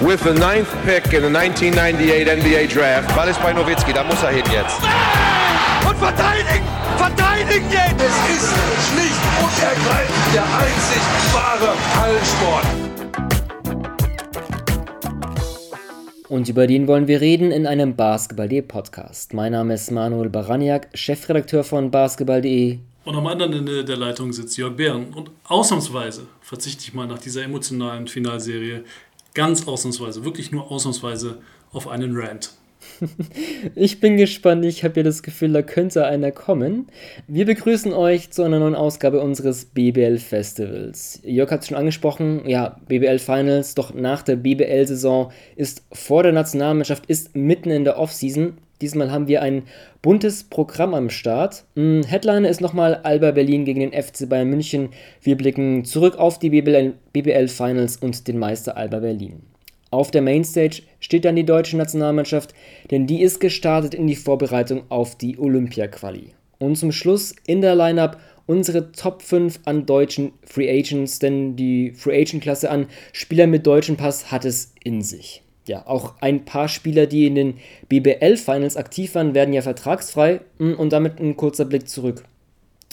with the ninth pick in the 1998 NBA Draft. Ball ist bei Nowitzki, da muss er hin jetzt. Und verteidigen! Verteidigen jetzt! Es ist schlicht und ergreifend der einzig wahre Hallensport. Und über den wollen wir reden in einem Basketball.de Podcast. Mein Name ist Manuel Baraniak, Chefredakteur von Basketball.de. Und am anderen Ende der Leitung sitzt Jörg Behren. Und ausnahmsweise verzichte ich mal nach dieser emotionalen Finalserie ganz ausnahmsweise, wirklich nur ausnahmsweise auf einen Rant. Ich bin gespannt, ich habe ja das Gefühl, da könnte einer kommen. Wir begrüßen euch zu einer neuen Ausgabe unseres BBL Festivals. Jörg hat es schon angesprochen, ja, BBL Finals, doch nach der BBL-Saison ist vor der Nationalmannschaft, ist mitten in der Offseason. Diesmal haben wir ein buntes Programm am Start. Hm, Headliner ist nochmal Alba Berlin gegen den FC Bayern München. Wir blicken zurück auf die BBL, BBL Finals und den Meister Alba Berlin. Auf der Mainstage steht dann die deutsche Nationalmannschaft, denn die ist gestartet in die Vorbereitung auf die Olympia-Quali. Und zum Schluss in der Lineup unsere Top 5 an deutschen Free Agents, denn die Free Agent-Klasse an Spielern mit deutschem Pass hat es in sich ja, auch ein paar Spieler, die in den BBL-Finals aktiv waren, werden ja vertragsfrei. Hm, und damit ein kurzer Blick zurück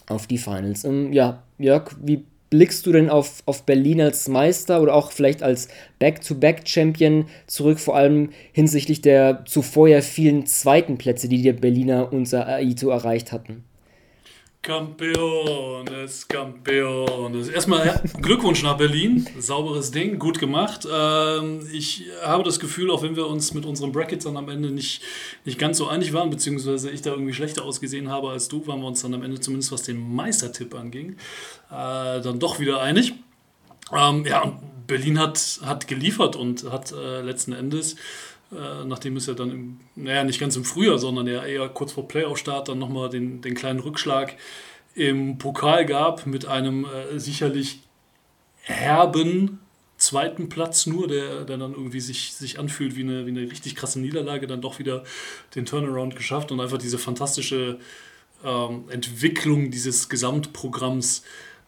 auf die Finals. Ähm, ja, Jörg, wie blickst du denn auf, auf Berlin als Meister oder auch vielleicht als Back-to-Back-Champion zurück, vor allem hinsichtlich der zuvor ja vielen zweiten Plätze, die die Berliner unser Aito erreicht hatten? Campeones, Campeones. Erstmal Glückwunsch nach Berlin. Sauberes Ding, gut gemacht. Ähm, ich habe das Gefühl, auch wenn wir uns mit unseren Brackets dann am Ende nicht, nicht ganz so einig waren, beziehungsweise ich da irgendwie schlechter ausgesehen habe als du, waren wir uns dann am Ende zumindest was den Meistertipp anging, äh, dann doch wieder einig. Ähm, ja, Berlin hat, hat geliefert und hat äh, letzten Endes äh, nachdem es ja dann, im, naja, nicht ganz im Frühjahr, sondern ja eher kurz vor Playoff-Start dann nochmal den, den kleinen Rückschlag im Pokal gab mit einem äh, sicherlich herben zweiten Platz nur, der, der dann irgendwie sich, sich anfühlt wie eine, wie eine richtig krasse Niederlage, dann doch wieder den Turnaround geschafft und einfach diese fantastische ähm, Entwicklung dieses Gesamtprogramms,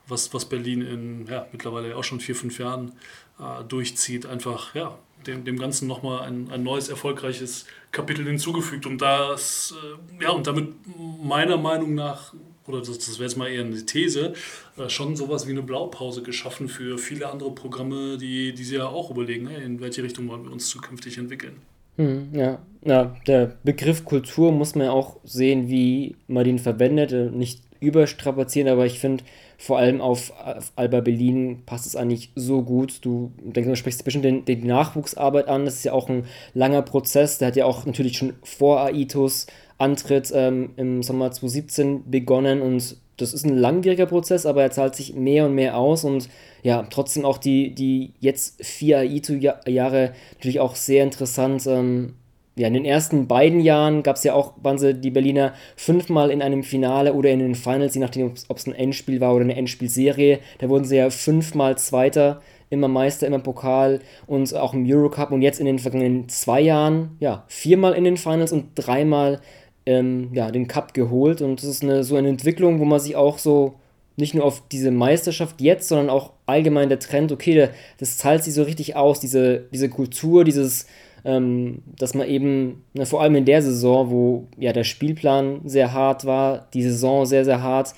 was, was Berlin in ja, mittlerweile auch schon vier, fünf Jahren äh, durchzieht, einfach ja, dem, dem Ganzen nochmal ein, ein neues, erfolgreiches Kapitel hinzugefügt. Und das, äh, ja, und damit meiner Meinung nach, oder das, das wäre jetzt mal eher eine These, äh, schon sowas wie eine Blaupause geschaffen für viele andere Programme, die, die sich ja auch überlegen, hey, in welche Richtung wollen wir uns zukünftig entwickeln. Hm, ja. ja, der Begriff Kultur muss man ja auch sehen, wie man den verwendet, äh, nicht überstrapazieren, aber ich finde, vor allem auf, auf, Alba Berlin passt es eigentlich so gut. Du denkst, du sprichst bestimmt den, den Nachwuchsarbeit an. Das ist ja auch ein langer Prozess. Der hat ja auch natürlich schon vor Aitos Antritt ähm, im Sommer 2017 begonnen und das ist ein langwieriger Prozess, aber er zahlt sich mehr und mehr aus und ja, trotzdem auch die, die jetzt vier Aito-Jahre natürlich auch sehr interessant. Ähm, ja, in den ersten beiden Jahren gab es ja auch, waren sie die Berliner fünfmal in einem Finale oder in den Finals, je nachdem, ob es ein Endspiel war oder eine Endspielserie. Da wurden sie ja fünfmal Zweiter, immer Meister, immer Pokal und auch im Eurocup und jetzt in den vergangenen zwei Jahren, ja, viermal in den Finals und dreimal ähm, ja, den Cup geholt. Und das ist eine, so eine Entwicklung, wo man sich auch so nicht nur auf diese Meisterschaft jetzt, sondern auch allgemein der Trend, okay, das zahlt sich so richtig aus, diese, diese Kultur, dieses ähm, dass man eben, na, vor allem in der Saison, wo ja der Spielplan sehr hart war, die Saison sehr, sehr hart,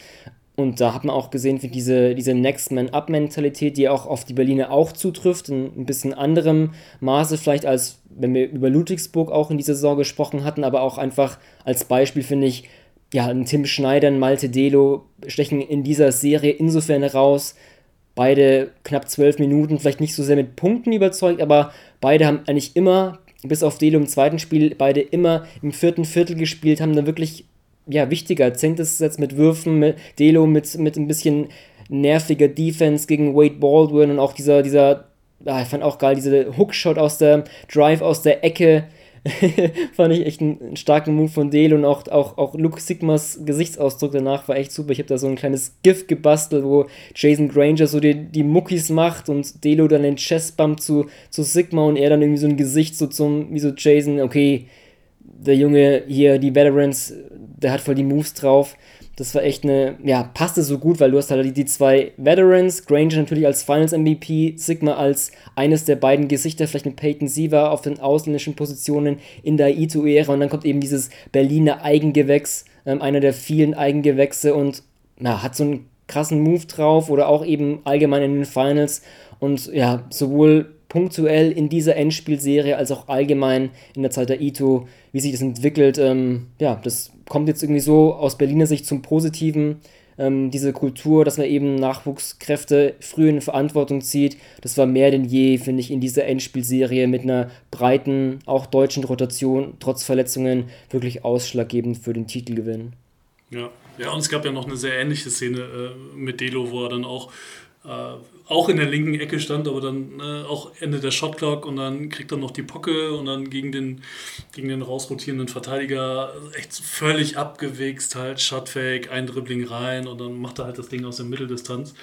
und da hat man auch gesehen, wie diese, diese Next-Man-Up-Mentalität, die auch auf die Berliner auch zutrifft, in ein bisschen anderem Maße vielleicht als wenn wir über Ludwigsburg auch in dieser Saison gesprochen hatten, aber auch einfach als Beispiel finde ich, ja, ein Tim Schneider, ein Malte Delo stechen in dieser Serie insofern heraus. Beide knapp zwölf Minuten, vielleicht nicht so sehr mit Punkten überzeugt, aber beide haben eigentlich immer, bis auf Delo im zweiten Spiel, beide immer im vierten Viertel gespielt, haben dann wirklich ja, wichtiger Akzentes gesetzt mit Würfen, mit Delo mit, mit ein bisschen nerviger Defense gegen Wade Baldwin und auch dieser, dieser, ah, ich fand auch geil, diese Hookshot aus der Drive aus der Ecke, Fand ich echt einen, starken Move von Dale und auch, auch, auch Luke Sigmas Gesichtsausdruck danach war echt super. Ich habe da so ein kleines GIF gebastelt, wo Jason Granger so die, die Muckis macht und Delo dann den Chestbump zu, zu Sigma und er dann irgendwie so ein Gesicht so zum, wie so Jason, okay, der Junge hier, die Veterans, der hat voll die Moves drauf. Das war echt eine, ja, passte so gut, weil du hast halt die, die zwei Veterans, Granger natürlich als Finals MVP, Sigma als eines der beiden Gesichter, vielleicht mit Peyton Siva auf den ausländischen Positionen in der Ito-Ära und dann kommt eben dieses Berliner Eigengewächs, ähm, einer der vielen Eigengewächse und na, hat so einen krassen Move drauf oder auch eben allgemein in den Finals und ja, sowohl punktuell in dieser Endspielserie als auch allgemein in der Zeit der Ito, wie sich das entwickelt. Ähm, ja, das kommt jetzt irgendwie so aus Berliner Sicht zum Positiven. Ähm, diese Kultur, dass man eben Nachwuchskräfte früh in Verantwortung zieht, das war mehr denn je, finde ich, in dieser Endspielserie mit einer breiten, auch deutschen Rotation, trotz Verletzungen, wirklich ausschlaggebend für den Titelgewinn. Ja, ja und es gab ja noch eine sehr ähnliche Szene äh, mit Delo, wo er dann auch äh, auch in der linken Ecke stand, aber dann äh, auch Ende der Shotclock und dann kriegt er noch die Pocke und dann gegen den, gegen den rausrotierenden Verteidiger echt völlig abgewichst, halt Shotfake, ein Dribbling rein und dann macht er halt das Ding aus der Mitteldistanz.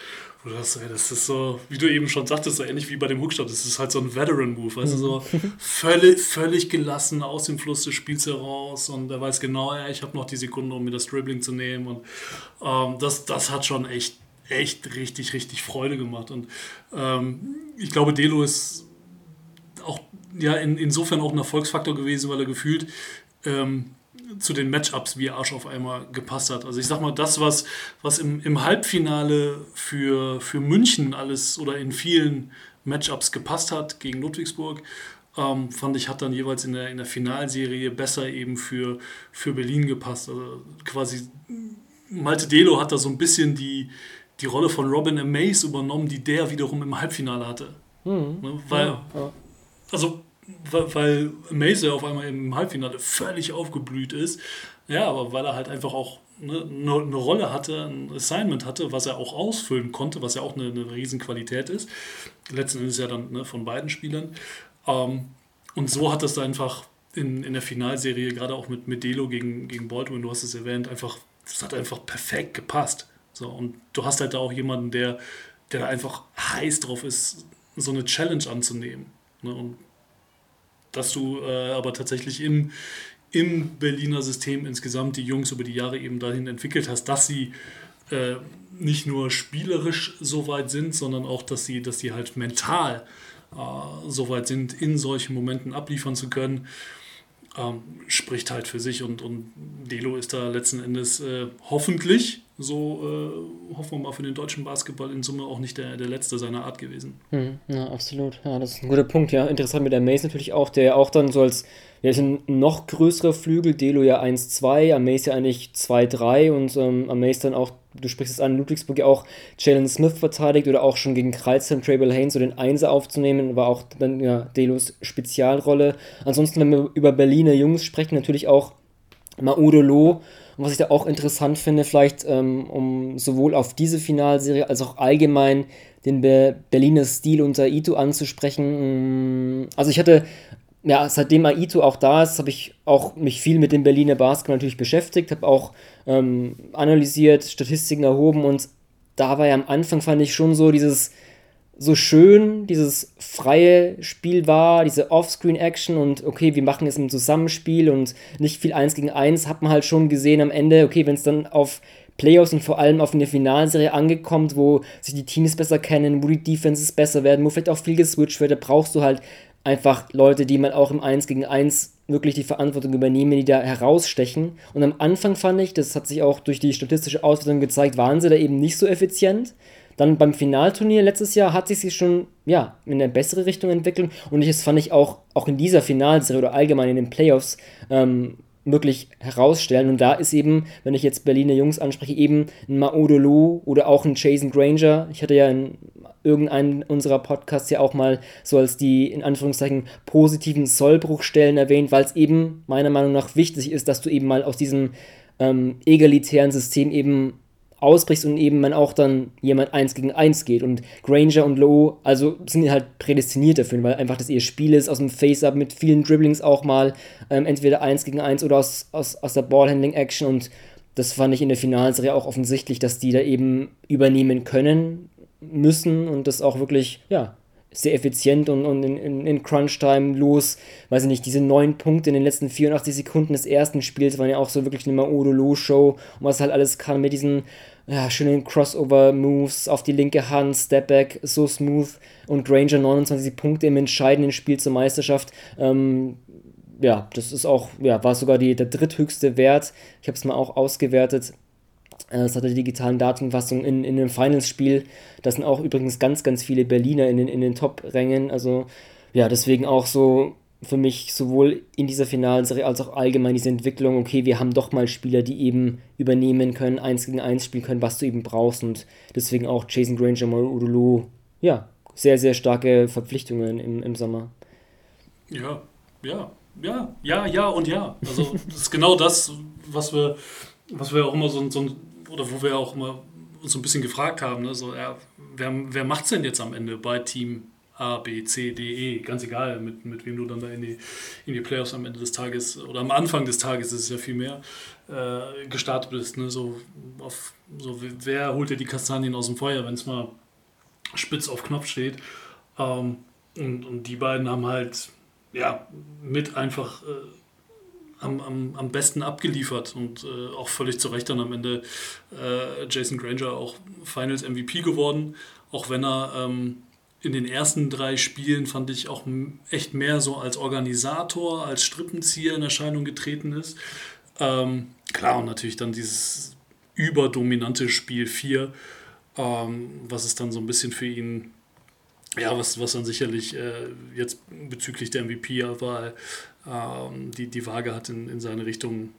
Wo du hast, ey, das ist so, wie du eben schon sagtest, so ähnlich wie bei dem Hookshot, das ist halt so ein Veteran-Move, weißt du, so völlig, völlig gelassen aus dem Fluss des Spiels heraus und er weiß genau, ja, ich habe noch die Sekunde, um mir das Dribbling zu nehmen und ähm, das, das hat schon echt echt richtig, richtig Freude gemacht. Und ähm, ich glaube, Delo ist auch ja, in, insofern auch ein Erfolgsfaktor gewesen, weil er gefühlt ähm, zu den Matchups wie Arsch auf einmal gepasst hat. Also ich sag mal, das, was, was im, im Halbfinale für, für München alles oder in vielen Matchups gepasst hat gegen Ludwigsburg, ähm, fand ich, hat dann jeweils in der, in der Finalserie besser eben für, für Berlin gepasst. Also quasi Malte Delo hat da so ein bisschen die, die Rolle von Robin Amaze übernommen, die der wiederum im Halbfinale hatte. Mhm. Ne, weil, ja, ja. also, weil, weil Amaze auf einmal im Halbfinale völlig aufgeblüht ist. Ja, aber weil er halt einfach auch eine, eine, Rolle hatte, ein Assignment hatte, was er auch ausfüllen konnte, was ja auch eine, eine Riesenqualität ist. Letzten Endes ja dann ne, von beiden Spielern. Ähm, und so hat das da einfach in, in der Finalserie, gerade auch mit, mit Delo gegen, gegen Baldwin, du hast es erwähnt, einfach, das hat einfach perfekt gepasst. So, und du hast halt da auch jemanden, der, der einfach heiß drauf ist, so eine Challenge anzunehmen. Ne? Und dass du äh, aber tatsächlich im, im Berliner System insgesamt die Jungs über die Jahre eben dahin entwickelt hast, dass sie äh, nicht nur spielerisch so weit sind, sondern auch, dass sie, dass sie halt mental äh, so weit sind, in solchen Momenten abliefern zu können, ähm, spricht halt für sich. Und, und Delo ist da letzten Endes äh, hoffentlich so äh, hoffen wir mal für den deutschen Basketball in Summe auch nicht der, der letzte seiner Art gewesen. Hm, ja, absolut. Ja, das ist ein guter Punkt, ja. Interessant mit der Mace natürlich auch, der auch dann so als ja, ist ein noch größerer Flügel, Delo ja 1-2, Amaze ja eigentlich 2-3 und ähm, Amaze dann auch, du sprichst es an, Ludwigsburg ja auch Jalen Smith verteidigt oder auch schon gegen Kreuzheim, Trable Haynes so den Einser aufzunehmen, war auch dann ja Delos Spezialrolle. Ansonsten, wenn wir über Berliner Jungs sprechen, natürlich auch Maudo Loh, und was ich da auch interessant finde, vielleicht ähm, um sowohl auf diese Finalserie als auch allgemein den Be Berliner Stil unter Ito anzusprechen. Mm, also ich hatte, ja, seitdem Aito auch da ist, habe ich auch mich viel mit dem Berliner Basketball natürlich beschäftigt, habe auch ähm, analysiert, Statistiken erhoben und da war ja am Anfang, fand ich schon so dieses so schön dieses freie Spiel war, diese Offscreen-Action und okay, wir machen es im Zusammenspiel und nicht viel eins gegen eins, hat man halt schon gesehen am Ende, okay, wenn es dann auf Playoffs und vor allem auf eine Finalserie angekommt, wo sich die Teams besser kennen, wo die Defenses besser werden, wo vielleicht auch viel geswitcht wird, da brauchst du halt einfach Leute, die man auch im 1 gegen 1 wirklich die Verantwortung übernehmen, die da herausstechen. Und am Anfang fand ich, das hat sich auch durch die statistische Auswertung gezeigt, waren sie da eben nicht so effizient. Dann beim Finalturnier letztes Jahr hat sich sie schon ja, in eine bessere Richtung entwickelt und das fand ich auch, auch in dieser Finalserie oder allgemein in den Playoffs ähm, wirklich herausstellen. Und da ist eben, wenn ich jetzt Berliner Jungs anspreche, eben ein Maodolo oder auch ein Jason Granger. Ich hatte ja in irgendeinem unserer Podcasts ja auch mal so als die in Anführungszeichen positiven Sollbruchstellen erwähnt, weil es eben meiner Meinung nach wichtig ist, dass du eben mal aus diesem ähm, egalitären System eben ausbrichst und eben man auch dann jemand eins gegen eins geht. Und Granger und Lowe, also sind halt prädestiniert dafür, weil einfach das ihr Spiel ist, aus dem Face-Up mit vielen Dribblings auch mal, ähm, entweder eins gegen eins oder aus, aus, aus der Ballhandling-Action. Und das fand ich in der Finalserie auch offensichtlich, dass die da eben übernehmen können müssen und das auch wirklich, ja, sehr effizient und, und in, in, in Crunch-Time los. Weiß ich nicht, diese neun Punkte in den letzten 84 Sekunden des ersten Spiels waren ja auch so wirklich eine Maodolo-Show und was halt alles kann mit diesen ja, schönen Crossover-Moves auf die linke Hand, Stepback, so smooth und Granger 29 Punkte im entscheidenden Spiel zur Meisterschaft. Ähm, ja, das ist auch, ja, war sogar die, der dritthöchste Wert. Ich habe es mal auch ausgewertet. Äh, das hatte die digitalen Datenfassung in, in einem Finals-Spiel. Da sind auch übrigens ganz, ganz viele Berliner in den, in den Top-Rängen. Also, ja, deswegen auch so für mich sowohl in dieser Finalserie als auch allgemein diese Entwicklung, okay, wir haben doch mal Spieler, die eben übernehmen können, eins gegen eins spielen können, was du eben brauchst und deswegen auch Jason Granger, Mario Udulu, ja, sehr, sehr starke Verpflichtungen im, im Sommer. Ja, ja, ja, ja, ja und ja. Also das ist genau das, was wir, was wir auch immer so, so oder wo wir auch immer uns so ein bisschen gefragt haben, ne? so, ja, wer, wer macht es denn jetzt am Ende bei Team A, B, C, D, E, ganz egal, mit, mit wem du dann da in die, in die Playoffs am Ende des Tages oder am Anfang des Tages ist es ja viel mehr äh, gestartet bist. Ne? So, auf, so, wer holt dir die Kastanien aus dem Feuer, wenn es mal spitz auf Knopf steht? Ähm, und, und die beiden haben halt ja, mit einfach äh, am, am, am besten abgeliefert und äh, auch völlig zu Recht dann am Ende äh, Jason Granger auch Finals MVP geworden, auch wenn er ähm, in den ersten drei Spielen fand ich auch echt mehr so als Organisator, als Strippenzieher in Erscheinung getreten ist. Ähm, klar, und natürlich dann dieses überdominante Spiel 4, ähm, was es dann so ein bisschen für ihn, ja, was, was dann sicherlich äh, jetzt bezüglich der MVP-Wahl ähm, die, die Waage hat in, in seine Richtung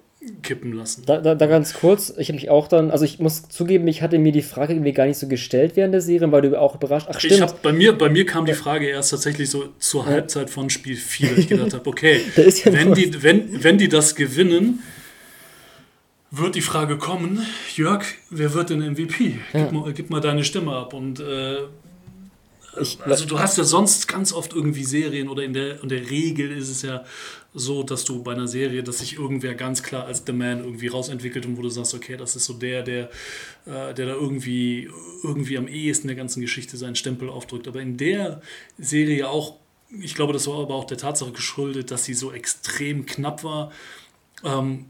kippen lassen. Da, da, da ganz kurz, ich habe mich auch dann, also ich muss zugeben, ich hatte mir die Frage irgendwie gar nicht so gestellt während der Serie, weil du auch überrascht. Ach, stimmt. Ich hab, bei, mir, bei mir kam die Frage erst tatsächlich so zur ja. Halbzeit von Spiel 4, dass ich gedacht habe, okay, ja wenn, die, wenn, wenn die das gewinnen, wird die Frage kommen, Jörg, wer wird denn MVP? Ja. Gib, mal, gib, mal, deine Stimme ab. Und äh, ich, also du hast ja sonst ganz oft irgendwie Serien oder in der, in der Regel ist es ja so, dass du bei einer Serie, dass sich irgendwer ganz klar als The Man irgendwie rausentwickelt und wo du sagst, okay, das ist so der, der, äh, der da irgendwie, irgendwie am ehesten der ganzen Geschichte seinen Stempel aufdrückt. Aber in der Serie auch, ich glaube, das war aber auch der Tatsache geschuldet, dass sie so extrem knapp war, ähm,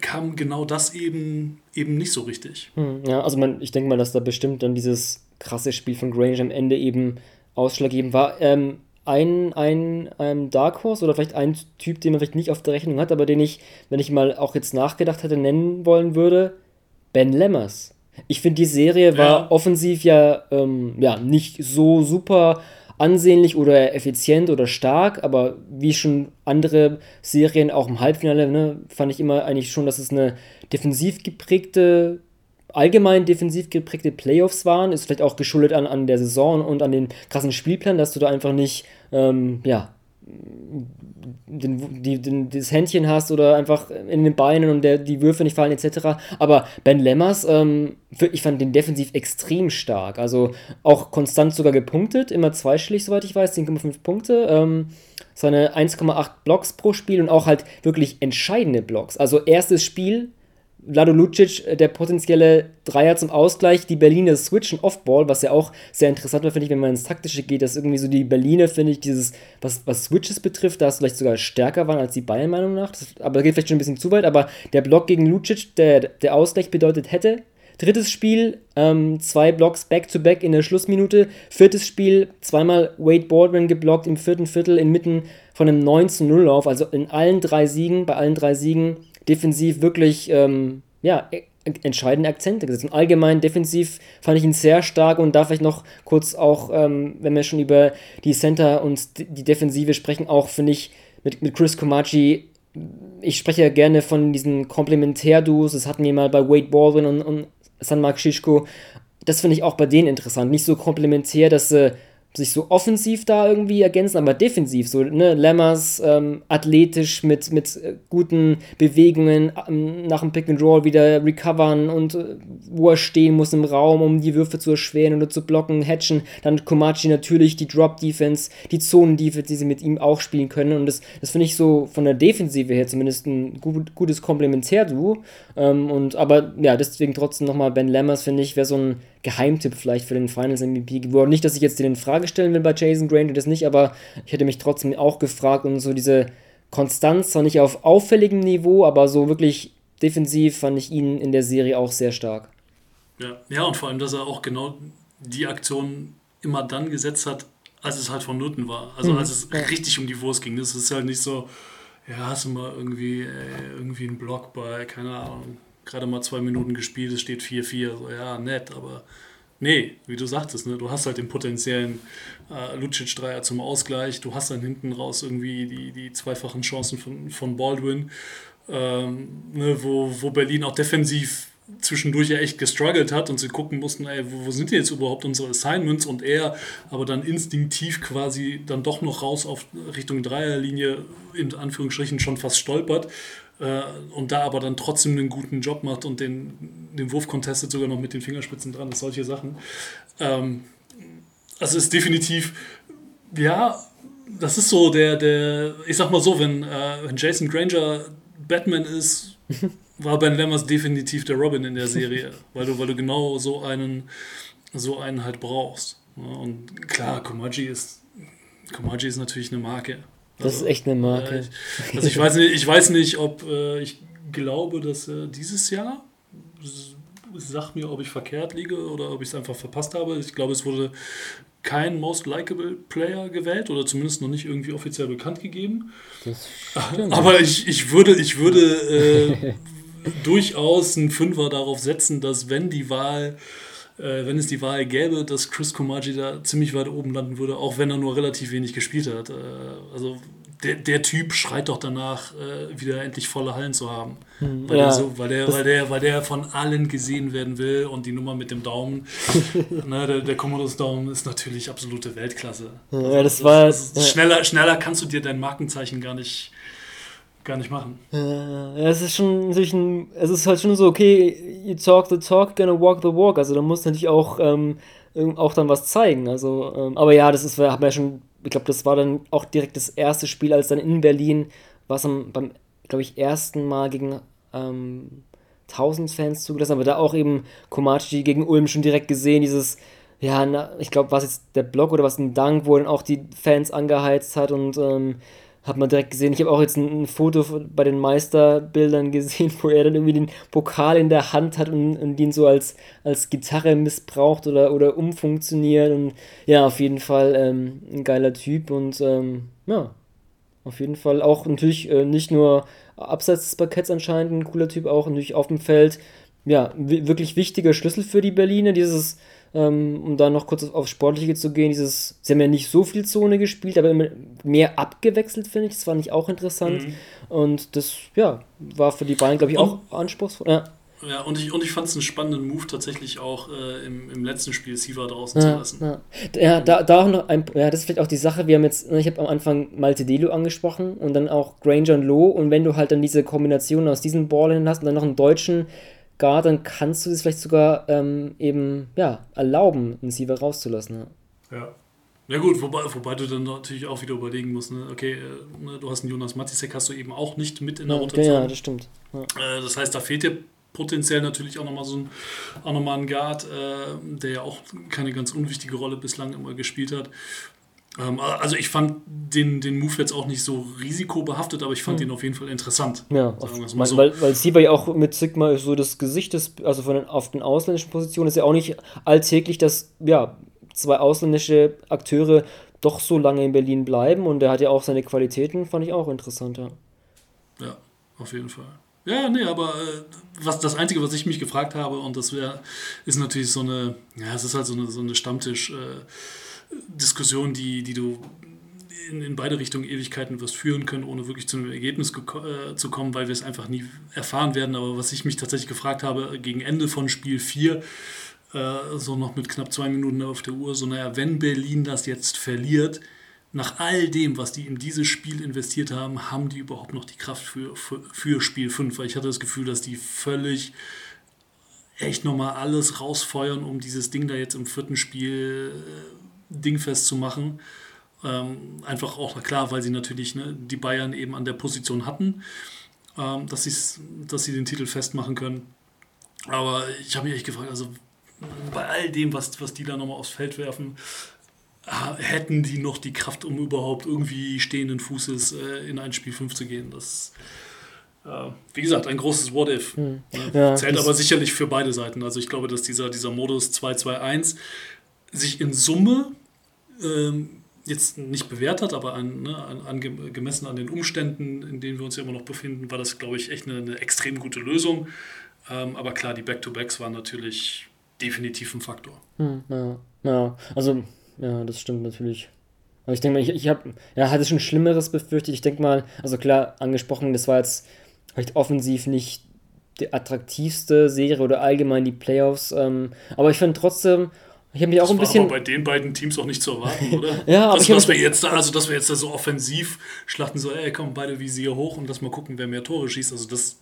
kam genau das eben, eben nicht so richtig. Hm, ja, also man, ich denke mal, dass da bestimmt dann dieses krasse Spiel von Grange am Ende eben ausschlaggebend war. Ähm, ein, ein, ein Dark Horse oder vielleicht ein Typ, den man vielleicht nicht auf der Rechnung hat, aber den ich, wenn ich mal auch jetzt nachgedacht hätte, nennen wollen würde, Ben Lemmers. Ich finde, die Serie war ja. offensiv ja, ähm, ja nicht so super ansehnlich oder effizient oder stark, aber wie schon andere Serien auch im Halbfinale, ne, fand ich immer eigentlich schon, dass es eine defensiv geprägte allgemein defensiv geprägte Playoffs waren, ist vielleicht auch geschuldet an, an der Saison und an den krassen Spielplan, dass du da einfach nicht, ähm, ja, den, die, den, das Händchen hast oder einfach in den Beinen und der, die Würfe nicht fallen etc. Aber Ben Lemmers, ähm, ich fand den defensiv extrem stark. Also auch konstant sogar gepunktet, immer zweistellig, soweit ich weiß, 10,5 Punkte. Ähm, seine 1,8 Blocks pro Spiel und auch halt wirklich entscheidende Blocks. Also erstes Spiel Vlado Lucic, äh, der potenzielle Dreier zum Ausgleich, die Berliner switchen Offball, was ja auch sehr interessant war, finde ich, wenn man ins Taktische geht, dass irgendwie so die Berliner, finde ich, dieses, was, was Switches betrifft, da es vielleicht sogar stärker waren als die Bayern, Meinung nach. Das, aber geht vielleicht schon ein bisschen zu weit, aber der Block gegen Lucic, der, der Ausgleich bedeutet hätte. Drittes Spiel, ähm, zwei Blocks back-to-back -back in der Schlussminute. Viertes Spiel, zweimal Wade Baldwin geblockt im vierten Viertel inmitten von einem 9-0-Lauf. Also in allen drei Siegen, bei allen drei Siegen defensiv wirklich ähm, ja, e, entscheidende Akzente gesetzt. Und allgemein defensiv fand ich ihn sehr stark und darf ich noch kurz auch, ähm, wenn wir schon über die Center und die Defensive sprechen, auch finde ich mit, mit Chris Komachi, ich spreche ja gerne von diesen Komplementärduos, das hatten wir mal bei Wade Baldwin und, und San Mark Shishko. Das finde ich auch bei denen interessant. Nicht so komplementär, dass sie sich so offensiv da irgendwie ergänzen, aber defensiv, so, ne, Lammers ähm, athletisch mit, mit äh, guten Bewegungen ähm, nach dem Pick and Roll wieder recovern und äh, wo er stehen muss im Raum, um die Würfe zu erschweren oder zu blocken, hatchen, dann Komachi natürlich die Drop-Defense, die Zonen-Defense, die sie mit ihm auch spielen können. Und das, das finde ich so von der Defensive her zumindest ein gut, gutes Komplementärduo. Ähm, und aber ja, deswegen trotzdem nochmal Ben Lammers, finde ich, wäre so ein Geheimtipp vielleicht für den Finals MVP geworden. Nicht, dass ich jetzt den in Frage stellen will bei Jason Granger, das nicht, aber ich hätte mich trotzdem auch gefragt und so diese Konstanz, zwar nicht auf auffälligem Niveau, aber so wirklich defensiv fand ich ihn in der Serie auch sehr stark. Ja, ja und vor allem, dass er auch genau die Aktion immer dann gesetzt hat, als es halt vonnöten war. Also mhm. als es richtig um die Wurst ging. Das ist halt nicht so, ja, hast du mal irgendwie, äh, irgendwie einen Block bei, keine Ahnung, gerade mal zwei Minuten gespielt, es steht 4-4. So, ja, nett, aber nee, wie du sagtest, ne, du hast halt den potenziellen äh, Lucic-Dreier zum Ausgleich, du hast dann hinten raus irgendwie die, die zweifachen Chancen von, von Baldwin, ähm, ne, wo, wo Berlin auch defensiv zwischendurch ja echt gestruggelt hat und sie gucken mussten, ey, wo, wo sind jetzt überhaupt unsere Assignments und er aber dann instinktiv quasi dann doch noch raus auf Richtung Dreierlinie in Anführungsstrichen schon fast stolpert äh, und da aber dann trotzdem einen guten Job macht und den, den Wurf contestet sogar noch mit den Fingerspitzen dran, solche Sachen. Ähm, also ist definitiv, ja, das ist so der, der, ich sag mal so, wenn, äh, wenn Jason Granger Batman ist, war Ben Lammers definitiv der Robin in der Serie, weil du, weil du genau so einen, so einen halt brauchst. Und klar, Komaji ist, Komaji ist natürlich eine Marke. Das also, ist echt eine Marke. Äh, ich, also ich weiß nicht, ich weiß nicht, ob äh, ich glaube, dass äh, dieses Jahr sag mir, ob ich verkehrt liege oder ob ich es einfach verpasst habe. Ich glaube, es wurde kein Most Likeable Player gewählt oder zumindest noch nicht irgendwie offiziell bekannt gegeben. Aber ich, ich würde, ich würde äh, durchaus einen Fünfer darauf setzen, dass wenn die Wahl, äh, wenn es die Wahl gäbe, dass Chris Komaji da ziemlich weit oben landen würde, auch wenn er nur relativ wenig gespielt hat. Äh, also der, der Typ schreit doch danach, äh, wieder endlich volle Hallen zu haben. Hm, weil, ja, der so, weil, der, weil, der, weil der von allen gesehen werden will und die Nummer mit dem Daumen, ne, der, der Commodus-Daumen ist natürlich absolute Weltklasse. Also, ja, das war. Das, das, schneller, schneller kannst du dir dein Markenzeichen gar nicht gar nicht machen. Ja, es ist schon natürlich ein, es ist halt schon so, okay, you talk the talk, gonna walk the walk. Also da muss natürlich auch, ähm, auch dann was zeigen. Also, ähm, aber ja, das ist, wir haben ja schon, ich glaube, das war dann auch direkt das erste Spiel, als dann in Berlin, was beim, glaube ich, ersten Mal gegen ähm, 1000 Fans zugelassen, aber da auch eben Komachi gegen Ulm schon direkt gesehen, dieses, ja, na, ich glaube, was jetzt der Block oder was ein Dank, wo dann auch die Fans angeheizt hat und ähm, hat man direkt gesehen. Ich habe auch jetzt ein, ein, Foto bei den Meisterbildern gesehen, wo er dann irgendwie den Pokal in der Hand hat und, und ihn so als, als Gitarre missbraucht oder, oder umfunktioniert. Und ja, auf jeden Fall ähm, ein geiler Typ und ähm, ja, auf jeden Fall auch natürlich äh, nicht nur abseits des Parketts anscheinend ein cooler Typ, auch natürlich auf dem Feld. Ja, wirklich wichtiger Schlüssel für die Berliner, dieses ähm, um da noch kurz auf Sportliche zu gehen, dieses, sie haben ja nicht so viel Zone gespielt, aber immer mehr abgewechselt, finde ich. Das fand ich auch interessant. Mhm. Und das, ja, war für die beiden, glaube ich, auch und, anspruchsvoll. Ja. Ja, und ich, und ich fand es einen spannenden Move, tatsächlich auch äh, im, im letzten Spiel Siva draußen ja, zu lassen. Ja, ja da, da auch noch ein, ja, das ist vielleicht auch die Sache, wir haben jetzt, ne, ich habe am Anfang Malte Delo angesprochen und dann auch Granger und Loh und wenn du halt dann diese Kombination aus diesen Ballen hast und dann noch einen deutschen gar, dann kannst du es vielleicht sogar ähm, eben ja, erlauben, einen Siever rauszulassen. Ja. ja. Ja gut, wobei, wobei du dann natürlich auch wieder überlegen musst, ne? okay, äh, ne, du hast einen Jonas Matisek, hast du eben auch nicht mit in der ja, Rotation. Ja, das stimmt. Ja. Äh, das heißt, da fehlt dir potenziell natürlich auch nochmal so ein, auch noch mal ein Guard, äh, der ja auch keine ganz unwichtige Rolle bislang immer gespielt hat. Ähm, also ich fand den, den Move jetzt auch nicht so risikobehaftet, aber ich fand mhm. ihn auf jeden Fall interessant. Ja, auf, so. weil, weil ja auch mit Sigma so das Gesicht ist, also von den, auf den ausländischen Positionen ist ja auch nicht alltäglich, dass ja, zwei ausländische Akteure doch so lange in Berlin bleiben und er hat ja auch seine Qualitäten, fand ich auch interessant, ja. Ja, auf jeden Fall. Ja, nee, aber äh, was, das Einzige, was ich mich gefragt habe, und das wäre, ist natürlich so eine, ja, es ist halt so eine, so eine Stammtisch- äh, Diskussion, die, die du in, in beide Richtungen Ewigkeiten wirst führen können, ohne wirklich zu einem Ergebnis äh, zu kommen, weil wir es einfach nie erfahren werden. Aber was ich mich tatsächlich gefragt habe, gegen Ende von Spiel 4, äh, so noch mit knapp zwei Minuten auf der Uhr, so naja, wenn Berlin das jetzt verliert, nach all dem, was die in dieses Spiel investiert haben, haben die überhaupt noch die Kraft für, für, für Spiel 5? Weil ich hatte das Gefühl, dass die völlig echt nochmal alles rausfeuern, um dieses Ding da jetzt im vierten Spiel äh, dingfest zu machen. Ähm, einfach auch klar, weil sie natürlich ne, die Bayern eben an der Position hatten, ähm, dass, dass sie den Titel festmachen können. Aber ich habe mich echt gefragt, also bei all dem, was, was die da nochmal aufs Feld werfen, hätten die noch die Kraft, um überhaupt irgendwie stehenden Fußes äh, in ein Spiel 5 zu gehen. Das äh, wie gesagt, ein großes What-If. Hm. Ja, Zählt aber sicherlich für beide Seiten. Also ich glaube, dass dieser, dieser Modus 2-2-1 sich in Summe ähm, jetzt nicht bewährt hat, aber an, ne, an, an, gemessen an den Umständen, in denen wir uns ja immer noch befinden, war das, glaube ich, echt eine, eine extrem gute Lösung. Ähm, aber klar, die Back-to-Backs waren natürlich definitiv ein Faktor. Hm, ja, ja, also, ja, das stimmt natürlich. Aber ich denke mal, ich, ich habe, ja, hatte schon Schlimmeres befürchtet. Ich denke mal, also klar, angesprochen, das war jetzt vielleicht offensiv nicht die attraktivste Serie oder allgemein die Playoffs. Ähm, aber ich finde trotzdem, ich habe mich auch das ein bisschen. Aber bei den beiden Teams auch nicht zu erwarten, oder? ja, aber also, dass wir jetzt da, also dass wir jetzt da so offensiv schlachten, so, ey, komm, beide Visier hoch und lass mal gucken, wer mehr Tore schießt. Also das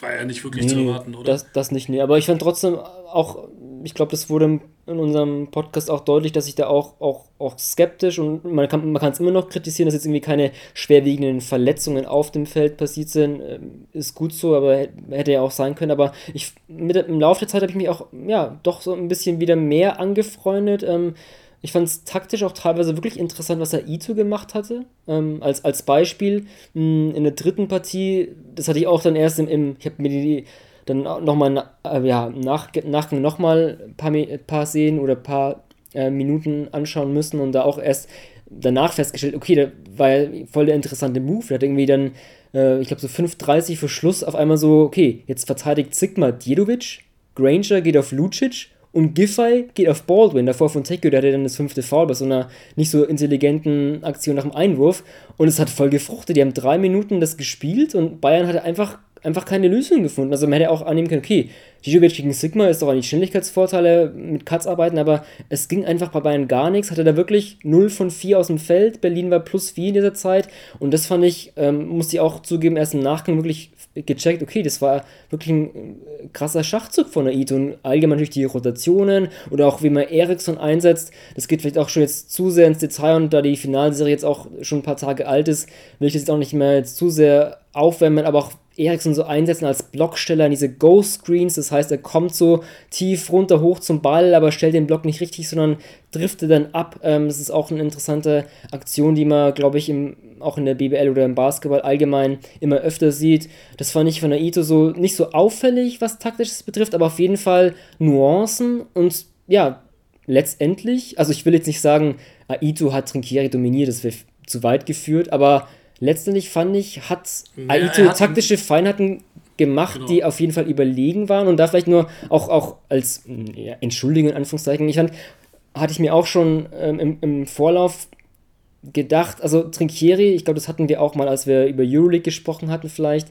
war ja nicht wirklich nee, zu erwarten, oder? Das, das nicht, nee. Aber ich fand trotzdem auch, ich glaube, das wurde in unserem Podcast auch deutlich, dass ich da auch, auch, auch skeptisch und man kann man es immer noch kritisieren, dass jetzt irgendwie keine schwerwiegenden Verletzungen auf dem Feld passiert sind. Ähm, ist gut so, aber hätte ja auch sein können. Aber ich, mit, im Laufe der Zeit habe ich mich auch, ja, doch so ein bisschen wieder mehr angefreundet. Ähm, ich fand es taktisch auch teilweise wirklich interessant, was Aito gemacht hatte. Ähm, als, als Beispiel mh, in der dritten Partie, das hatte ich auch dann erst im, im ich habe mir die dann nochmal äh, ja, nach, Nachgang nochmal ein paar, paar Szenen oder ein paar äh, Minuten anschauen müssen und da auch erst danach festgestellt, okay, da war ja voll der interessante Move. Der hat irgendwie dann, äh, ich glaube, so 5,30 für Schluss auf einmal so, okay, jetzt verteidigt Sigma Djedovic, Granger geht auf Lucic und Giffey geht auf Baldwin, davor von Tekio, der hatte dann das fünfte Foul bei so einer nicht so intelligenten Aktion nach dem Einwurf. Und es hat voll gefruchtet. Die haben drei Minuten das gespielt und Bayern hatte einfach einfach keine Lösung gefunden. Also man hätte auch annehmen können, okay, Djokovic gegen Sigma ist doch eigentlich Schnelligkeitsvorteile mit Cuts arbeiten, aber es ging einfach bei Bayern gar nichts. Hatte da wirklich 0 von 4 aus dem Feld. Berlin war plus 4 in dieser Zeit. Und das fand ich, ähm, musste ich auch zugeben, erst im Nachgang wirklich gecheckt, okay, das war wirklich ein äh, krasser Schachzug von der Ito. Und allgemein natürlich die Rotationen oder auch wie man Eriksson einsetzt. Das geht vielleicht auch schon jetzt zu sehr ins Detail und da die Finalserie jetzt auch schon ein paar Tage alt ist, will ich das jetzt auch nicht mehr jetzt zu sehr aufwärmen, aber auch Eriksen so einsetzen als Blocksteller in diese Ghost Screens. Das heißt, er kommt so tief runter hoch zum Ball, aber stellt den Block nicht richtig, sondern driftet dann ab. Ähm, das ist auch eine interessante Aktion, die man, glaube ich, im, auch in der BBL oder im Basketball allgemein immer öfter sieht. Das fand ich von der Ito so nicht so auffällig, was taktisches betrifft, aber auf jeden Fall Nuancen und ja, letztendlich, also ich will jetzt nicht sagen, Aito hat Trinkieri dominiert, das wäre zu weit geführt, aber letztendlich fand ich, hat ja, Aito taktische Feinheiten gemacht, genau. die auf jeden Fall überlegen waren und da vielleicht nur auch, auch als ja, Entschuldigung in Anführungszeichen, ich fand, hatte ich mir auch schon ähm, im, im Vorlauf gedacht, also Trinkieri, ich glaube, das hatten wir auch mal, als wir über Euroleague gesprochen hatten vielleicht,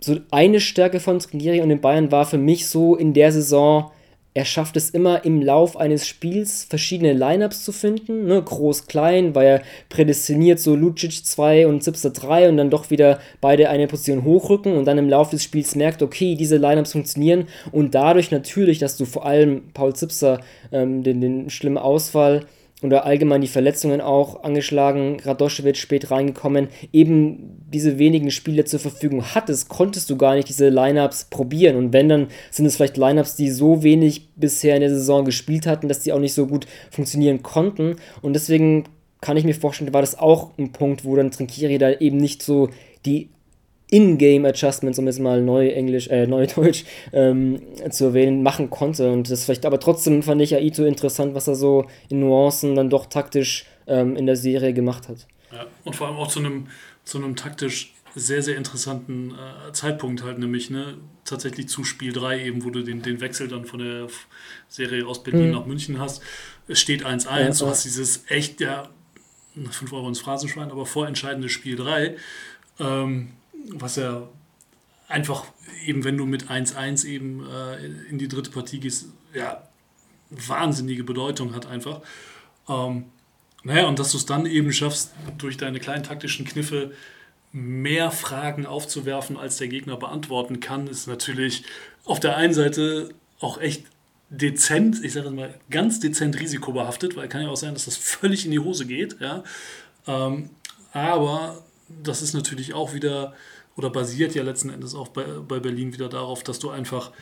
so eine Stärke von Trinkieri und den Bayern war für mich so in der Saison, er schafft es immer im Lauf eines Spiels verschiedene Lineups zu finden, ne? groß, klein, weil er prädestiniert so Lucic 2 und Zipser 3 und dann doch wieder beide eine Position hochrücken und dann im Laufe des Spiels merkt, okay, diese Lineups funktionieren und dadurch natürlich, dass du vor allem Paul Zipser ähm, den, den schlimmen Ausfall oder allgemein die Verletzungen auch angeschlagen, Radoschewitsch spät reingekommen, eben diese wenigen Spiele zur Verfügung hattest, konntest du gar nicht diese Lineups probieren. Und wenn, dann sind es vielleicht Lineups, die so wenig bisher in der Saison gespielt hatten, dass die auch nicht so gut funktionieren konnten. Und deswegen kann ich mir vorstellen, war das auch ein Punkt, wo dann Trinkiri da eben nicht so die in-Game-Adjustments, um jetzt mal neu Englisch, äh, neu Deutsch ähm, zu erwähnen, machen konnte. Und das vielleicht, aber trotzdem fand ich Aito interessant, was er so in Nuancen dann doch taktisch ähm, in der Serie gemacht hat. Ja, und vor allem auch zu einem, zu einem taktisch sehr, sehr interessanten äh, Zeitpunkt halt, nämlich ne, tatsächlich zu Spiel 3 eben, wo du den, den Wechsel dann von der Serie aus Berlin mhm. nach München hast. Es steht 1-1, ja, du hast dieses echt, ja, 5 Euro ins Phrasenschwein, aber vorentscheidende Spiel 3. Ähm, was ja einfach eben, wenn du mit 1-1 eben äh, in die dritte Partie gehst, ja, wahnsinnige Bedeutung hat einfach. Ähm, naja, und dass du es dann eben schaffst, durch deine kleinen taktischen Kniffe mehr Fragen aufzuwerfen, als der Gegner beantworten kann, ist natürlich auf der einen Seite auch echt dezent, ich sage mal ganz dezent risikobehaftet, weil kann ja auch sein, dass das völlig in die Hose geht, ja. Ähm, aber das ist natürlich auch wieder oder basiert ja letzten Endes auch bei, bei Berlin wieder darauf, dass du einfach,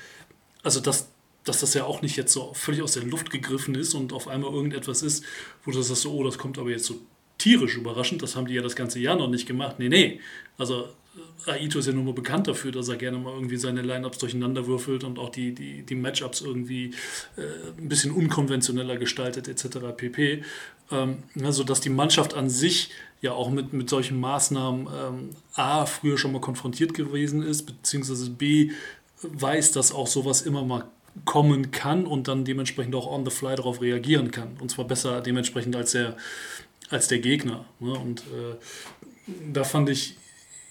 also dass dass das ja auch nicht jetzt so völlig aus der Luft gegriffen ist und auf einmal irgendetwas ist, wo du sagst, oh, das kommt aber jetzt so tierisch überraschend, das haben die ja das ganze Jahr noch nicht gemacht. Nee, nee. Also äh, Aito ist ja nun mal bekannt dafür, dass er gerne mal irgendwie seine Lineups durcheinander würfelt und auch die, die, die Matchups irgendwie äh, ein bisschen unkonventioneller gestaltet, etc. pp. Ähm, also, dass die Mannschaft an sich ja auch mit, mit solchen Maßnahmen ähm, A, früher schon mal konfrontiert gewesen ist, beziehungsweise B, weiß, dass auch sowas immer mal kommen kann und dann dementsprechend auch on the fly darauf reagieren kann. Und zwar besser dementsprechend als der, als der Gegner. Ne? Und äh, da fand ich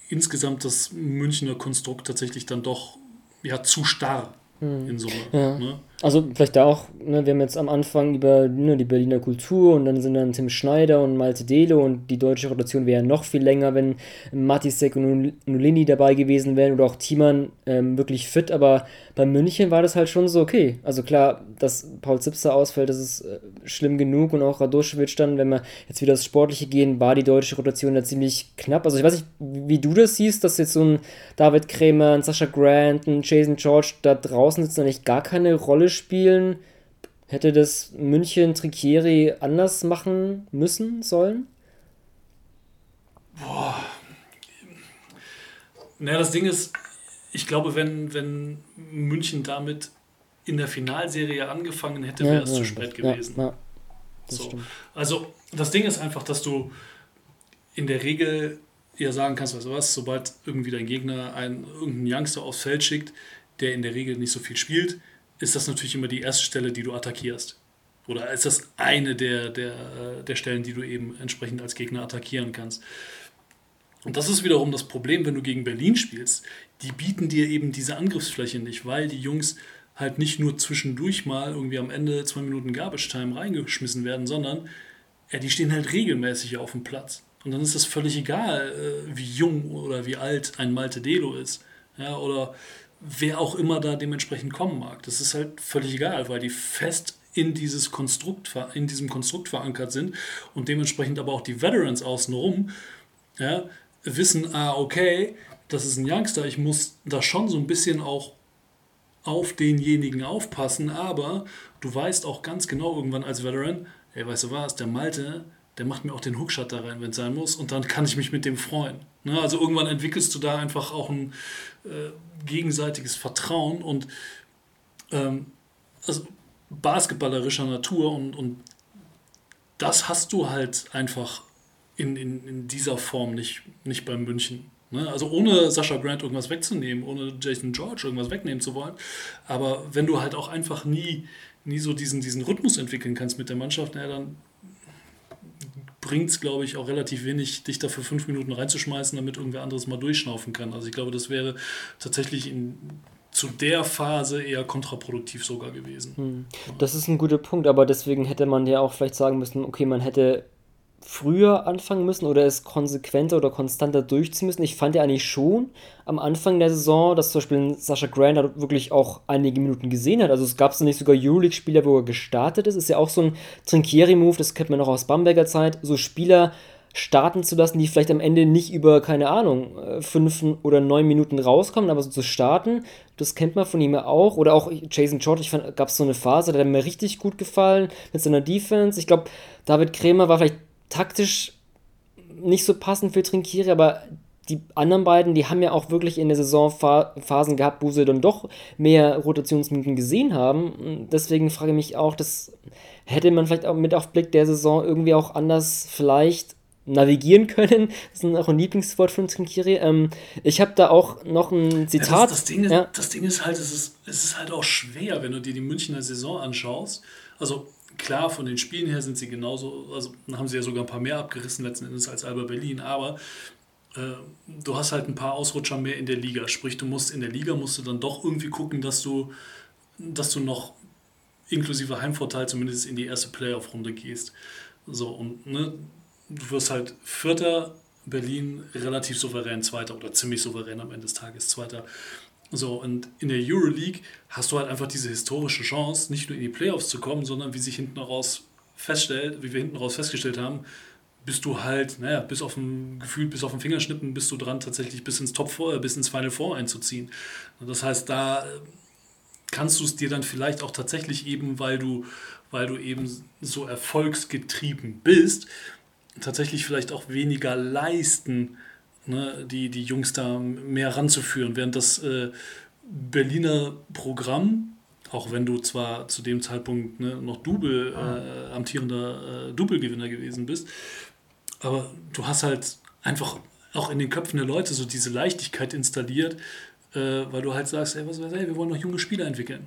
insgesamt das Münchner Konstrukt tatsächlich dann doch ja, zu starr hm. in Summe. Ja. Ne? Also vielleicht da auch, ne, wir haben jetzt am Anfang über ne, die Berliner Kultur und dann sind dann Tim Schneider und Malte Dele und die deutsche Rotation wäre noch viel länger, wenn Matisek und Nulini dabei gewesen wären oder auch Thiemann ähm, wirklich fit, aber bei München war das halt schon so okay. Also klar, dass Paul Zipser ausfällt, das ist äh, schlimm genug und auch Radoschewitsch dann, wenn wir jetzt wieder das Sportliche gehen, war die deutsche Rotation da ziemlich knapp. Also ich weiß nicht, wie du das siehst, dass jetzt so ein David Krämer, ein Sascha Grant, ein Jason George da draußen sitzen und eigentlich gar keine Rolle spielen, hätte das München Trikieri anders machen müssen sollen? Boah. Naja, das Ding ist, ich glaube, wenn, wenn München damit in der Finalserie angefangen hätte, wäre es ja, zu spät gewesen. Ja, so. Also, das Ding ist einfach, dass du in der Regel ja sagen kannst, weißt du was, sobald irgendwie dein Gegner einen, irgendeinen Youngster aufs Feld schickt, der in der Regel nicht so viel spielt, ist das natürlich immer die erste Stelle, die du attackierst. Oder ist das eine der, der, der Stellen, die du eben entsprechend als Gegner attackieren kannst. Und das ist wiederum das Problem, wenn du gegen Berlin spielst. Die bieten dir eben diese Angriffsfläche nicht, weil die Jungs halt nicht nur zwischendurch mal irgendwie am Ende zwei Minuten Garbage Time reingeschmissen werden, sondern ja, die stehen halt regelmäßig auf dem Platz. Und dann ist es völlig egal, äh, wie jung oder wie alt ein Malte Delo ist. Ja, oder wer auch immer da dementsprechend kommen mag. Das ist halt völlig egal, weil die fest in, dieses Konstrukt, in diesem Konstrukt verankert sind und dementsprechend aber auch die Veterans außenrum ja, wissen, ah, okay, das ist ein Youngster, ich muss da schon so ein bisschen auch auf denjenigen aufpassen, aber du weißt auch ganz genau irgendwann als Veteran, hey, weißt du was, der Malte, der macht mir auch den Hookshot da rein, wenn es sein muss, und dann kann ich mich mit dem freuen. Ne? Also irgendwann entwickelst du da einfach auch ein äh, gegenseitiges Vertrauen und ähm, also basketballerischer Natur und, und das hast du halt einfach in, in, in dieser Form nicht, nicht beim München. Ne? Also ohne Sascha Grant irgendwas wegzunehmen, ohne Jason George irgendwas wegnehmen zu wollen. Aber wenn du halt auch einfach nie, nie so diesen, diesen Rhythmus entwickeln kannst mit der Mannschaft, na, dann bringt es, glaube ich, auch relativ wenig, dich da für fünf Minuten reinzuschmeißen, damit irgendwer anderes mal durchschnaufen kann. Also ich glaube, das wäre tatsächlich in, zu der Phase eher kontraproduktiv sogar gewesen. Hm. Das ist ein guter Punkt, aber deswegen hätte man ja auch vielleicht sagen müssen, okay, man hätte früher anfangen müssen oder es konsequenter oder konstanter durchziehen müssen. Ich fand ja eigentlich schon am Anfang der Saison, dass zum Beispiel Sascha Grant wirklich auch einige Minuten gesehen hat. Also es gab so nicht sogar Euroleague-Spieler, wo er gestartet ist. Ist ja auch so ein Trinkieri-Move, das kennt man noch aus Bamberger Zeit. So Spieler starten zu lassen, die vielleicht am Ende nicht über, keine Ahnung, äh, fünf oder neun Minuten rauskommen, aber so zu starten, das kennt man von ihm ja auch. Oder auch Jason George, ich fand, gab es so eine Phase, der hat mir richtig gut gefallen mit seiner Defense. Ich glaube, David Krämer war vielleicht taktisch nicht so passend für Trinkieri, aber die anderen beiden, die haben ja auch wirklich in der Saison Phasen gehabt, wo sie dann doch mehr Rotationsminuten gesehen haben. Deswegen frage ich mich auch, das hätte man vielleicht auch mit auf Blick der Saison irgendwie auch anders vielleicht navigieren können. Das ist auch ein Lieblingswort von Trinkiri. Ähm, ich habe da auch noch ein Zitat. Ja, das, das, Ding ist, ja. das Ding ist halt, es ist, es ist halt auch schwer, wenn du dir die Münchner Saison anschaust. Also klar, von den Spielen her sind sie genauso, also haben sie ja sogar ein paar mehr abgerissen letzten Endes als Alba Berlin, aber äh, du hast halt ein paar Ausrutscher mehr in der Liga. Sprich, du musst in der Liga musst du dann doch irgendwie gucken, dass du, dass du noch inklusive Heimvorteil zumindest in die erste Playoff-Runde gehst. So, und ne, du wirst halt Vierter, Berlin relativ souverän Zweiter oder ziemlich souverän am Ende des Tages Zweiter. So, und in der Euroleague hast du halt einfach diese historische Chance, nicht nur in die Playoffs zu kommen, sondern wie sich hinten raus feststellt, wie wir hinten raus festgestellt haben, bist du halt, naja, bis auf ein Gefühl, bis auf den Fingerschnippen bist du dran, tatsächlich bis ins Top 4, bis ins Final Four einzuziehen. Das heißt, da kannst du es dir dann vielleicht auch tatsächlich eben, weil du, weil du eben so erfolgsgetrieben bist, tatsächlich vielleicht auch weniger leisten, ne, die, die Jungs da mehr ranzuführen. Während das äh, Berliner Programm, auch wenn du zwar zu dem Zeitpunkt ne, noch Double, äh, amtierender äh, Double-Gewinner gewesen bist, aber du hast halt einfach auch in den Köpfen der Leute so diese Leichtigkeit installiert, äh, weil du halt sagst, ey, was, ey, wir wollen noch junge Spieler entwickeln.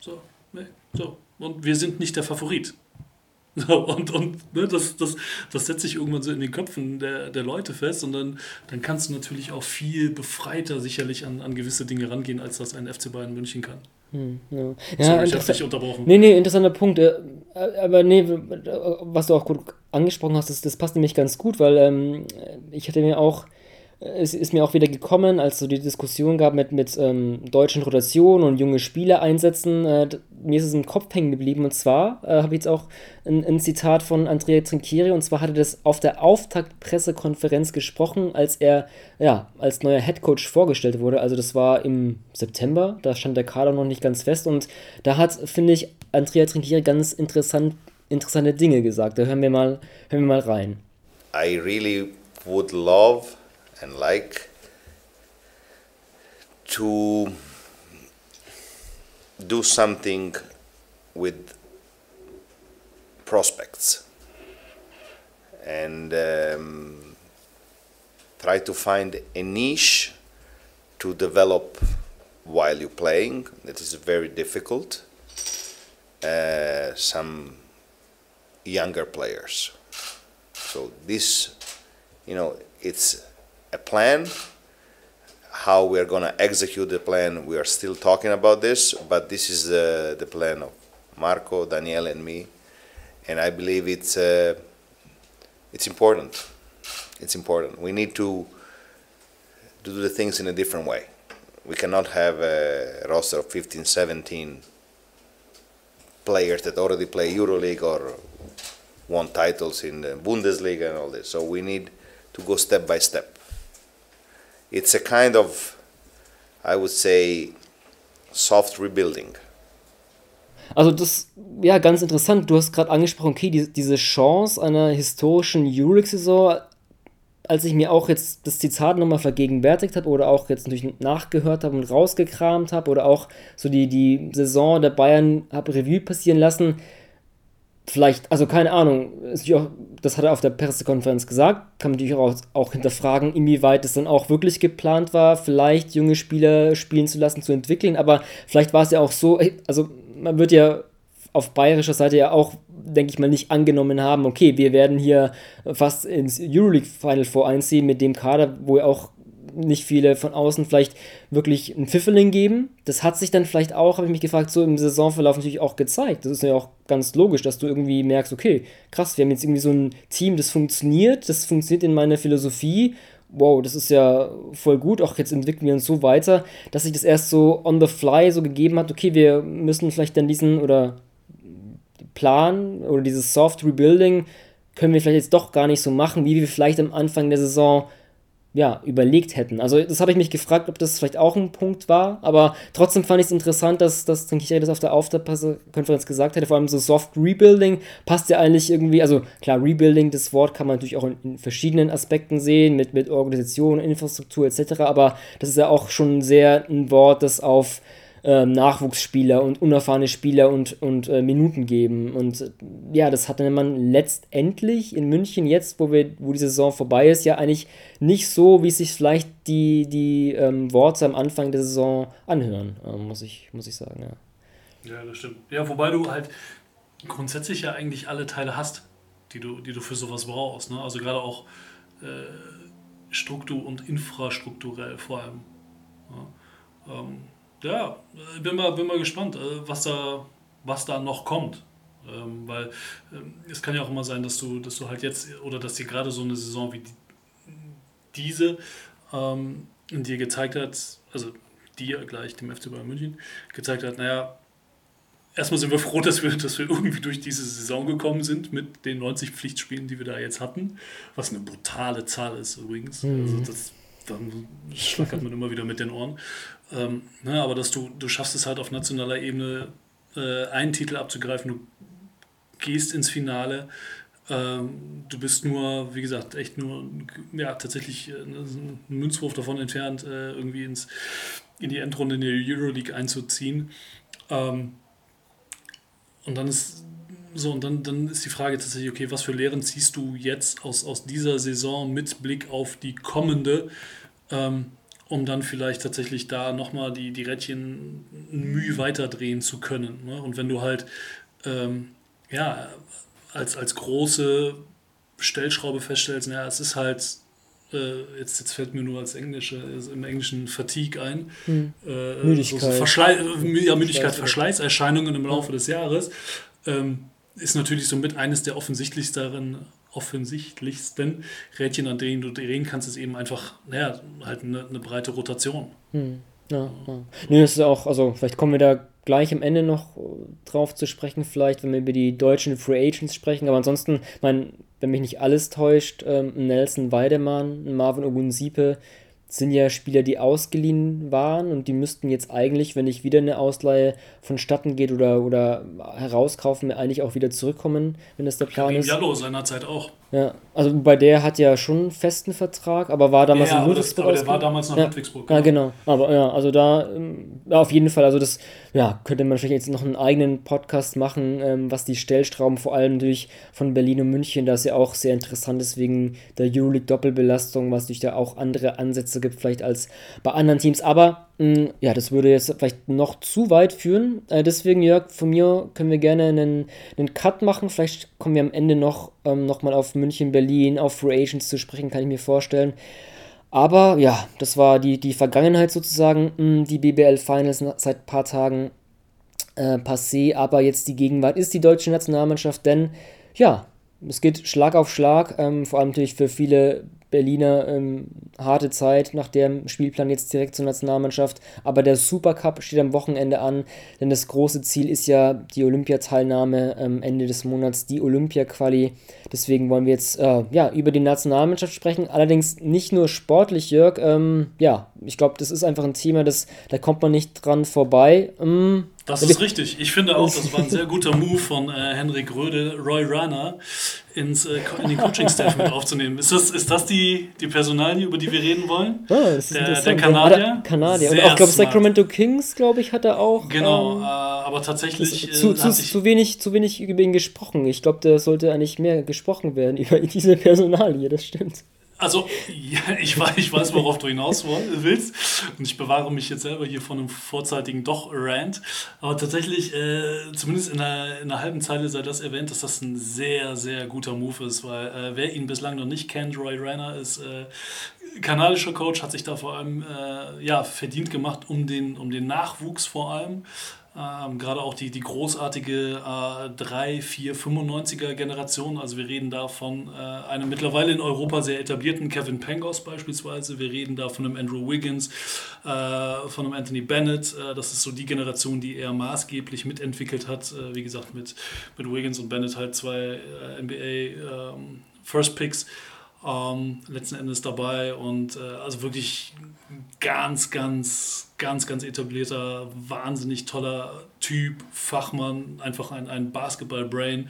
So, ne, so. Und wir sind nicht der Favorit. So, und und ne, das, das, das setzt sich irgendwann so in den Köpfen der, der Leute fest und dann, dann kannst du natürlich auch viel befreiter sicherlich an, an gewisse Dinge rangehen, als das ein FC Bayern München kann. Hm, ja. Sorry, ich habe dich unterbrochen. Nee, nee, interessanter Punkt. Äh, aber nee, was du auch gut angesprochen hast, das, das passt nämlich ganz gut, weil ähm, ich hatte mir auch es ist mir auch wieder gekommen, als es die Diskussion gab mit, mit ähm, deutschen Rotationen und junge Spieler einsetzen. Äh, mir ist es im Kopf hängen geblieben. Und zwar äh, habe ich jetzt auch ein, ein, Zitat von Andrea Trinchieri. Und zwar hat er das auf der Auftaktpressekonferenz gesprochen, als er ja, als neuer Headcoach vorgestellt wurde. Also das war im September. Da stand der Kader noch nicht ganz fest. Und da hat, finde ich, Andrea Trinchieri ganz interessant, interessante Dinge gesagt. Da hören wir mal, hören wir mal rein. I really would love and like to do something with prospects and um, try to find a niche to develop while you're playing. That is very difficult. Uh, some younger players. So this, you know, it's a plan. How we're going to execute the plan, we are still talking about this, but this is the, the plan of Marco, Daniel, and me. And I believe it's, uh, it's important. It's important. We need to, to do the things in a different way. We cannot have a roster of 15, 17 players that already play EuroLeague or won titles in the Bundesliga and all this. So we need to go step by step it's a kind of, I would say, soft rebuilding. Also das, ja, ganz interessant. Du hast gerade angesprochen, okay, die, diese Chance einer historischen Euroleague-Saison, als ich mir auch jetzt das Zitat nochmal vergegenwärtigt habe oder auch jetzt natürlich nachgehört habe und rausgekramt habe oder auch so die, die Saison der Bayern habe Revue passieren lassen, vielleicht, also keine Ahnung, das hat er auf der Pressekonferenz gesagt, kann man natürlich auch, auch hinterfragen, inwieweit es dann auch wirklich geplant war, vielleicht junge Spieler spielen zu lassen, zu entwickeln, aber vielleicht war es ja auch so, also man wird ja auf bayerischer Seite ja auch, denke ich mal, nicht angenommen haben, okay, wir werden hier fast ins Euroleague Final Four einziehen mit dem Kader, wo ja auch nicht viele von außen vielleicht wirklich ein Pfifferling geben. Das hat sich dann vielleicht auch, habe ich mich gefragt, so im Saisonverlauf natürlich auch gezeigt. Das ist ja auch ganz logisch, dass du irgendwie merkst, okay, krass, wir haben jetzt irgendwie so ein Team, das funktioniert, das funktioniert in meiner Philosophie. Wow, das ist ja voll gut, auch jetzt entwickeln wir uns so weiter, dass sich das erst so on the fly so gegeben hat, okay, wir müssen vielleicht dann diesen oder Plan oder dieses Soft Rebuilding können wir vielleicht jetzt doch gar nicht so machen, wie wir vielleicht am Anfang der Saison ja, überlegt hätten. Also das habe ich mich gefragt, ob das vielleicht auch ein Punkt war, aber trotzdem fand ich es interessant, dass, dass ich, das auf der Auftaktkonferenz gesagt hätte, vor allem so Soft Rebuilding passt ja eigentlich irgendwie, also klar, Rebuilding, das Wort kann man natürlich auch in, in verschiedenen Aspekten sehen, mit, mit Organisation, Infrastruktur etc., aber das ist ja auch schon sehr ein Wort, das auf ähm, Nachwuchsspieler und unerfahrene Spieler und, und äh, Minuten geben. Und äh, ja, das hatte man letztendlich in München jetzt, wo, wir, wo die Saison vorbei ist, ja eigentlich nicht so, wie sich vielleicht die, die ähm, Worte am Anfang der Saison anhören, äh, muss, ich, muss ich sagen. Ja. ja, das stimmt. Ja, wobei du halt grundsätzlich ja eigentlich alle Teile hast, die du, die du für sowas brauchst. Ne? Also gerade auch äh, struktur- und infrastrukturell vor allem. Ja. Ähm, ja, bin mal, bin mal gespannt, äh, was da, was da noch kommt. Ähm, weil ähm, es kann ja auch immer sein, dass du, dass du halt jetzt oder dass dir gerade so eine Saison wie die, diese ähm, dir gezeigt hat, also dir gleich dem FC Bayern München gezeigt hat, naja, erstmal sind wir froh, dass wir, dass wir irgendwie durch diese Saison gekommen sind mit den 90 Pflichtspielen, die wir da jetzt hatten, was eine brutale Zahl ist übrigens. Mhm. Also das dann schlackert man immer wieder mit den Ohren. Ähm, ne, aber dass du, du schaffst es halt auf nationaler Ebene, äh, einen Titel abzugreifen, du gehst ins Finale. Ähm, du bist nur, wie gesagt, echt nur ja, tatsächlich äh, ein Münzwurf davon entfernt, äh, irgendwie ins, in die Endrunde in der Euroleague einzuziehen. Ähm, und dann ist so, und dann, dann ist die Frage tatsächlich, okay, was für Lehren ziehst du jetzt aus, aus dieser Saison mit Blick auf die kommende, ähm, um dann vielleicht tatsächlich da nochmal die, die Rädchen Mühe weiterdrehen zu können. Ne? Und wenn du halt, ähm, ja, als, als große Stellschraube feststellst, naja, es ist halt, äh, jetzt, jetzt fällt mir nur als Englische, also im Englischen Fatigue ein. Hm. Äh, Müdigkeit. So, so Verschlei ja, Müdigkeit, Verschleißerscheinungen im Laufe des Jahres. Ähm, ist natürlich somit eines der offensichtlichsten, offensichtlichsten Rädchen, an denen du drehen kannst, ist eben einfach, naja, halt eine, eine breite Rotation. Hm. Ja, ja. Nee, das ist auch, also vielleicht kommen wir da gleich am Ende noch äh, drauf zu sprechen, vielleicht, wenn wir über die deutschen Free Agents sprechen. Aber ansonsten, mein, wenn mich nicht alles täuscht, ähm, Nelson Weidemann, Marvin Ogunsipe, sind ja Spieler, die ausgeliehen waren und die müssten jetzt eigentlich, wenn nicht wieder eine Ausleihe vonstatten geht oder, oder herauskaufen, eigentlich auch wieder zurückkommen, wenn das der Plan Karim ist. Jallo seinerzeit auch. Ja, also bei der hat ja schon einen festen Vertrag, aber war damals ja, in Ludwigsburg. Das, aber der war damals noch ja. Ludwigsburg. Genau. Ja, genau. Aber ja, also da ähm, ja, auf jeden Fall, also das ja, könnte man vielleicht jetzt noch einen eigenen Podcast machen, ähm, was die Stellstrauben vor allem durch von Berlin und München, das ja auch sehr interessant ist wegen der Euroleague Doppelbelastung, was durch da auch andere Ansätze gibt, vielleicht als bei anderen Teams. Aber ja, das würde jetzt vielleicht noch zu weit führen. Äh, deswegen, Jörg, von mir können wir gerne einen, einen Cut machen. Vielleicht kommen wir am Ende noch, ähm, noch mal auf München, Berlin, auf Free Agents zu sprechen, kann ich mir vorstellen. Aber ja, das war die, die Vergangenheit sozusagen, hm, die BBL Finals seit ein paar Tagen äh, passé. Aber jetzt die Gegenwart ist die deutsche Nationalmannschaft, denn ja, es geht Schlag auf Schlag, ähm, vor allem natürlich für viele Berliner ähm, harte Zeit nach dem Spielplan jetzt direkt zur Nationalmannschaft. Aber der Supercup steht am Wochenende an, denn das große Ziel ist ja die Olympiateilnahme ähm, Ende des Monats, die Olympia-Quali. Deswegen wollen wir jetzt äh, ja, über die Nationalmannschaft sprechen. Allerdings nicht nur sportlich, Jörg. Ähm, ja, ich glaube, das ist einfach ein Thema, das, da kommt man nicht dran vorbei. Ähm, das ist richtig. Ich finde auch, das war ein sehr guter Move von äh, Henrik Röde, Roy Rana, ins, äh, in den Coaching-Staff mit aufzunehmen. Ist das, ist das die, die Personalie, über die wir reden wollen? Ah, das ist der, der Kanadier? Kanadier. Und auch, glaube Sacramento Kings, glaube ich, hat er auch. Genau, ähm, äh, aber tatsächlich. Zu, zu, zu, wenig, zu wenig über ihn gesprochen. Ich glaube, da sollte eigentlich mehr gesprochen werden über diese Personalie, das stimmt. Also, ja, ich, weiß, ich weiß, worauf du hinaus willst. Und ich bewahre mich jetzt selber hier von einem vorzeitigen Doch-Rant. Aber tatsächlich, äh, zumindest in einer, in einer halben Zeile sei das erwähnt, dass das ein sehr, sehr guter Move ist. Weil äh, wer ihn bislang noch nicht kennt, Roy Ranner ist äh, kanadischer Coach, hat sich da vor allem äh, ja, verdient gemacht um den, um den Nachwuchs vor allem. Ähm, Gerade auch die, die großartige äh, 3, 4, 95er Generation. Also wir reden da von äh, einem mittlerweile in Europa sehr etablierten Kevin Pangos beispielsweise. Wir reden da von einem Andrew Wiggins, äh, von einem Anthony Bennett. Äh, das ist so die Generation, die er maßgeblich mitentwickelt hat. Äh, wie gesagt, mit, mit Wiggins und Bennett halt zwei äh, NBA ähm, First Picks ähm, letzten Endes dabei und äh, also wirklich ganz, ganz, ganz, ganz etablierter, wahnsinnig toller Typ, Fachmann, einfach ein, ein Basketball-Brain.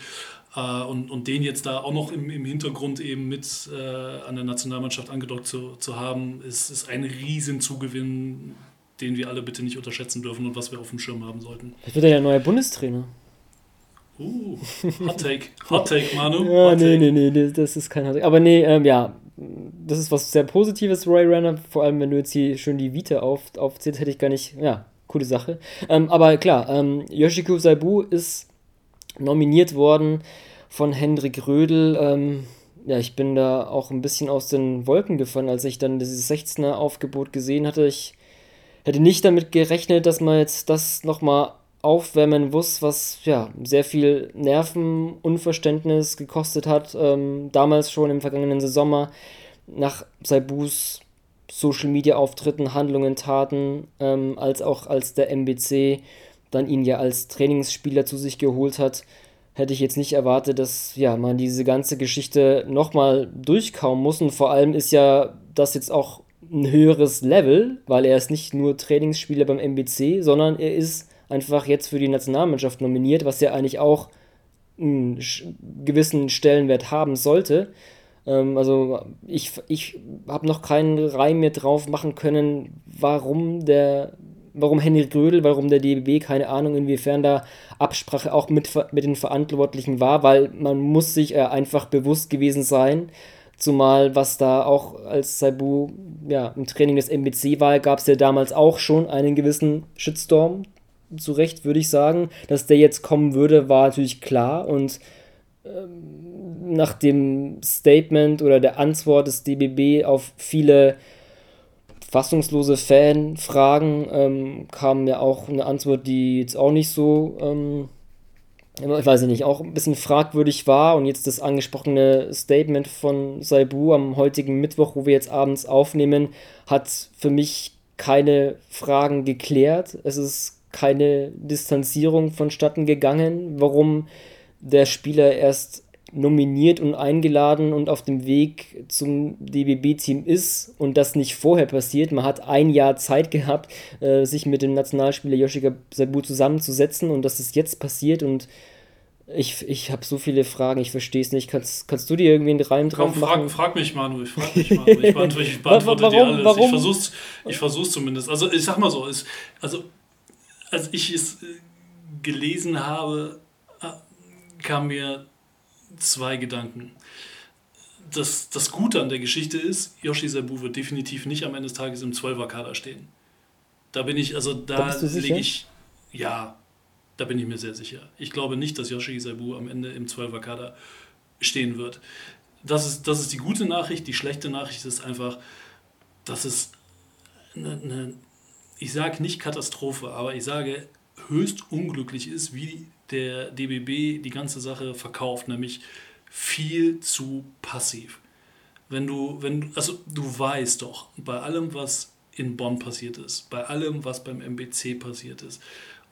Äh, und, und den jetzt da auch noch im, im Hintergrund eben mit äh, an der Nationalmannschaft angedockt zu, zu haben, ist, ist ein Riesenzugewinn, den wir alle bitte nicht unterschätzen dürfen und was wir auf dem Schirm haben sollten. Jetzt wird er ja neuer Bundestrainer. Uh, Hot Take. Hot Take, Manu. ja, Hot nee, nee, nee, das ist kein Hot Take. Aber nee, ähm, ja, das ist was sehr Positives, Roy Runner. Vor allem, wenn du jetzt hier schön die Vita auf, aufzählst, hätte ich gar nicht, ja, coole Sache. Ähm, aber klar, ähm, Yoshiko Saibu ist nominiert worden von Hendrik Rödel. Ähm, ja, ich bin da auch ein bisschen aus den Wolken gefallen, als ich dann dieses 16er Aufgebot gesehen hatte. Ich hätte nicht damit gerechnet, dass man jetzt das nochmal aufwärmen muss, was ja sehr viel Nervenunverständnis gekostet hat. Ähm, damals schon im vergangenen Sommer nach Saibus Social Media Auftritten, Handlungen, Taten, ähm, als auch als der MBC dann ihn ja als Trainingsspieler zu sich geholt hat, hätte ich jetzt nicht erwartet, dass ja man diese ganze Geschichte nochmal durchkauen muss. Und vor allem ist ja das jetzt auch ein höheres Level, weil er ist nicht nur Trainingsspieler beim MBC, sondern er ist einfach jetzt für die Nationalmannschaft nominiert, was ja eigentlich auch einen gewissen Stellenwert haben sollte. Ähm, also ich, ich habe noch keinen Reim mehr drauf machen können, warum der warum Henry Grödel, warum der DBB, keine Ahnung, inwiefern da Absprache auch mit, mit den Verantwortlichen war, weil man muss sich äh, einfach bewusst gewesen sein, zumal was da auch als Saibu ja, im Training des MBC war, gab es ja damals auch schon einen gewissen Shitstorm, zu Recht würde ich sagen, dass der jetzt kommen würde, war natürlich klar und ähm, nach dem Statement oder der Antwort des DBB auf viele fassungslose Fanfragen ähm, kam ja auch eine Antwort, die jetzt auch nicht so, ähm, ich weiß nicht, auch ein bisschen fragwürdig war. Und jetzt das angesprochene Statement von Saibu am heutigen Mittwoch, wo wir jetzt abends aufnehmen, hat für mich keine Fragen geklärt. Es ist keine Distanzierung vonstatten gegangen, warum der Spieler erst nominiert und eingeladen und auf dem Weg zum DBB-Team ist und das nicht vorher passiert. Man hat ein Jahr Zeit gehabt, äh, sich mit dem Nationalspieler Yoshika Sabu zusammenzusetzen und dass es jetzt passiert und ich, ich habe so viele Fragen, ich verstehe es nicht. Kannst, kannst du dir irgendwie einen Reim drauf Komm, machen? Frag, frag mich, Manu. Ich frag mich, Manu. Ich beantworte, ich beantworte warum, dir alles. Warum? Ich versuch's, ich versuch's zumindest. Also ich sag mal so, ist, also als ich es äh, gelesen habe, äh, kam mir zwei Gedanken. Das, das Gute an der Geschichte ist, Yoshi Sabu wird definitiv nicht am Ende des Tages im 12er-Kader stehen. Da bin ich, also da, da lege ich, ja, da bin ich mir sehr sicher. Ich glaube nicht, dass Yoshi Sabu am Ende im 12er-Kader stehen wird. Das ist, das ist die gute Nachricht. Die schlechte Nachricht ist einfach, dass es eine, eine ich sage nicht Katastrophe, aber ich sage höchst unglücklich ist, wie der DBB die ganze Sache verkauft, nämlich viel zu passiv. Wenn du, wenn, also du weißt doch, bei allem, was in Bonn passiert ist, bei allem, was beim MBC passiert ist,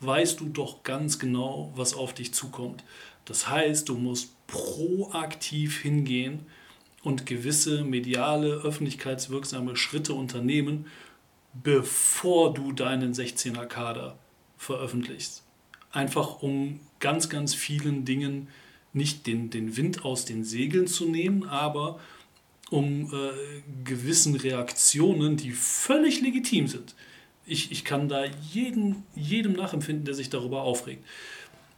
weißt du doch ganz genau, was auf dich zukommt. Das heißt, du musst proaktiv hingehen und gewisse mediale, öffentlichkeitswirksame Schritte unternehmen, bevor du deinen 16er Kader veröffentlichst. Einfach um ganz, ganz vielen Dingen nicht den, den Wind aus den Segeln zu nehmen, aber um äh, gewissen Reaktionen, die völlig legitim sind. Ich, ich kann da jeden, jedem nachempfinden, der sich darüber aufregt.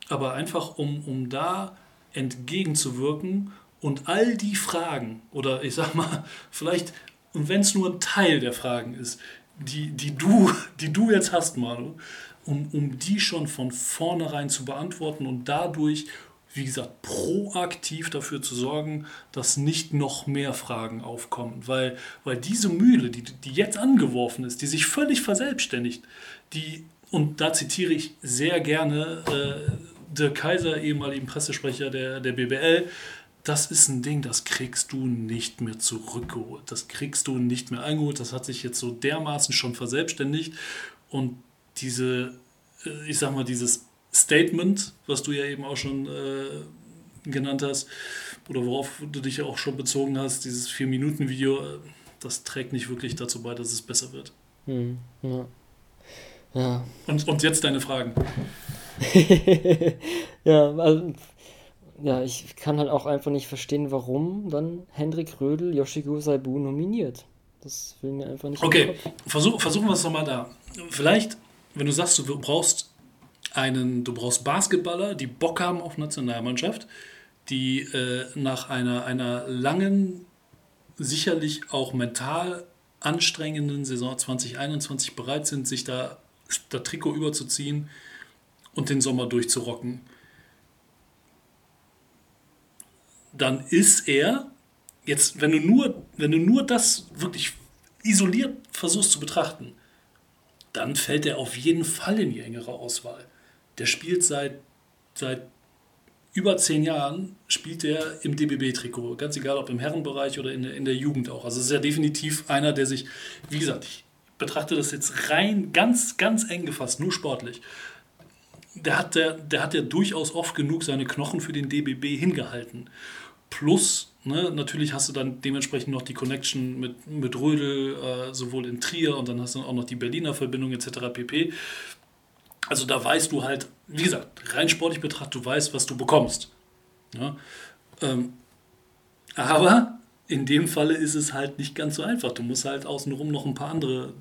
Aber einfach um, um da entgegenzuwirken und all die Fragen, oder ich sag mal, vielleicht, und wenn es nur ein Teil der Fragen ist, die, die, du, die du jetzt hast, Manu, um, um die schon von vornherein zu beantworten und dadurch, wie gesagt, proaktiv dafür zu sorgen, dass nicht noch mehr Fragen aufkommen. Weil, weil diese Mühle, die, die jetzt angeworfen ist, die sich völlig verselbstständigt, die, und da zitiere ich sehr gerne äh, der Kaiser, ehemaligen Pressesprecher der, der BBL, das ist ein Ding, das kriegst du nicht mehr zurückgeholt. Das kriegst du nicht mehr eingeholt. Das hat sich jetzt so dermaßen schon verselbstständigt. Und diese, äh, ich sag mal, dieses Statement, was du ja eben auch schon äh, genannt hast, oder worauf du dich ja auch schon bezogen hast, dieses Vier-Minuten-Video, äh, das trägt nicht wirklich dazu bei, dass es besser wird. Hm, ja. Ja. Und, und jetzt deine Fragen. ja, also ja, ich kann halt auch einfach nicht verstehen, warum dann Hendrik Rödel Yoshiko Saibu nominiert. Das will mir einfach nicht. Okay, Versuch, versuchen wir es nochmal da. Vielleicht, wenn du sagst, du brauchst einen, du brauchst Basketballer, die Bock haben auf Nationalmannschaft, die äh, nach einer, einer langen, sicherlich auch mental anstrengenden Saison 2021 bereit sind, sich da das Trikot überzuziehen und den Sommer durchzurocken dann ist er, jetzt, wenn du nur, wenn du nur das wirklich isoliert versuchst zu betrachten, dann fällt er auf jeden Fall in die engere Auswahl. Der spielt seit, seit über zehn Jahren, spielt er im DBB-Trikot. Ganz egal, ob im Herrenbereich oder in der, in der Jugend auch. Also ist ja definitiv einer, der sich, wie gesagt, ich betrachte das jetzt rein ganz, ganz eng gefasst, nur sportlich. Der hat, der, der hat ja durchaus oft genug seine Knochen für den DBB hingehalten. Plus, ne, natürlich hast du dann dementsprechend noch die Connection mit, mit Rödel, äh, sowohl in Trier und dann hast du auch noch die Berliner Verbindung etc. pp. Also da weißt du halt, wie gesagt, rein sportlich betrachtet, du weißt, was du bekommst. Ja? Ähm, aber in dem Falle ist es halt nicht ganz so einfach. Du musst halt außenrum noch ein paar andere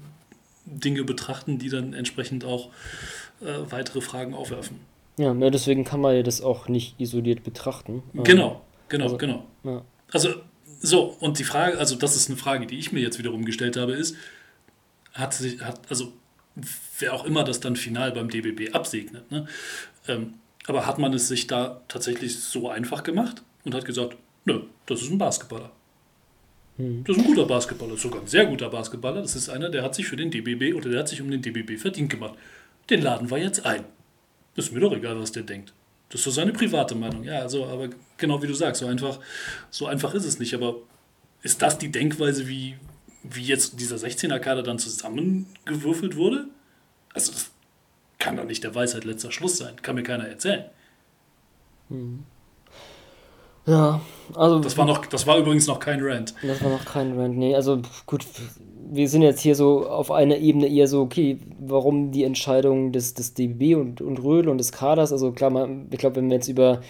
Dinge betrachten, die dann entsprechend auch äh, weitere Fragen aufwerfen. Ja, deswegen kann man ja das auch nicht isoliert betrachten. Genau, genau, also, genau. Ja. Also, so, und die Frage, also das ist eine Frage, die ich mir jetzt wiederum gestellt habe, ist, hat sich, hat, also wer auch immer das dann final beim DBB absegnet, ne? Ähm, aber hat man es sich da tatsächlich so einfach gemacht und hat gesagt, nö, das ist ein Basketballer. Hm. Das ist ein guter Basketballer, sogar ein sehr guter Basketballer. Das ist einer, der hat sich für den DBB oder der hat sich um den DBB verdient gemacht. Den laden wir jetzt ein. Ist mir doch egal, was der denkt. Das ist so seine private Meinung. Ja, also, aber genau wie du sagst, so einfach, so einfach ist es nicht. Aber ist das die Denkweise, wie, wie jetzt dieser 16er-Kader dann zusammengewürfelt wurde? Also, das kann doch nicht der Weisheit letzter Schluss sein. Kann mir keiner erzählen. Hm. Ja, also. Das war, noch, das war übrigens noch kein Rant. Das war noch kein Rant, nee. Also, gut, wir sind jetzt hier so auf einer Ebene eher so, okay, warum die Entscheidung des, des DBB und, und Rödel und des Kaders, also klar, man, ich glaube, wenn wir jetzt über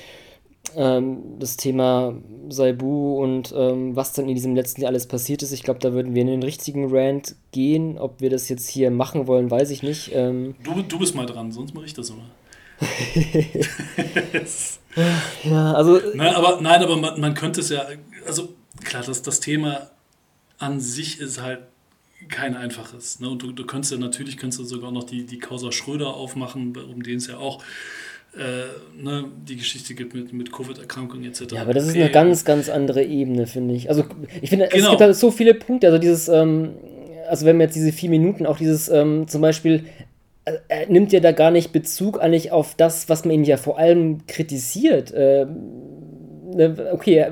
ähm, das Thema Saibu und ähm, was dann in diesem letzten Jahr alles passiert ist, ich glaube, da würden wir in den richtigen Rant gehen. Ob wir das jetzt hier machen wollen, weiß ich nicht. Ähm, du, du bist mal dran, sonst mache ich das immer. ja, also. Nein, aber, nein, aber man, man könnte es ja, also klar, das, das Thema an sich ist halt kein einfaches. Ne? Und du, du könntest ja natürlich könntest du sogar noch die, die Causa Schröder aufmachen, um den es ja auch äh, ne, die Geschichte gibt mit, mit Covid-Erkrankungen etc. Ja, aber das ist eine ganz, ganz andere Ebene, finde ich. Also ich finde, genau. es gibt halt so viele Punkte, also dieses, ähm, also wenn man jetzt diese vier Minuten, auch dieses ähm, zum Beispiel, er nimmt ja da gar nicht Bezug eigentlich auf das, was man ihn ja vor allem kritisiert. Ähm, ne, okay,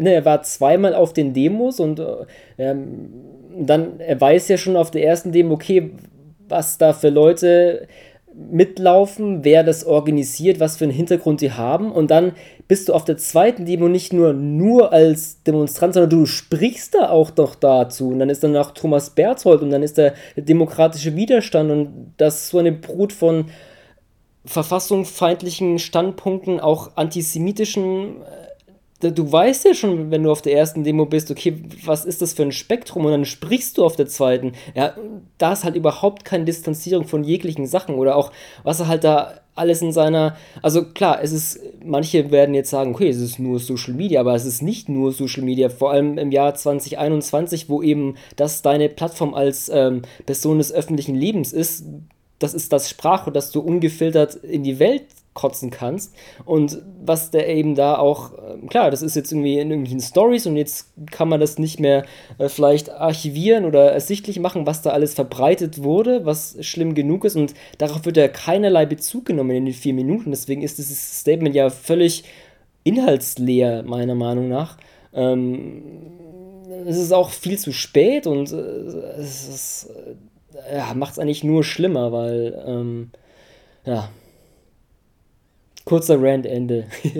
ne, er, war zweimal auf den Demos und äh, ähm, dann, er weiß ja schon auf der ersten Demo, okay, was da für Leute mitlaufen, wer das organisiert, was für einen Hintergrund die haben. Und dann bist du auf der zweiten Demo nicht nur, nur als Demonstrant, sondern du sprichst da auch doch dazu. Und dann ist dann auch Thomas Berthold und dann ist der demokratische Widerstand und das so eine Brut von verfassungsfeindlichen Standpunkten, auch antisemitischen äh, du weißt ja schon, wenn du auf der ersten Demo bist, okay, was ist das für ein Spektrum? Und dann sprichst du auf der zweiten. Ja, da ist halt überhaupt keine Distanzierung von jeglichen Sachen oder auch, was er halt da alles in seiner. Also klar, es ist, manche werden jetzt sagen, okay, es ist nur Social Media, aber es ist nicht nur Social Media, vor allem im Jahr 2021, wo eben das deine Plattform als ähm, Person des öffentlichen Lebens ist. Das ist das Sprachrohr, das du ungefiltert in die Welt kotzen kannst. Und was der eben da auch, äh, klar, das ist jetzt irgendwie in irgendwelchen Stories und jetzt kann man das nicht mehr äh, vielleicht archivieren oder ersichtlich machen, was da alles verbreitet wurde, was schlimm genug ist. Und darauf wird ja keinerlei Bezug genommen in den vier Minuten. Deswegen ist dieses Statement ja völlig inhaltsleer, meiner Meinung nach. Ähm, es ist auch viel zu spät und äh, es äh, ja, macht es eigentlich nur schlimmer, weil ähm, ja, kurzer Rant-Ende.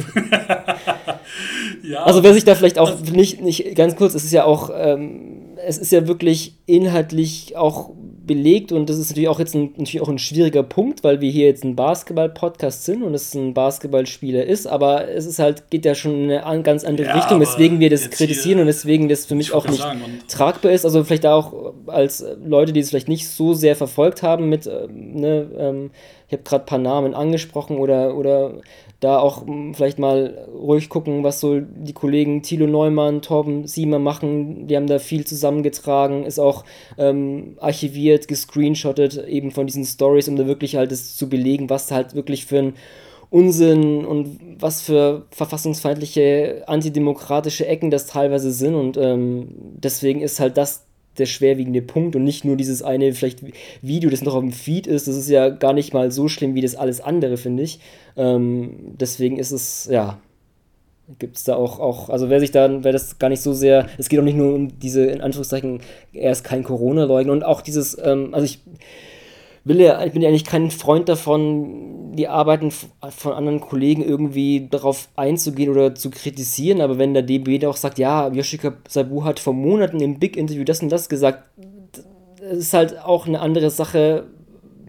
ja, also wer sich da vielleicht auch nicht, nicht ganz kurz, es ist ja auch, ähm, es ist ja wirklich inhaltlich auch belegt und das ist natürlich auch jetzt ein, natürlich auch ein schwieriger Punkt, weil wir hier jetzt ein Basketball-Podcast sind und es ein Basketballspieler ist, aber es ist halt, geht ja schon in eine ganz andere ja, Richtung, weswegen wir das kritisieren und deswegen das für mich auch nicht sagen, tragbar ist. Also vielleicht auch als Leute, die es vielleicht nicht so sehr verfolgt haben mit, äh, ne, ähm, ich habe gerade ein paar Namen angesprochen oder, oder da auch hm, vielleicht mal ruhig gucken, was so die Kollegen Thilo Neumann, Torben Siemer machen. Die haben da viel zusammengetragen, ist auch ähm, archiviert, gescreenshottet eben von diesen Stories, um da wirklich halt das zu belegen, was da halt wirklich für ein Unsinn und was für verfassungsfeindliche, antidemokratische Ecken das teilweise sind. Und ähm, deswegen ist halt das der schwerwiegende Punkt und nicht nur dieses eine vielleicht Video, das noch auf dem Feed ist. Das ist ja gar nicht mal so schlimm wie das alles andere, finde ich. Ähm, deswegen ist es, ja, gibt es da auch, auch, also wer sich da, wer das gar nicht so sehr, es geht auch nicht nur um diese, in Anführungszeichen, er ist kein Corona-Leugner und auch dieses, ähm, also ich will ja, ich bin ja eigentlich kein Freund davon, die Arbeiten von anderen Kollegen irgendwie darauf einzugehen oder zu kritisieren, aber wenn der DB auch sagt, ja, Yoshika Sabu hat vor Monaten im Big-Interview das und das gesagt, ist halt auch eine andere Sache,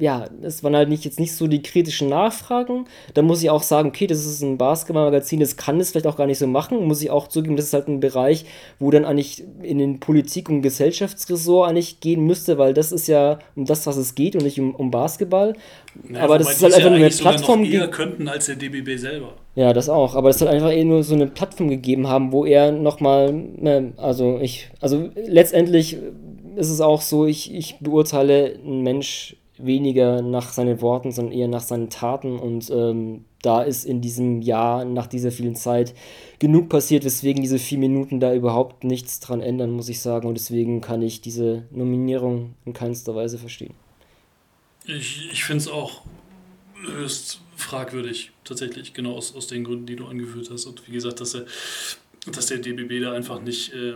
ja, es waren halt nicht, jetzt nicht so die kritischen Nachfragen. Da muss ich auch sagen, okay, das ist ein Basketballmagazin, das kann das vielleicht auch gar nicht so machen. Muss ich auch zugeben, das ist halt ein Bereich, wo dann eigentlich in den Politik- und Gesellschaftsressort eigentlich gehen müsste, weil das ist ja um das, was es geht und nicht um, um Basketball. Naja, aber das ist halt einfach nur eine Plattform. Eher könnten als der DBB selber. Ja, das auch. Aber es hat einfach eh nur so eine Plattform gegeben haben, wo er nochmal, ne, also ich, also letztendlich ist es auch so, ich, ich beurteile einen Mensch weniger nach seinen Worten, sondern eher nach seinen Taten. Und ähm, da ist in diesem Jahr, nach dieser vielen Zeit, genug passiert, weswegen diese vier Minuten da überhaupt nichts dran ändern, muss ich sagen. Und deswegen kann ich diese Nominierung in keinster Weise verstehen. Ich, ich finde es auch höchst fragwürdig, tatsächlich, genau aus, aus den Gründen, die du angeführt hast. Und wie gesagt, dass, er, dass der DBB da einfach nicht äh,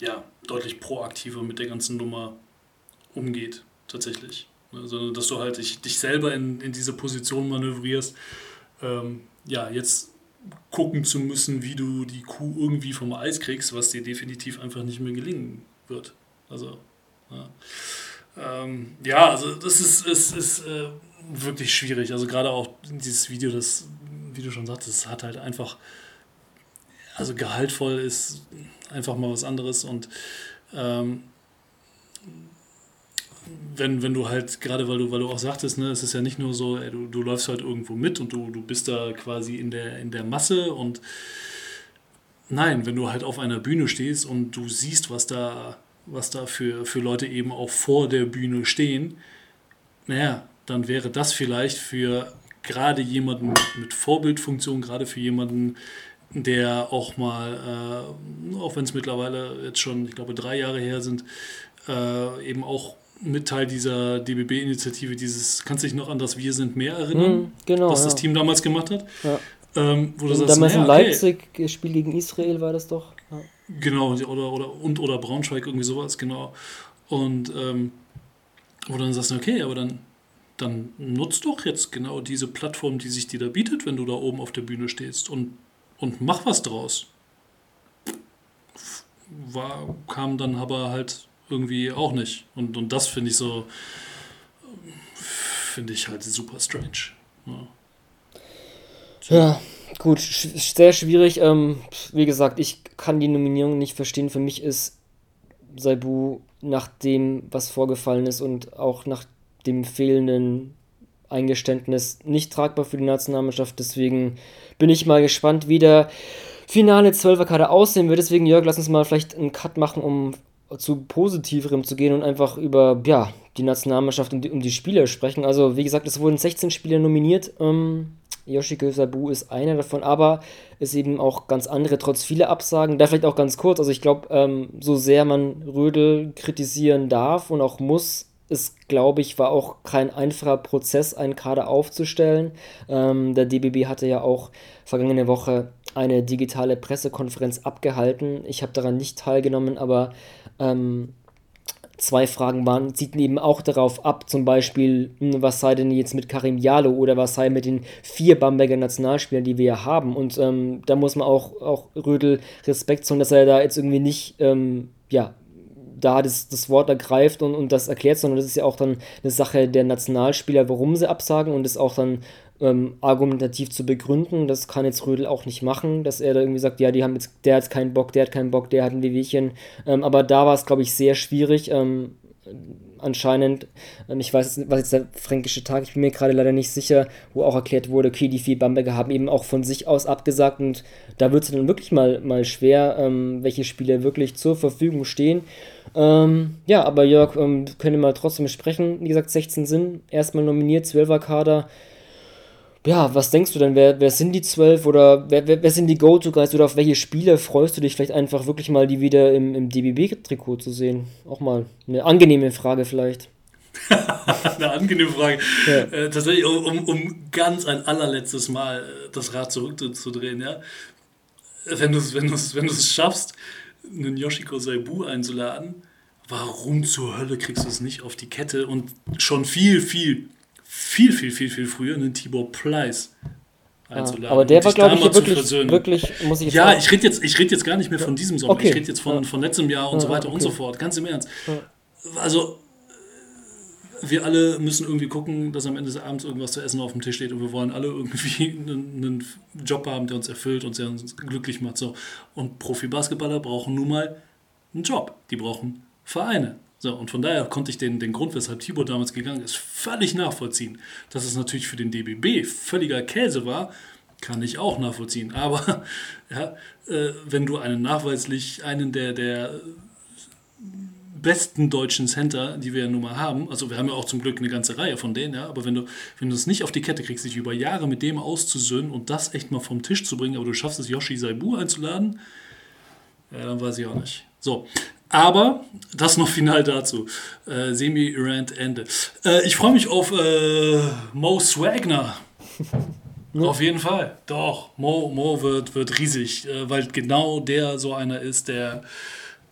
ja, deutlich proaktiver mit der ganzen Nummer umgeht, tatsächlich sondern dass du halt dich, dich selber in, in diese Position manövrierst, ähm, ja, jetzt gucken zu müssen, wie du die Kuh irgendwie vom Eis kriegst, was dir definitiv einfach nicht mehr gelingen wird. Also, ja, ähm, ja also das ist, ist, ist äh, wirklich schwierig. Also gerade auch dieses Video, das, wie du schon sagtest, hat halt einfach, also gehaltvoll ist einfach mal was anderes und ähm, wenn, wenn du halt, gerade weil du, weil du auch sagtest, ne, es ist ja nicht nur so, ey, du, du läufst halt irgendwo mit und du, du bist da quasi in der, in der Masse und nein, wenn du halt auf einer Bühne stehst und du siehst, was da, was da für, für Leute eben auch vor der Bühne stehen, naja, dann wäre das vielleicht für gerade jemanden mit Vorbildfunktion, gerade für jemanden, der auch mal, äh, auch wenn es mittlerweile jetzt schon, ich glaube, drei Jahre her sind, äh, eben auch mit Teil dieser DBB-Initiative, dieses, kannst du dich noch an das Wir sind mehr erinnern, mm, genau, was ja. das Team damals gemacht hat? Ja. Ähm, wo du sagst, damals naja, in Leipzig, okay. Spiel gegen Israel war das doch. Ja. Genau, oder, oder, und oder Braunschweig, irgendwie sowas, genau. Und ähm, wo du dann sagst, okay, aber dann, dann nutzt doch jetzt genau diese Plattform, die sich dir da bietet, wenn du da oben auf der Bühne stehst und, und mach was draus. War, kam dann aber halt irgendwie auch nicht. Und, und das finde ich so, finde ich halt super strange. Ja, ja gut, sehr schwierig. Ähm, wie gesagt, ich kann die Nominierung nicht verstehen. Für mich ist Saibu nach dem, was vorgefallen ist und auch nach dem fehlenden Eingeständnis nicht tragbar für die Nationalmannschaft. Deswegen bin ich mal gespannt, wie der finale Zwölferkader aussehen wird. Deswegen, Jörg, lass uns mal vielleicht einen Cut machen, um zu positiverem zu gehen und einfach über ja, die Nationalmannschaft und die, um die Spieler sprechen. Also, wie gesagt, es wurden 16 Spieler nominiert. Ähm, Yoshiko Sabu ist einer davon, aber es eben auch ganz andere, trotz vieler Absagen. Da vielleicht auch ganz kurz, also ich glaube, ähm, so sehr man Rödel kritisieren darf und auch muss, es, glaube ich, war auch kein einfacher Prozess, einen Kader aufzustellen. Ähm, der DBB hatte ja auch vergangene Woche eine digitale Pressekonferenz abgehalten. Ich habe daran nicht teilgenommen, aber ähm, zwei Fragen waren, zielten eben auch darauf ab, zum Beispiel, hm, was sei denn jetzt mit Karim Jalo oder was sei mit den vier Bamberger Nationalspielern, die wir ja haben. Und ähm, da muss man auch, auch Rödel Respekt zollen, dass er da jetzt irgendwie nicht, ähm, ja, da das, das Wort ergreift und, und das erklärt, sondern das ist ja auch dann eine Sache der Nationalspieler, warum sie absagen und das auch dann ähm, argumentativ zu begründen. Das kann jetzt Rödel auch nicht machen, dass er da irgendwie sagt, ja, die haben jetzt, der hat keinen Bock, der hat keinen Bock, der hat ein Wehwehchen. Ähm, aber da war es, glaube ich, sehr schwierig. Ähm, anscheinend, ähm, ich weiß nicht, was jetzt der fränkische Tag, ich bin mir gerade leider nicht sicher, wo auch erklärt wurde, okay, die vier Bamberger haben eben auch von sich aus abgesagt und da wird es dann wirklich mal, mal schwer, ähm, welche Spiele wirklich zur Verfügung stehen. Ähm, ja, aber Jörg, ähm, können wir mal trotzdem sprechen. Wie gesagt, 16 sind erstmal nominiert, 12er Kader ja, was denkst du denn? Wer, wer sind die zwölf oder wer, wer, wer sind die Go-To-Guys oder auf welche Spiele freust du dich vielleicht einfach wirklich mal, die wieder im, im DBB-Trikot zu sehen? Auch mal eine angenehme Frage vielleicht. eine angenehme Frage. Ja. Äh, tatsächlich, um, um ganz ein allerletztes Mal äh, das Rad zurückzudrehen, ja. Wenn du es wenn wenn schaffst, einen Yoshiko Saibu einzuladen, warum zur Hölle kriegst du es nicht auf die Kette und schon viel, viel, viel, viel, viel, viel früher einen Tibor Pleiss einzuladen. Ja, aber der war, glaube ich, wirklich, wirklich, muss ich jetzt Ja, sagen. ich rede jetzt, red jetzt gar nicht mehr von diesem Sommer. Okay. Ich rede jetzt von, von letztem Jahr und so weiter okay. und so fort. Ganz im Ernst. Also, wir alle müssen irgendwie gucken, dass am Ende des Abends irgendwas zu essen auf dem Tisch steht und wir wollen alle irgendwie einen, einen Job haben, der uns erfüllt und der uns glücklich macht. So. Und Profi-Basketballer brauchen nun mal einen Job. Die brauchen Vereine. So, und von daher konnte ich den, den Grund, weshalb Tibor damals gegangen ist, völlig nachvollziehen. Dass es natürlich für den DBB völliger Käse war, kann ich auch nachvollziehen. Aber ja, äh, wenn du einen nachweislich, einen der, der besten deutschen Center, die wir ja nun mal haben, also wir haben ja auch zum Glück eine ganze Reihe von denen, ja, aber wenn du, wenn du es nicht auf die Kette kriegst, dich über Jahre mit dem auszusöhnen und das echt mal vom Tisch zu bringen, aber du schaffst es, Yoshi Saibu einzuladen, ja, dann weiß ich auch nicht. So, aber das noch final dazu. Äh, Semi-Rant Ende. Äh, ich freue mich auf äh, Mo Swagner. Auf jeden Fall. Doch, Mo, Mo wird, wird riesig, äh, weil genau der so einer ist, der,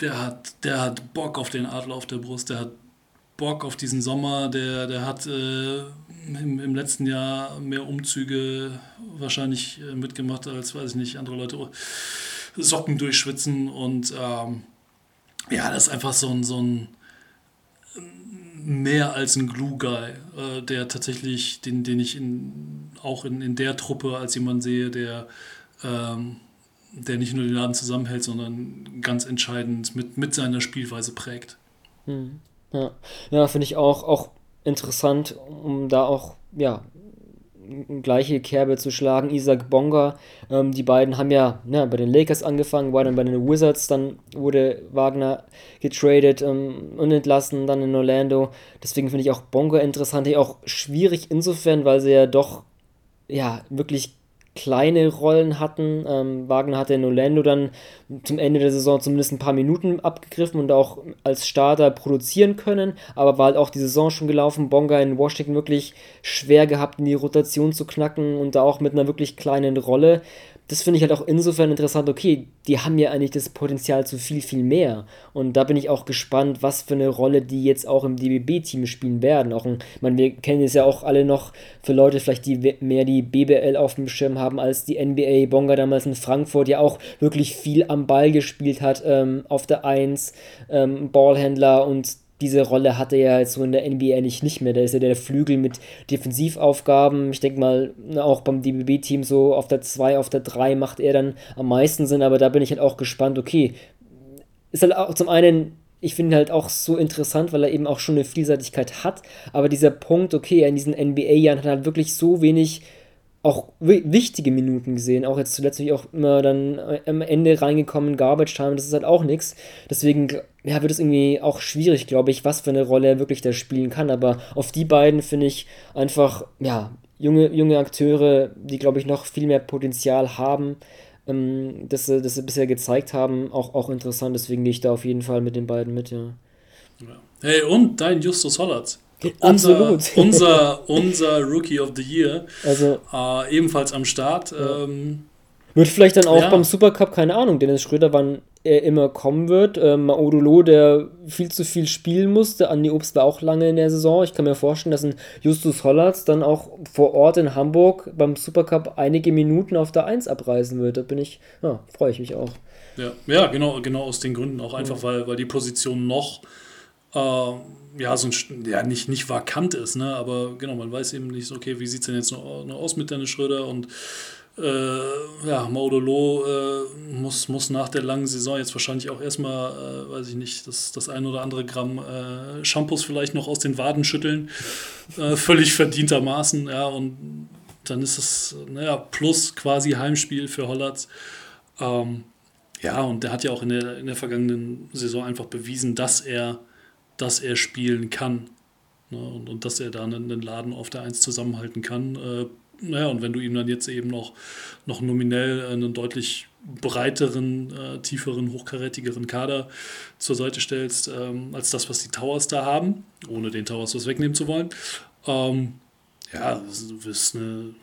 der, hat, der hat Bock auf den Adler auf der Brust, der hat Bock auf diesen Sommer, der, der hat äh, im, im letzten Jahr mehr Umzüge wahrscheinlich äh, mitgemacht als, weiß ich nicht, andere Leute Socken durchschwitzen und ähm, ja, das ist einfach so ein, so ein mehr als ein Glue-Guy, äh, der tatsächlich, den, den ich in, auch in, in der Truppe als jemand sehe, der, ähm, der nicht nur den Laden zusammenhält, sondern ganz entscheidend mit, mit seiner Spielweise prägt. Hm. Ja, ja finde ich auch, auch interessant, um da auch ja, gleiche Kerbe zu schlagen. Isaac Bonga, ähm, die beiden haben ja, ja bei den Lakers angefangen, war dann bei den Wizards, dann wurde Wagner getradet ähm, und entlassen, dann in Orlando. Deswegen finde ich auch Bonga interessant, auch schwierig insofern, weil sie ja doch ja wirklich kleine Rollen hatten. Ähm, Wagner hatte in Orlando dann zum Ende der Saison zumindest ein paar Minuten abgegriffen und auch als Starter produzieren können, aber war halt auch die Saison schon gelaufen. Bonga in Washington wirklich schwer gehabt, in die Rotation zu knacken und da auch mit einer wirklich kleinen Rolle das finde ich halt auch insofern interessant, okay, die haben ja eigentlich das Potenzial zu viel, viel mehr. Und da bin ich auch gespannt, was für eine Rolle die jetzt auch im DBB-Team spielen werden. Auch ein, meine, wir kennen es ja auch alle noch für Leute vielleicht, die mehr die BBL auf dem Schirm haben als die NBA. Bonga damals in Frankfurt ja auch wirklich viel am Ball gespielt hat, ähm, auf der 1, ähm, Ballhändler und diese Rolle hatte er jetzt so in der NBA nicht, nicht mehr. Da ist ja der Flügel mit Defensivaufgaben. Ich denke mal, auch beim DBB-Team so auf der 2, auf der 3 macht er dann am meisten Sinn, aber da bin ich halt auch gespannt, okay. Ist halt auch zum einen ich finde ihn halt auch so interessant, weil er eben auch schon eine Vielseitigkeit hat. Aber dieser Punkt, okay, in diesen NBA-Jahren hat er halt wirklich so wenig auch wichtige Minuten gesehen. Auch jetzt zuletzt auch immer dann äh, am Ende reingekommen, Garbage Time, das ist halt auch nichts. Deswegen ja, wird es irgendwie auch schwierig, glaube ich, was für eine Rolle er wirklich da spielen kann. Aber auf die beiden finde ich einfach, ja, junge, junge Akteure, die, glaube ich, noch viel mehr Potenzial haben, ähm, das, sie, das sie bisher gezeigt haben, auch, auch interessant. Deswegen gehe ich da auf jeden Fall mit den beiden mit, ja. Hey, und dein Justus Hollatz. Unser, unser, unser Rookie of the Year. Also, äh, ebenfalls am Start. Ja. Ähm, wird vielleicht dann auch ja. beim Supercup, keine Ahnung, Dennis Schröder, wann er immer kommen wird. Ähm, Maudolo, der viel zu viel spielen musste. Andi Obst war auch lange in der Saison. Ich kann mir vorstellen, dass ein Justus Hollatz dann auch vor Ort in Hamburg beim Supercup einige Minuten auf der 1 abreisen wird. Da bin ich, ja, freue ich mich auch. Ja, ja genau, genau aus den Gründen auch einfach, ja. weil, weil die Position noch ja, so ein, ja, nicht, nicht vakant ist, ne? aber genau, man weiß eben nicht so, okay, wie sieht es denn jetzt noch, noch aus mit Dennis Schröder und äh, ja, Maudolo äh, muss, muss nach der langen Saison jetzt wahrscheinlich auch erstmal, äh, weiß ich nicht, das, das ein oder andere Gramm äh, Shampoos vielleicht noch aus den Waden schütteln. Äh, völlig verdientermaßen, ja, und dann ist es, naja, plus quasi Heimspiel für Hollatz. Ähm, ja, und der hat ja auch in der, in der vergangenen Saison einfach bewiesen, dass er dass er spielen kann. Ne? Und, und, dass er da einen, einen, Laden auf der Eins zusammenhalten kann. Äh, naja, und wenn du ihm dann jetzt eben noch, noch nominell einen deutlich breiteren, äh, tieferen, hochkarätigeren Kader zur Seite stellst, ähm, als das, was die Towers da haben, ohne den Towers was wegnehmen zu wollen, ähm, ja, du wirst eine,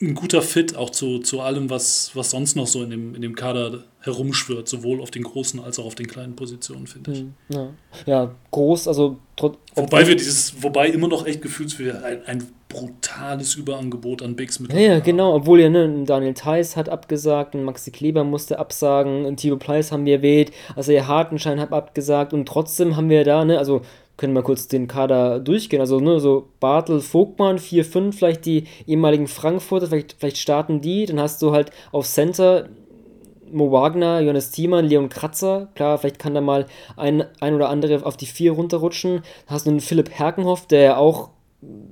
ein guter Fit auch zu, zu allem, was, was sonst noch so in dem, in dem Kader herumschwirrt, sowohl auf den großen als auch auf den kleinen Positionen, finde ich. Hm, ja. ja, groß, also Wobei wir dieses, wobei immer noch echt gefühlt ein, ein brutales Überangebot an Bigs mit. Ja, ja, genau, obwohl ja, ne, Daniel Theiss hat abgesagt, ein Maxi Kleber musste absagen, ein Timo Pleiss haben wir erwähnt, also der Hartenschein hat abgesagt und trotzdem haben wir da, ne, also können wir kurz den Kader durchgehen. Also ne, so Bartel, Vogtmann, 4-5, vielleicht die ehemaligen Frankfurter, vielleicht, vielleicht starten die. Dann hast du halt auf Center Mo Wagner, Johannes Thiemann, Leon Kratzer. Klar, vielleicht kann da mal ein, ein oder andere auf die 4 runterrutschen. Dann hast du einen Philipp Herkenhoff, der ja auch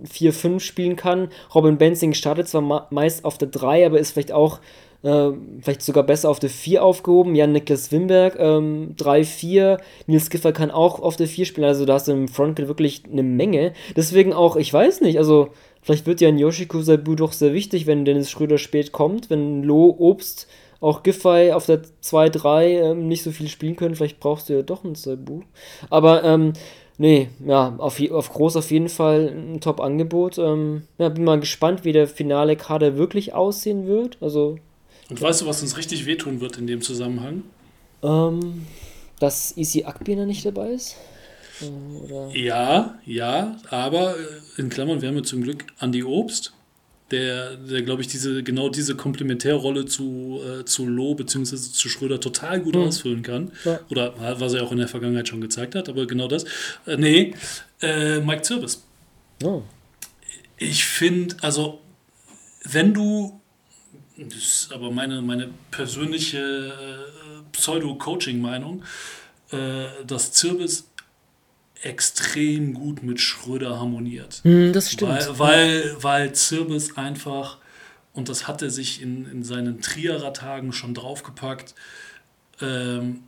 4-5 spielen kann. Robin Benzing startet zwar meist auf der 3, aber ist vielleicht auch äh, vielleicht sogar besser auf der 4 aufgehoben. Jan-Niklas Wimberg, ähm, 3-4. Nils Giffer kann auch auf der 4 spielen. Also da hast du im Frontcourt wirklich eine Menge. Deswegen auch, ich weiß nicht, also vielleicht wird ja ein Yoshiko Sabu doch sehr wichtig, wenn Dennis Schröder spät kommt, wenn Lo, Obst, auch Giffey auf der 2-3 ähm, nicht so viel spielen können. Vielleicht brauchst du ja doch einen Sabu. Aber, ähm, Nee, ja, auf, auf groß auf jeden Fall ein Top-Angebot. Ähm, ja, bin mal gespannt, wie der finale Kader wirklich aussehen wird. Also und weißt du, was uns richtig wehtun wird in dem Zusammenhang? Ähm, dass Easy Akbiner nicht dabei ist? Äh, oder? Ja, ja, aber äh, in Klammern, wir haben ja zum Glück Andy Obst, der, der glaube ich, diese, genau diese Komplementärrolle zu, äh, zu Loh bzw. zu Schröder total gut mhm. ausfüllen kann. Ja. Oder was er auch in der Vergangenheit schon gezeigt hat, aber genau das. Äh, nee, äh, Mike Zirbis. Oh. Ich finde, also, wenn du das ist aber meine, meine persönliche äh, Pseudo-Coaching-Meinung, äh, dass Zirbis extrem gut mit Schröder harmoniert. Mm, das stimmt. Weil, weil, weil Zirbis einfach, und das hat er sich in, in seinen Trierer-Tagen schon draufgepackt, ähm,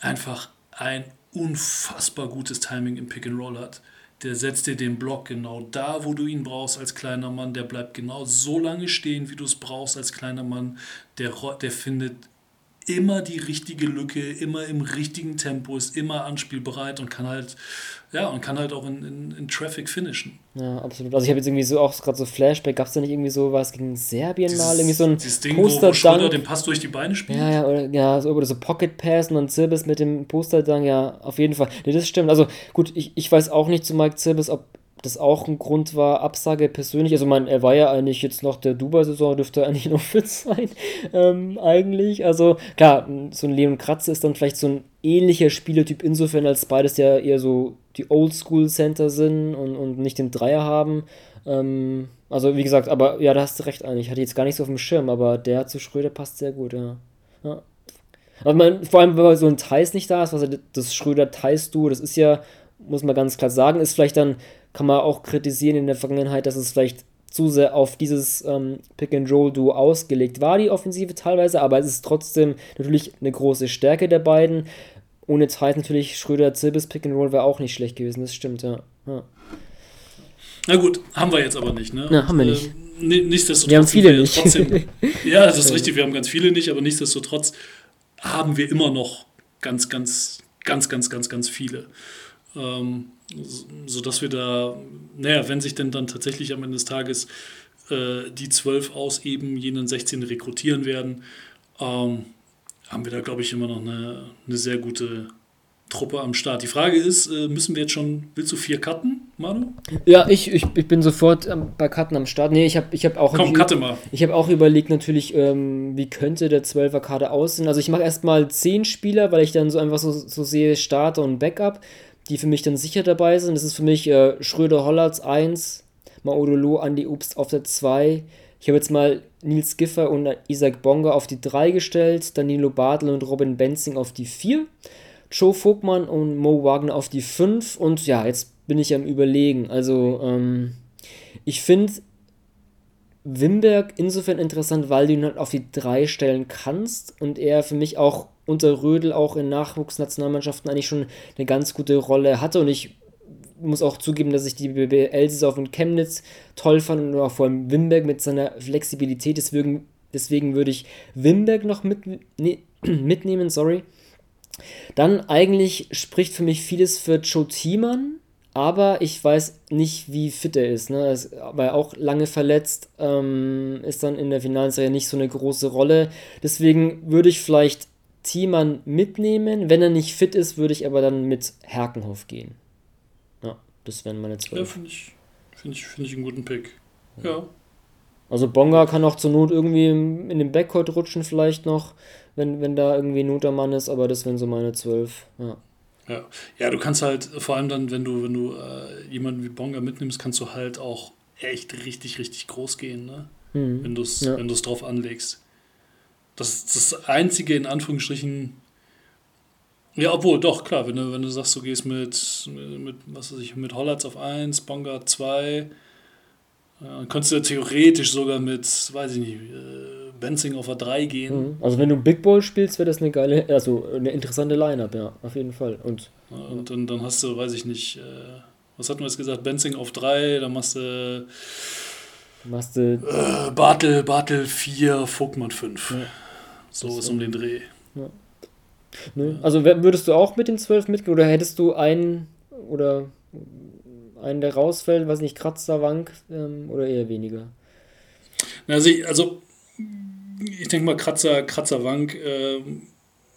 einfach ein unfassbar gutes Timing im Pick and Roll hat der setzt dir den Block genau da, wo du ihn brauchst als kleiner Mann. Der bleibt genau so lange stehen, wie du es brauchst als kleiner Mann. Der, der findet immer die richtige Lücke, immer im richtigen Tempo, ist immer anspielbereit und kann halt, ja, und kann halt auch in, in, in Traffic finishen. Ja, absolut. Also ich habe jetzt irgendwie so auch gerade so Flashback, gab es da nicht irgendwie so was gegen Serbien dieses, mal? Irgendwie so ein dieses Ding, Poster wo, wo den Pass durch die Beine spielt? Ja, ja, oder, ja, so, oder so Pocket Pass und dann Zirbis mit dem Poster dann, ja, auf jeden Fall. Nee, das stimmt. Also gut, ich, ich weiß auch nicht zu Mike Zirbis, ob das auch ein Grund war, Absage persönlich. Also, man, er war ja eigentlich jetzt noch der Dubai-Saison, dürfte eigentlich noch fit sein, ähm, eigentlich. Also, klar, so ein Leon Kratze ist dann vielleicht so ein ähnlicher Spielertyp insofern, als beides ja eher so die Oldschool-Center sind und, und nicht den Dreier haben. Ähm, also, wie gesagt, aber ja, da hast du recht eigentlich. Ich hatte jetzt gar nicht so auf dem Schirm, aber der zu Schröder passt sehr gut, ja. ja. Aber man, vor allem, wenn so ein Thais nicht da ist, was das Schröder-Thais-Du, das ist ja, muss man ganz klar sagen, ist vielleicht dann kann man auch kritisieren in der Vergangenheit, dass es vielleicht zu sehr auf dieses ähm, Pick-and-Roll-Duo ausgelegt war, die Offensive teilweise, aber es ist trotzdem natürlich eine große Stärke der beiden. Ohne Zeit natürlich Schröder-Zirbis Pick-and-Roll wäre auch nicht schlecht gewesen, das stimmt, ja. ja. Na gut, haben wir jetzt aber nicht, ne? Na, haben wir nicht. Äh, nichtsdestotrotz wir haben viele nicht. Trotzdem, ja, das ist richtig, wir haben ganz viele nicht, aber nichtsdestotrotz haben wir immer noch ganz, ganz, ganz, ganz, ganz, ganz viele. Ähm, sodass wir da, naja, wenn sich denn dann tatsächlich am Ende des Tages äh, die 12 aus eben jenen 16 rekrutieren werden, ähm, haben wir da, glaube ich, immer noch eine, eine sehr gute Truppe am Start. Die Frage ist, äh, müssen wir jetzt schon, willst du vier cutten, Manu? Ja, ich, ich, ich bin sofort bei Cutten am Start. Nee, ich habe ich hab auch... Komm, cutte mal. Ich habe auch überlegt natürlich, ähm, wie könnte der 12er Kader aussehen. Also ich mache erstmal 10 Spieler, weil ich dann so einfach so, so sehe, Starter und Backup die für mich dann sicher dabei sind. Das ist für mich äh, Schröder Hollatz 1, Maodolo Andi Obst auf der 2. Ich habe jetzt mal Nils Giffer und Isaac Bonga auf die 3 gestellt, Danilo Bartel und Robin Benzing auf die 4, Joe Vogtmann und Mo Wagner auf die 5 und ja, jetzt bin ich am Überlegen. Also, ähm, ich finde Wimberg insofern interessant, weil du ihn halt auf die 3 stellen kannst und er für mich auch unter Rödel auch in Nachwuchsnationalmannschaften eigentlich schon eine ganz gute Rolle hatte und ich muss auch zugeben, dass ich die BBL-Saison von Chemnitz toll fand und auch vor allem Wimberg mit seiner Flexibilität. Deswegen, deswegen würde ich Wimberg noch mit, ne, mitnehmen, sorry. Dann eigentlich spricht für mich vieles für Joe Thiemann, aber ich weiß nicht, wie fit er ist. Ne? Er ist aber auch lange verletzt, ähm, ist dann in der Finalserie nicht so eine große Rolle. Deswegen würde ich vielleicht Thiemann mitnehmen. Wenn er nicht fit ist, würde ich aber dann mit Herkenhoff gehen. Ja, das wären meine zwei. Ja, finde ich, find ich, find ich einen guten Pick. Ja. Also Bonga kann auch zur Not irgendwie in den Backcourt rutschen vielleicht noch, wenn, wenn da irgendwie Not am Mann ist, aber das wären so meine zwölf. Ja. Ja. ja, du kannst halt, vor allem dann, wenn du, wenn du äh, jemanden wie Bonga mitnimmst, kannst du halt auch echt richtig, richtig groß gehen, ne? Mhm. Wenn du es ja. drauf anlegst. Das ist das einzige, in Anführungsstrichen, ja, obwohl, doch, klar, wenn du, wenn du sagst, du gehst mit, mit was weiß ich, mit Hollatz auf 1, Bonga 2, dann könntest du ja theoretisch sogar mit, weiß ich nicht, äh, Benzing auf A3 gehen. Mhm. Also wenn du Big Ball spielst, wäre das eine geile, also eine interessante Line-Up, ja, auf jeden Fall. Und, ja, und dann, dann hast du, weiß ich nicht, äh, was hatten wir jetzt gesagt, Benzing auf 3, dann machst du machst du äh, Bartel, Bartel 4, Vogtmann 5. Ja. So das ist um den Dreh. Ja. Ne? Also würdest du auch mit den 12 mitgehen oder hättest du einen oder einen, der rausfällt, weiß nicht, Kratzer, Wank ähm, oder eher weniger? Also, ich, also ich denke mal, Kratzer, Kratzerwank äh,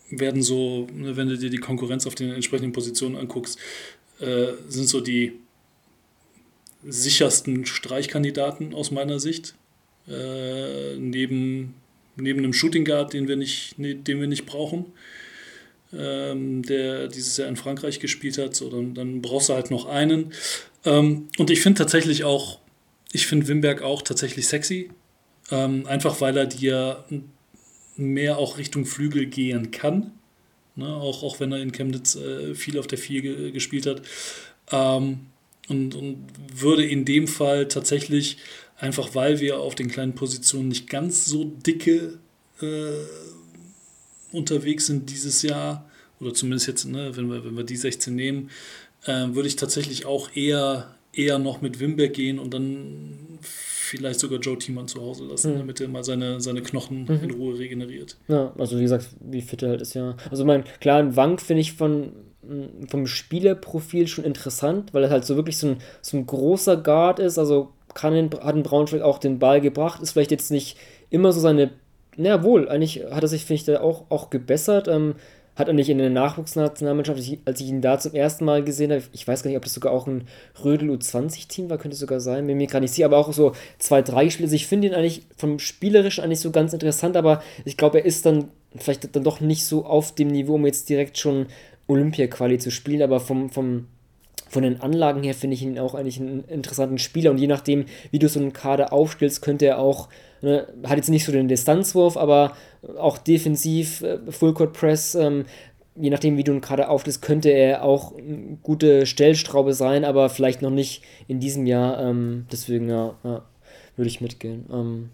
werden so, ne, wenn du dir die Konkurrenz auf den entsprechenden Positionen anguckst, äh, sind so die sichersten Streichkandidaten aus meiner Sicht. Äh, neben, neben einem Shooting Guard, den wir nicht, den wir nicht brauchen, ähm, der dieses Jahr in Frankreich gespielt hat. So, dann, dann brauchst du halt noch einen. Ähm, und ich finde tatsächlich auch, ich finde Wimberg auch tatsächlich sexy. Ähm, einfach weil er dir mehr auch Richtung Flügel gehen kann. Ne? Auch, auch wenn er in Chemnitz äh, viel auf der 4 ge gespielt hat. Ähm, und, und würde in dem Fall tatsächlich, einfach weil wir auf den kleinen Positionen nicht ganz so dicke äh, unterwegs sind dieses Jahr, oder zumindest jetzt, ne, wenn, wir, wenn wir die 16 nehmen, äh, würde ich tatsächlich auch eher, eher noch mit Wimberg gehen und dann vielleicht sogar Joe Thiemann zu Hause lassen, mhm. damit er mal seine, seine Knochen mhm. in Ruhe regeneriert. Ja, also wie gesagt, wie fit er halt ist, ja. Also mein, klar, ein Wank finde ich von, vom Spielerprofil schon interessant, weil er halt so wirklich so ein, so ein großer Guard ist, also kann in, hat in Braunschweig auch den Ball gebracht, ist vielleicht jetzt nicht immer so seine, na wohl, eigentlich hat er sich, finde ich, da auch, auch gebessert, ähm, hat er nicht in der Nachwuchsnationalmannschaft, als ich ihn da zum ersten Mal gesehen habe, ich weiß gar nicht, ob das sogar auch ein Rödel U20-Team war, könnte sogar sein, bin mir gar nicht sicher, aber auch so zwei, drei Spiele. Also ich finde ihn eigentlich vom Spielerischen eigentlich so ganz interessant, aber ich glaube, er ist dann vielleicht dann doch nicht so auf dem Niveau, um jetzt direkt schon Olympia-Quali zu spielen, aber vom, vom von den Anlagen her finde ich ihn auch eigentlich einen interessanten Spieler und je nachdem, wie du so einen Kader aufstellst, könnte er auch Ne, hat jetzt nicht so den Distanzwurf, aber auch defensiv, äh, Fullcourt Press, ähm, je nachdem, wie du ihn gerade auflässt, könnte er auch eine gute Stellstraube sein, aber vielleicht noch nicht in diesem Jahr. Ähm, deswegen, ja, ja, würde ich mitgehen. Ähm,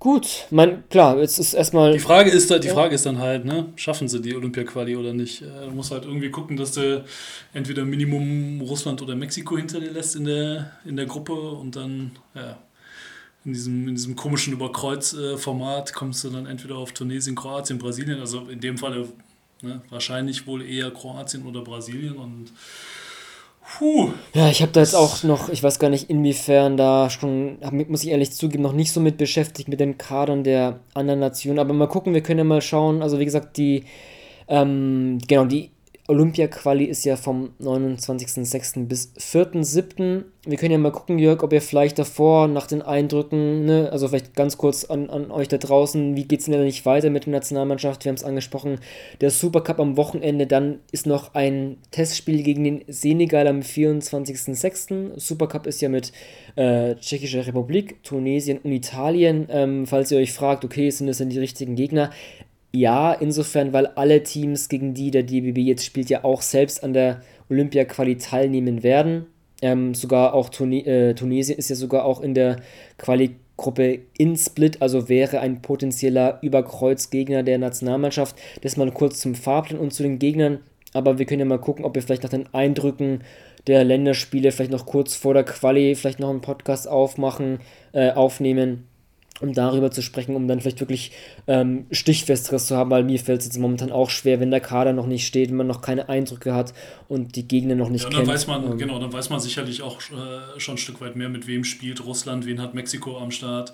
gut, mein, klar, jetzt ist erstmal. Die Frage ist, die Frage ist dann halt, ne, schaffen sie die Olympia-Quali oder nicht? Äh, du musst halt irgendwie gucken, dass du entweder Minimum Russland oder Mexiko hinter dir lässt in der, in der Gruppe und dann, ja in diesem, in diesem komischen Überkreuz-Format kommst du dann entweder auf Tunesien, Kroatien, Brasilien, also in dem Fall ne, wahrscheinlich wohl eher Kroatien oder Brasilien und Puh. Ja, ich habe da jetzt auch noch, ich weiß gar nicht, inwiefern da schon, muss ich ehrlich zugeben, noch nicht so mit beschäftigt mit den Kadern der anderen Nationen. Aber mal gucken, wir können ja mal schauen. Also wie gesagt, die, ähm, genau, die Olympia-Quali ist ja vom 29.06. bis 4.07. Wir können ja mal gucken, Jörg, ob ihr vielleicht davor nach den Eindrücken, ne, also vielleicht ganz kurz an, an euch da draußen, wie geht es denn da nicht weiter mit der Nationalmannschaft? Wir haben es angesprochen, der Supercup am Wochenende, dann ist noch ein Testspiel gegen den Senegal am 24.06. Supercup ist ja mit äh, Tschechischer Republik, Tunesien und Italien. Ähm, falls ihr euch fragt, okay, sind das denn die richtigen Gegner? Ja, insofern, weil alle Teams, gegen die der DBB jetzt spielt, ja auch selbst an der Olympia-Quali teilnehmen werden. Ähm, sogar auch Tune äh, Tunesien ist ja sogar auch in der Quali-Gruppe in Split, also wäre ein potenzieller Überkreuzgegner der Nationalmannschaft. Das mal kurz zum Fahrplan und zu den Gegnern. Aber wir können ja mal gucken, ob wir vielleicht nach den Eindrücken der Länderspiele vielleicht noch kurz vor der Quali vielleicht noch einen Podcast aufmachen, äh, aufnehmen um darüber zu sprechen, um dann vielleicht wirklich ähm, Stichfesteres zu haben, weil mir fällt es jetzt momentan auch schwer, wenn der Kader noch nicht steht, wenn man noch keine Eindrücke hat und die Gegner noch nicht ja, dann kennt. Weiß man, ähm, genau, dann weiß man sicherlich auch äh, schon ein Stück weit mehr, mit wem spielt Russland, wen hat Mexiko am Start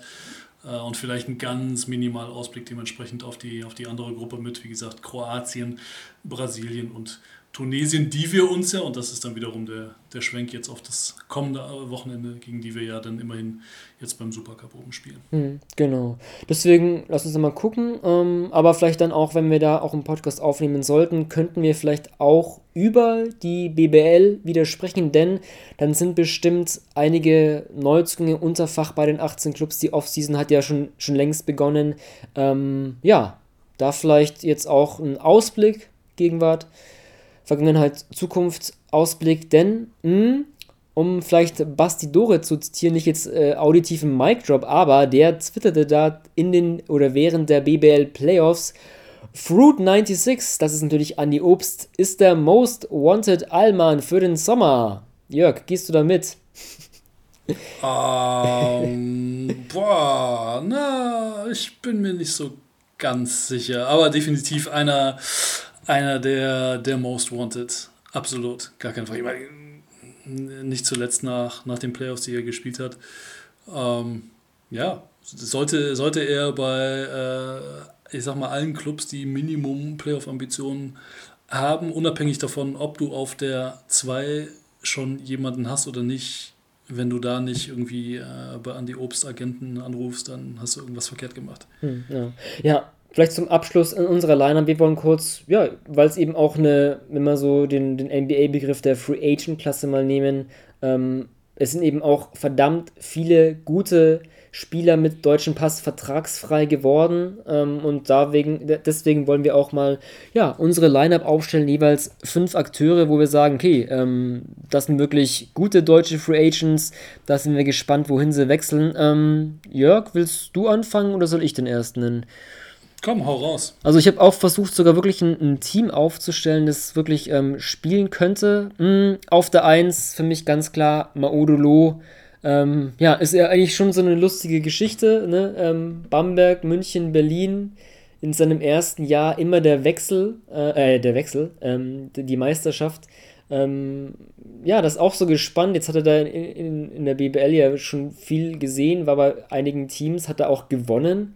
äh, und vielleicht einen ganz minimal Ausblick dementsprechend auf die, auf die andere Gruppe mit, wie gesagt, Kroatien, Brasilien und Tunesien, die wir uns ja, und das ist dann wiederum der, der Schwenk jetzt auf das kommende Wochenende, gegen die wir ja dann immerhin jetzt beim Supercup oben spielen. Hm, genau. Deswegen lass uns mal gucken. Ähm, aber vielleicht dann auch, wenn wir da auch einen Podcast aufnehmen sollten, könnten wir vielleicht auch über die BBL widersprechen, denn dann sind bestimmt einige Neuzugänge unter Fach bei den 18 Clubs. Die Offseason hat ja schon, schon längst begonnen. Ähm, ja, da vielleicht jetzt auch ein Ausblick, Gegenwart. Vergangenheit, Zukunft, Ausblick, denn, mh, hm, um vielleicht Basti Dore zu zitieren, nicht jetzt äh, auditiv im Mic Drop, aber der twitterte da in den oder während der BBL Playoffs, Fruit 96, das ist natürlich Andy Obst, ist der Most Wanted Allman für den Sommer. Jörg, gehst du da mit? Um, boah, na, ich bin mir nicht so ganz sicher, aber definitiv einer einer der, der Most Wanted. Absolut. Gar kein Frage. Nicht zuletzt nach, nach den Playoffs, die er gespielt hat. Ähm, ja, sollte, sollte er bei, äh, ich sag mal, allen Clubs, die Minimum Playoff-Ambitionen haben, unabhängig davon, ob du auf der 2 schon jemanden hast oder nicht, wenn du da nicht irgendwie äh, bei Andy Obst Agenten anrufst, dann hast du irgendwas verkehrt gemacht. Hm, ja. ja, vielleicht zum Abschluss in unserer Line, wir wollen kurz, ja, weil es eben auch eine, wenn wir so den, den NBA-Begriff der Free Agent-Klasse mal nehmen, ähm, es sind eben auch verdammt viele gute Spieler mit deutschem Pass vertragsfrei geworden ähm, und deswegen, deswegen wollen wir auch mal ja, unsere Line-Up aufstellen, jeweils fünf Akteure, wo wir sagen, okay, ähm, das sind wirklich gute deutsche Free Agents, da sind wir gespannt, wohin sie wechseln. Ähm, Jörg, willst du anfangen oder soll ich den ersten nennen? Komm, hau raus. Also ich habe auch versucht, sogar wirklich ein, ein Team aufzustellen, das wirklich ähm, spielen könnte. Mhm, auf der 1 für mich ganz klar Maodolo. Ähm, ja, ist ja eigentlich schon so eine lustige Geschichte. Ne? Ähm, Bamberg, München, Berlin. In seinem ersten Jahr immer der Wechsel, äh, äh der Wechsel, ähm, die Meisterschaft. Ähm, ja, das ist auch so gespannt. Jetzt hat er da in, in, in der BBL ja schon viel gesehen, war bei einigen Teams, hat er auch gewonnen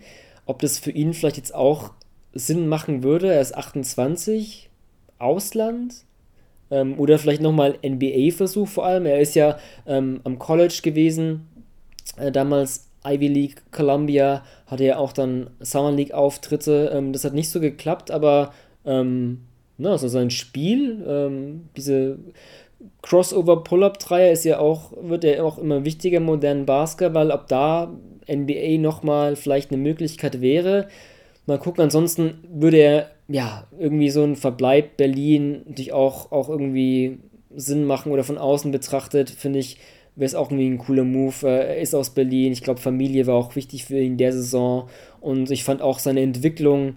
ob das für ihn vielleicht jetzt auch Sinn machen würde. Er ist 28, Ausland ähm, oder vielleicht nochmal NBA-Versuch vor allem. Er ist ja ähm, am College gewesen, äh, damals Ivy League, Columbia, hatte ja auch dann Summer League-Auftritte. Ähm, das hat nicht so geklappt, aber ähm, na, also sein Spiel, ähm, diese Crossover-Pull-Up-Dreier ist ja auch, wird ja auch immer wichtiger im modernen Basketball, ob da NBA nochmal vielleicht eine Möglichkeit wäre. Mal gucken, ansonsten würde er ja irgendwie so ein Verbleib Berlin natürlich auch, auch irgendwie Sinn machen oder von außen betrachtet, finde ich, wäre es auch irgendwie ein cooler Move. Er ist aus Berlin, ich glaube, Familie war auch wichtig für ihn in der Saison und ich fand auch seine Entwicklung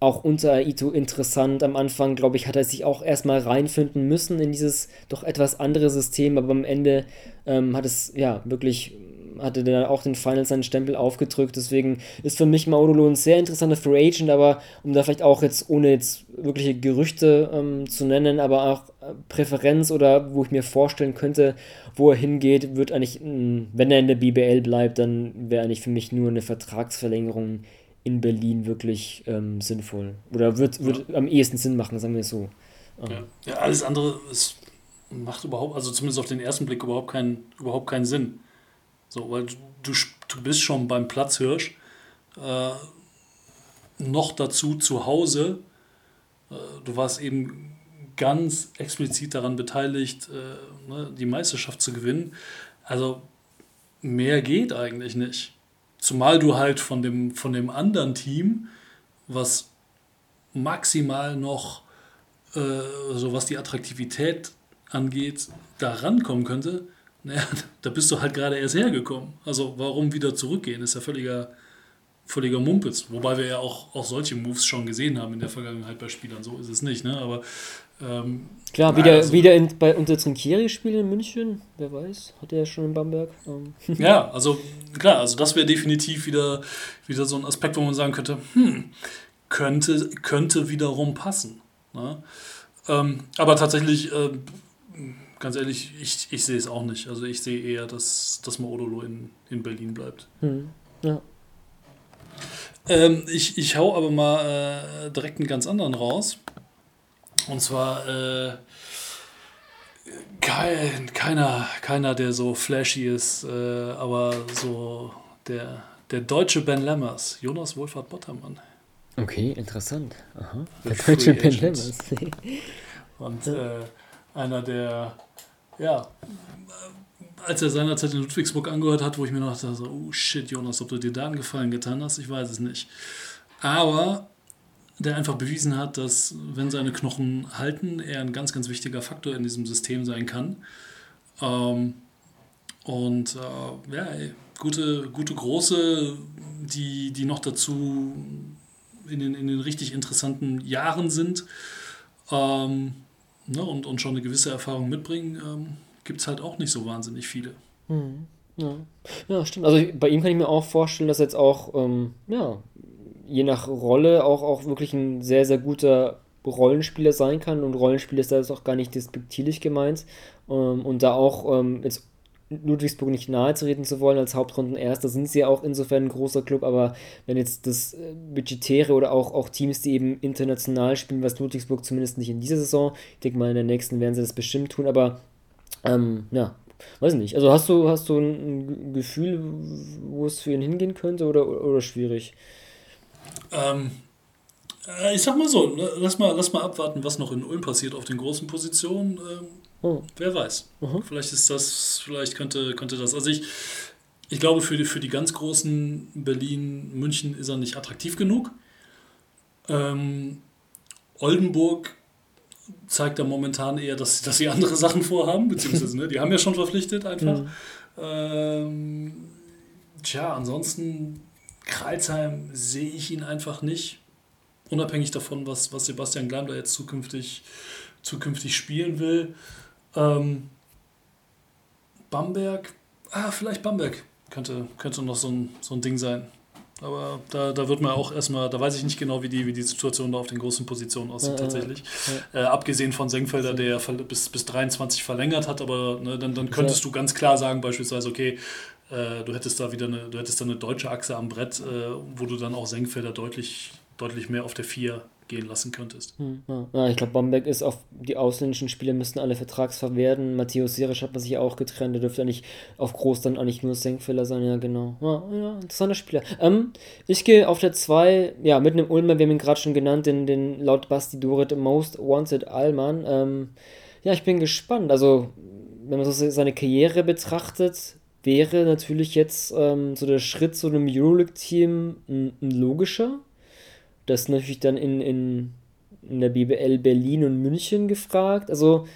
auch unter Aito interessant. Am Anfang, glaube ich, hat er sich auch erstmal reinfinden müssen in dieses doch etwas andere System, aber am Ende ähm, hat es ja wirklich hatte dann auch den Finals seinen Stempel aufgedrückt. Deswegen ist für mich Maudolo ein sehr interessanter Free Agent, aber um da vielleicht auch jetzt, ohne jetzt wirkliche Gerüchte ähm, zu nennen, aber auch äh, Präferenz oder wo ich mir vorstellen könnte, wo er hingeht, wird eigentlich, wenn er in der BBL bleibt, dann wäre eigentlich für mich nur eine Vertragsverlängerung in Berlin wirklich ähm, sinnvoll. Oder wird, wird ja. am ehesten Sinn machen, sagen wir es so. Ja. ja, alles andere ist, macht überhaupt, also zumindest auf den ersten Blick überhaupt keinen, überhaupt keinen Sinn. So, weil du, du bist schon beim Platzhirsch. Äh, noch dazu zu Hause. Äh, du warst eben ganz explizit daran beteiligt, äh, ne, die Meisterschaft zu gewinnen. Also mehr geht eigentlich nicht. Zumal du halt von dem, von dem anderen Team, was maximal noch, äh, so was die Attraktivität angeht, da rankommen könnte, naja, da bist du halt gerade erst hergekommen. Also warum wieder zurückgehen, ist ja völliger, völliger Mumpitz. Wobei wir ja auch, auch solche Moves schon gesehen haben in der Vergangenheit bei Spielern. So ist es nicht. Ne? Aber Ähm, Klar, wieder, also, wieder in, bei unser Trinkieri-Spiel in München, wer weiß, hat er ja schon in Bamberg. Ähm. Ja, also klar, also das wäre definitiv wieder, wieder so ein Aspekt, wo man sagen könnte, hm, könnte, könnte wiederum passen. Ne? Ähm, aber tatsächlich, äh, ganz ehrlich, ich, ich sehe es auch nicht. Also ich sehe eher, dass, dass Maodolo in, in Berlin bleibt. Hm. Ja. Ähm, ich, ich hau aber mal äh, direkt einen ganz anderen raus. Und zwar äh, kein, keiner, keiner, der so flashy ist, äh, aber so der, der deutsche Ben Lemmers, Jonas Wohlfahrt Bottermann. Okay, interessant. Aha. Der deutsche Ben Lemmers. Und äh, einer der, ja, als er seinerzeit in Ludwigsburg angehört hat, wo ich mir noch dachte, so, oh shit, Jonas, ob du dir da einen Gefallen getan hast, ich weiß es nicht. Aber der einfach bewiesen hat, dass, wenn seine Knochen halten, er ein ganz, ganz wichtiger Faktor in diesem System sein kann. Ähm, und äh, ja, ey, gute, gute Große, die, die noch dazu in den, in den richtig interessanten Jahren sind ähm, ne, und, und schon eine gewisse Erfahrung mitbringen, ähm, gibt es halt auch nicht so wahnsinnig viele. Mhm. Ja. ja, stimmt. Also bei ihm kann ich mir auch vorstellen, dass jetzt auch, ähm, ja, je nach Rolle auch, auch wirklich ein sehr, sehr guter Rollenspieler sein kann. Und Rollenspieler ist da jetzt auch gar nicht despektierlich gemeint. Ähm, und da auch ähm, jetzt Ludwigsburg nicht nahe zu reden zu wollen als Hauptrundenerster, sind sie ja auch insofern ein großer Club, aber wenn jetzt das äh, Budgetäre oder auch, auch Teams, die eben international spielen, was Ludwigsburg zumindest nicht in dieser Saison, ich denke mal in der nächsten werden sie das bestimmt tun, aber ähm, ja, weiß nicht. Also hast du, hast du ein Gefühl, wo es für ihn hingehen könnte oder, oder schwierig? Ähm, äh, ich sag mal so, ne, lass mal, lass mal abwarten, was noch in Ulm passiert auf den großen Positionen. Ähm, oh. Wer weiß. Mhm. Vielleicht ist das, vielleicht könnte, könnte das. Also ich, ich glaube, für die, für die ganz großen Berlin, München ist er nicht attraktiv genug. Ähm, Oldenburg zeigt da momentan eher, dass, dass sie andere Sachen vorhaben, beziehungsweise ne, die haben ja schon verpflichtet einfach. Mhm. Ähm, tja, ansonsten Kreilsheim sehe ich ihn einfach nicht. Unabhängig davon, was, was Sebastian Gleimler jetzt zukünftig, zukünftig spielen will. Ähm, Bamberg, ah, vielleicht Bamberg könnte, könnte noch so ein, so ein Ding sein. Aber da, da wird man auch erstmal, da weiß ich nicht genau, wie die, wie die Situation da auf den großen Positionen aussieht, ja, tatsächlich. Ja. Äh, abgesehen von Senkfelder, der bis, bis 23 verlängert hat, aber ne, dann, dann könntest du ganz klar sagen, beispielsweise, okay, äh, du hättest da wieder eine, du hättest da eine deutsche Achse am Brett, äh, wo du dann auch Senkfelder deutlich, deutlich mehr auf der 4 gehen lassen könntest. Hm, ja, ich glaube, Bamberg ist auf die ausländischen Spieler müssten alle vertragsfrei werden. Matthäus Serisch hat man sich auch getrennt, der dürfte eigentlich auf groß dann eigentlich nur Senkfelder sein, ja genau. Ja, ja interessanter Spieler. Ähm, ich gehe auf der 2, ja, mit einem Ulmer, wir haben ihn gerade schon genannt, den, den laut Basti Dorit Most Wanted Allmann. Ähm, ja, ich bin gespannt. Also, wenn man so seine Karriere betrachtet, wäre natürlich jetzt ähm, so der Schritt zu einem Euroleague-Team ein, ein, logischer. Das natürlich dann in, in, in der BBL Berlin und München gefragt. Also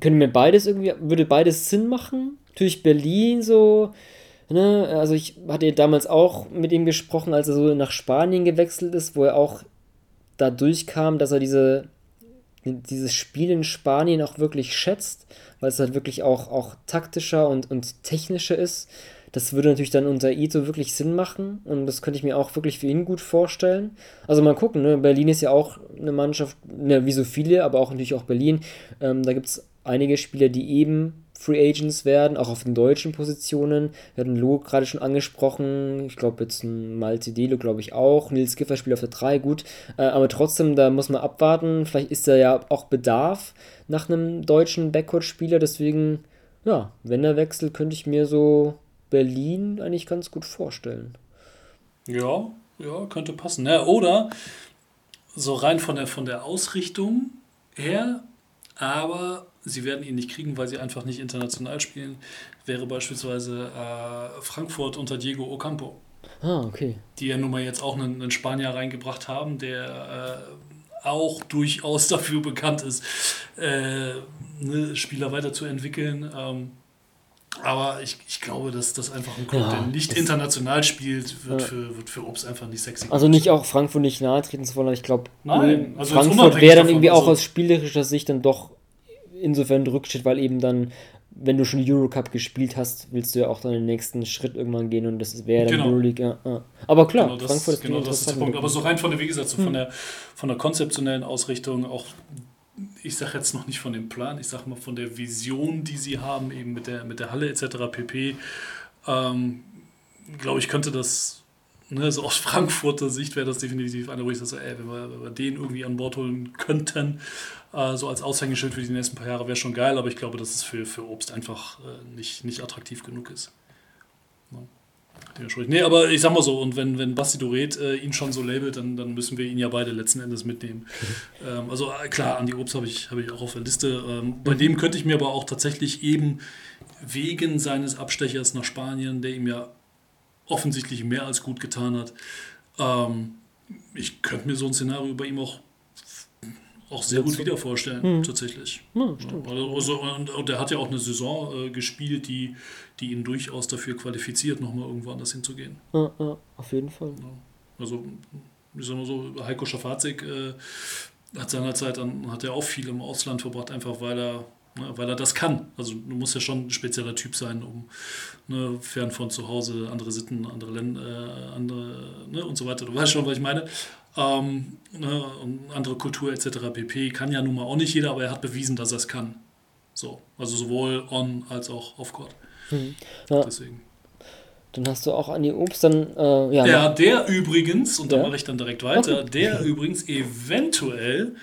könnte mir beides irgendwie, würde beides Sinn machen. Natürlich Berlin so, ne, also ich hatte damals auch mit ihm gesprochen, als er so nach Spanien gewechselt ist, wo er auch da durchkam, dass er diese, dieses Spiel in Spanien auch wirklich schätzt weil es halt wirklich auch, auch taktischer und, und technischer ist. Das würde natürlich dann unter Ito wirklich Sinn machen und das könnte ich mir auch wirklich für ihn gut vorstellen. Also mal gucken, ne? Berlin ist ja auch eine Mannschaft, ne, wie so viele, aber auch natürlich auch Berlin. Ähm, da gibt es einige Spieler, die eben Free Agents werden, auch auf den deutschen Positionen. Wir hatten Lo gerade schon angesprochen. Ich glaube, jetzt ein Malte Delo, glaube ich, auch. Nils Giffer spielt auf der 3, gut. Äh, aber trotzdem, da muss man abwarten. Vielleicht ist da ja auch Bedarf nach einem deutschen Backcourt-Spieler. Deswegen, ja, wenn er wechselt, könnte ich mir so Berlin eigentlich ganz gut vorstellen. Ja, ja, könnte passen. Ja, oder so rein von der, von der Ausrichtung her, aber sie werden ihn nicht kriegen, weil sie einfach nicht international spielen, wäre beispielsweise äh, Frankfurt unter Diego Ocampo. Ah, okay. Die ja nun mal jetzt auch einen, einen Spanier reingebracht haben, der äh, auch durchaus dafür bekannt ist, äh, ne, Spieler weiterzuentwickeln. Ähm, Aber ich, ich glaube, dass das einfach ein Club, Ja, der nicht international spielt, wird, für, wird für Obst einfach nicht sexy. Also nicht auch Frankfurt nicht nahe treten zu wollen, aber ich glaube, also Frankfurt wäre dann davon, irgendwie auch also- aus spielerischer Sicht dann doch insofern Rückschritt, weil eben dann, wenn du schon Eurocup gespielt hast, willst du ja auch dann den nächsten Schritt irgendwann gehen und das wäre dann Genau. Euroleague. Ja, ja. Aber klar, Genau, das, Frankfurt ist genau das ist der Punkt. Aber so rein von der, wie gesagt, so Hm. von, der, von der konzeptionellen Ausrichtung, auch, ich sage jetzt noch nicht von dem Plan, ich sage mal von der Vision, die sie haben, eben mit der, mit der Halle etc. pp. Ähm, glaube ich, könnte das, ne, so aus Frankfurter Sicht wäre das definitiv eine, wo ich sage, ey, wenn wir, wenn wir den irgendwie an Bord holen könnten, äh, so als Aushängeschild für die nächsten paar Jahre wäre schon geil, aber ich glaube, dass es für, für Obst einfach äh, nicht, nicht attraktiv genug ist. Dementsprechend. Nee, aber ich sag mal so, und wenn, wenn Basti Doret äh, ihn schon so labelt, dann, dann müssen wir ihn ja beide letzten Endes mitnehmen. ähm, also äh, klar, Andi Obst habe ich, hab ich auch auf der Liste. Ähm, bei dem könnte ich mir aber auch tatsächlich eben wegen seines Abstechers nach Spanien, der ihm ja offensichtlich mehr als gut getan hat, ähm, ich könnte mir so ein Szenario bei ihm auch, auch sehr gut wieder vorstellen, tatsächlich. Ja. Also, also, und, und er hat ja auch eine Saison äh, gespielt, die, die ihn durchaus dafür qualifiziert, nochmal irgendwo anders hinzugehen. Ja, ja, auf jeden Fall. Also, ich sag mal so, Heiko Schafazik äh, hat seinerzeit dann, hat er auch viel im Ausland verbracht, einfach weil er, ne, weil er das kann. Also du musst ja schon ein spezieller Typ sein, um ne, fern von zu Hause, andere Sitten, andere Länder, äh, andere ne, und so weiter. Du weißt schon, was ich meine. Ähm, ne, andere Kultur etc. pp. Kann ja nun mal auch nicht jeder, aber er hat bewiesen, dass er es kann. So, also sowohl on als auch off court. Ja. Deswegen. Dann hast du auch Andi Obst, dann, äh, ja, Ja, der übrigens, und da Ja. mache ich dann direkt weiter, der übrigens eventuell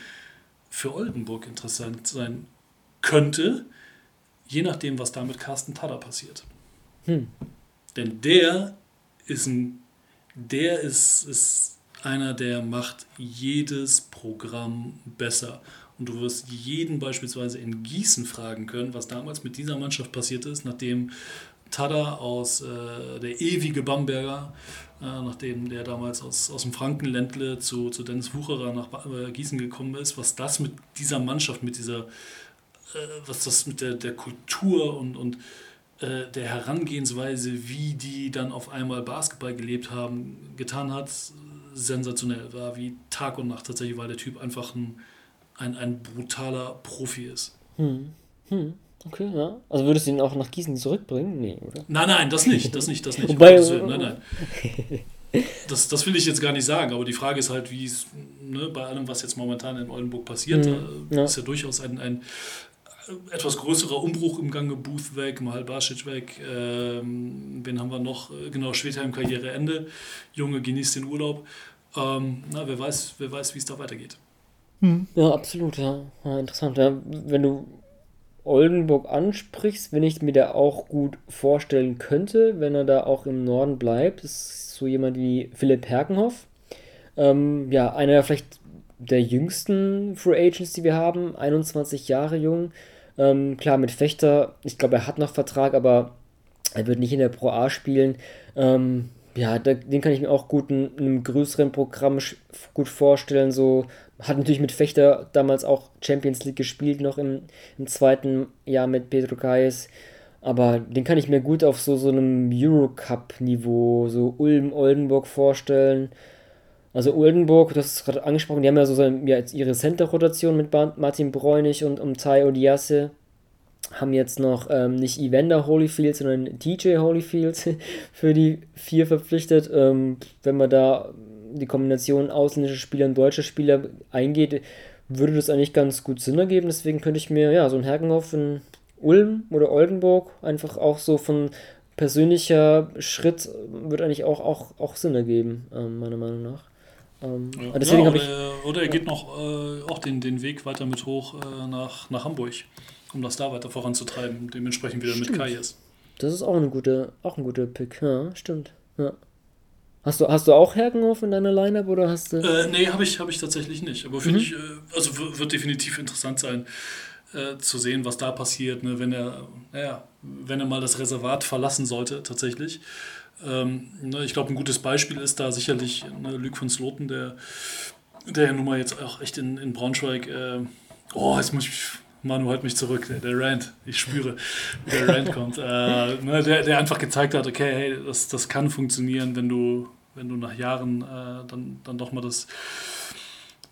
für Oldenburg interessant sein könnte, je nachdem, was da mit Carsten Tada passiert. Denn der ist ein, der ist, ist einer, der macht jedes Programm besser. Und du wirst jeden beispielsweise in Gießen fragen können, was damals mit dieser Mannschaft passiert ist, nachdem Tada aus äh, der ewige Bamberger, äh, nachdem der damals aus, aus dem Frankenländle zu, zu Dennis Wucherer nach äh, Gießen gekommen ist, was das mit dieser Mannschaft, mit dieser, äh, was das mit der, der Kultur und, und äh, der Herangehensweise, wie die dann auf einmal Basketball gelebt haben, getan hat, sensationell. War wie Tag und Nacht tatsächlich, weil der Typ einfach ein, ein, ein brutaler Profi ist. okay, ja. Also würdest du ihn auch nach Gießen zurückbringen? Nee, oder? Nein, nein, das nicht, das nicht, das nicht. Wobei- Willen, nein, nein. Das, das will ich jetzt gar nicht sagen, aber die Frage ist halt, wie es ne, bei allem, was jetzt momentan in Oldenburg passiert, äh, ja. ist ja durchaus ein, ein etwas größerer Umbruch im Gange. Booth weg, Mahal Basic weg, ähm, wen haben wir noch? Äh, Genau, Schwedheim Karriereende. Junge genießt den Urlaub. Ähm, na, wer weiß, wer weiß, wie es da weitergeht. Ja, absolut, ja. ja interessant. Ja. Wenn du Oldenburg ansprichst, wenn ich mir da auch gut vorstellen könnte, wenn er da auch im Norden bleibt, ist so jemand wie Philipp Herkenhoff. Ähm, ja, einer vielleicht der jüngsten Free Agents, die wir haben, 21 Jahre jung. Ähm, klar, mit Fechter, ich glaube, er hat noch Vertrag, aber er wird nicht in der Pro A spielen. Ähm, ja, den kann ich mir auch gut in, in einem größeren Programm gut vorstellen. So hat natürlich mit Fechter damals auch Champions League gespielt, noch im, im zweiten Jahr mit Pedro Kayes. Aber den kann ich mir gut auf so, so einem Eurocup-Niveau, so Ulm-Oldenburg vorstellen. Also Oldenburg, das ist gerade angesprochen, die haben ja so ja, ihre Center-Rotation mit Martin Bräunig und um Tai Odiasse haben jetzt noch ähm, nicht Evander Holyfield, sondern TJ Holyfield für die vier verpflichtet. Ähm, wenn man da die Kombination ausländische Spieler und deutsche Spieler eingeht, würde das eigentlich ganz gut Sinn ergeben. Deswegen könnte ich mir ja so ein Herkenhoff in Ulm oder Oldenburg einfach auch so von persönlicher Schritt wird eigentlich auch, auch, auch Sinn ergeben, ähm, meiner Meinung nach. Ähm, Ja. Ja, oder, oder er geht noch äh, auch den, den Weg weiter mit hoch äh, nach, nach Hamburg, um das da weiter voranzutreiben. Dementsprechend wieder mit Kayes. Das ist auch eine gute, auch ein guter Pick. Ja, stimmt. Ja. Hast du, hast du auch Herkenhoff in deiner Lineup oder hast du. Äh, nee, habe ich, hab ich tatsächlich nicht. Aber Mhm. finde ich, äh, also wird definitiv interessant sein, äh, zu sehen, was da passiert, ne, wenn er, naja, wenn er mal das Reservat verlassen sollte, tatsächlich. Ähm, ne, ich glaube, ein gutes Beispiel ist da sicherlich ne, Luc von Sloten, der, der ja nun mal jetzt auch echt in, in Braunschweig, äh, oh, jetzt muss ich, Manu, halt mich zurück, der, der Rand, ich spüre, wie der Rand kommt. Äh, ne, der, der einfach gezeigt hat, okay, hey, das, das kann funktionieren, wenn du, wenn du nach Jahren äh, dann, dann doch mal das,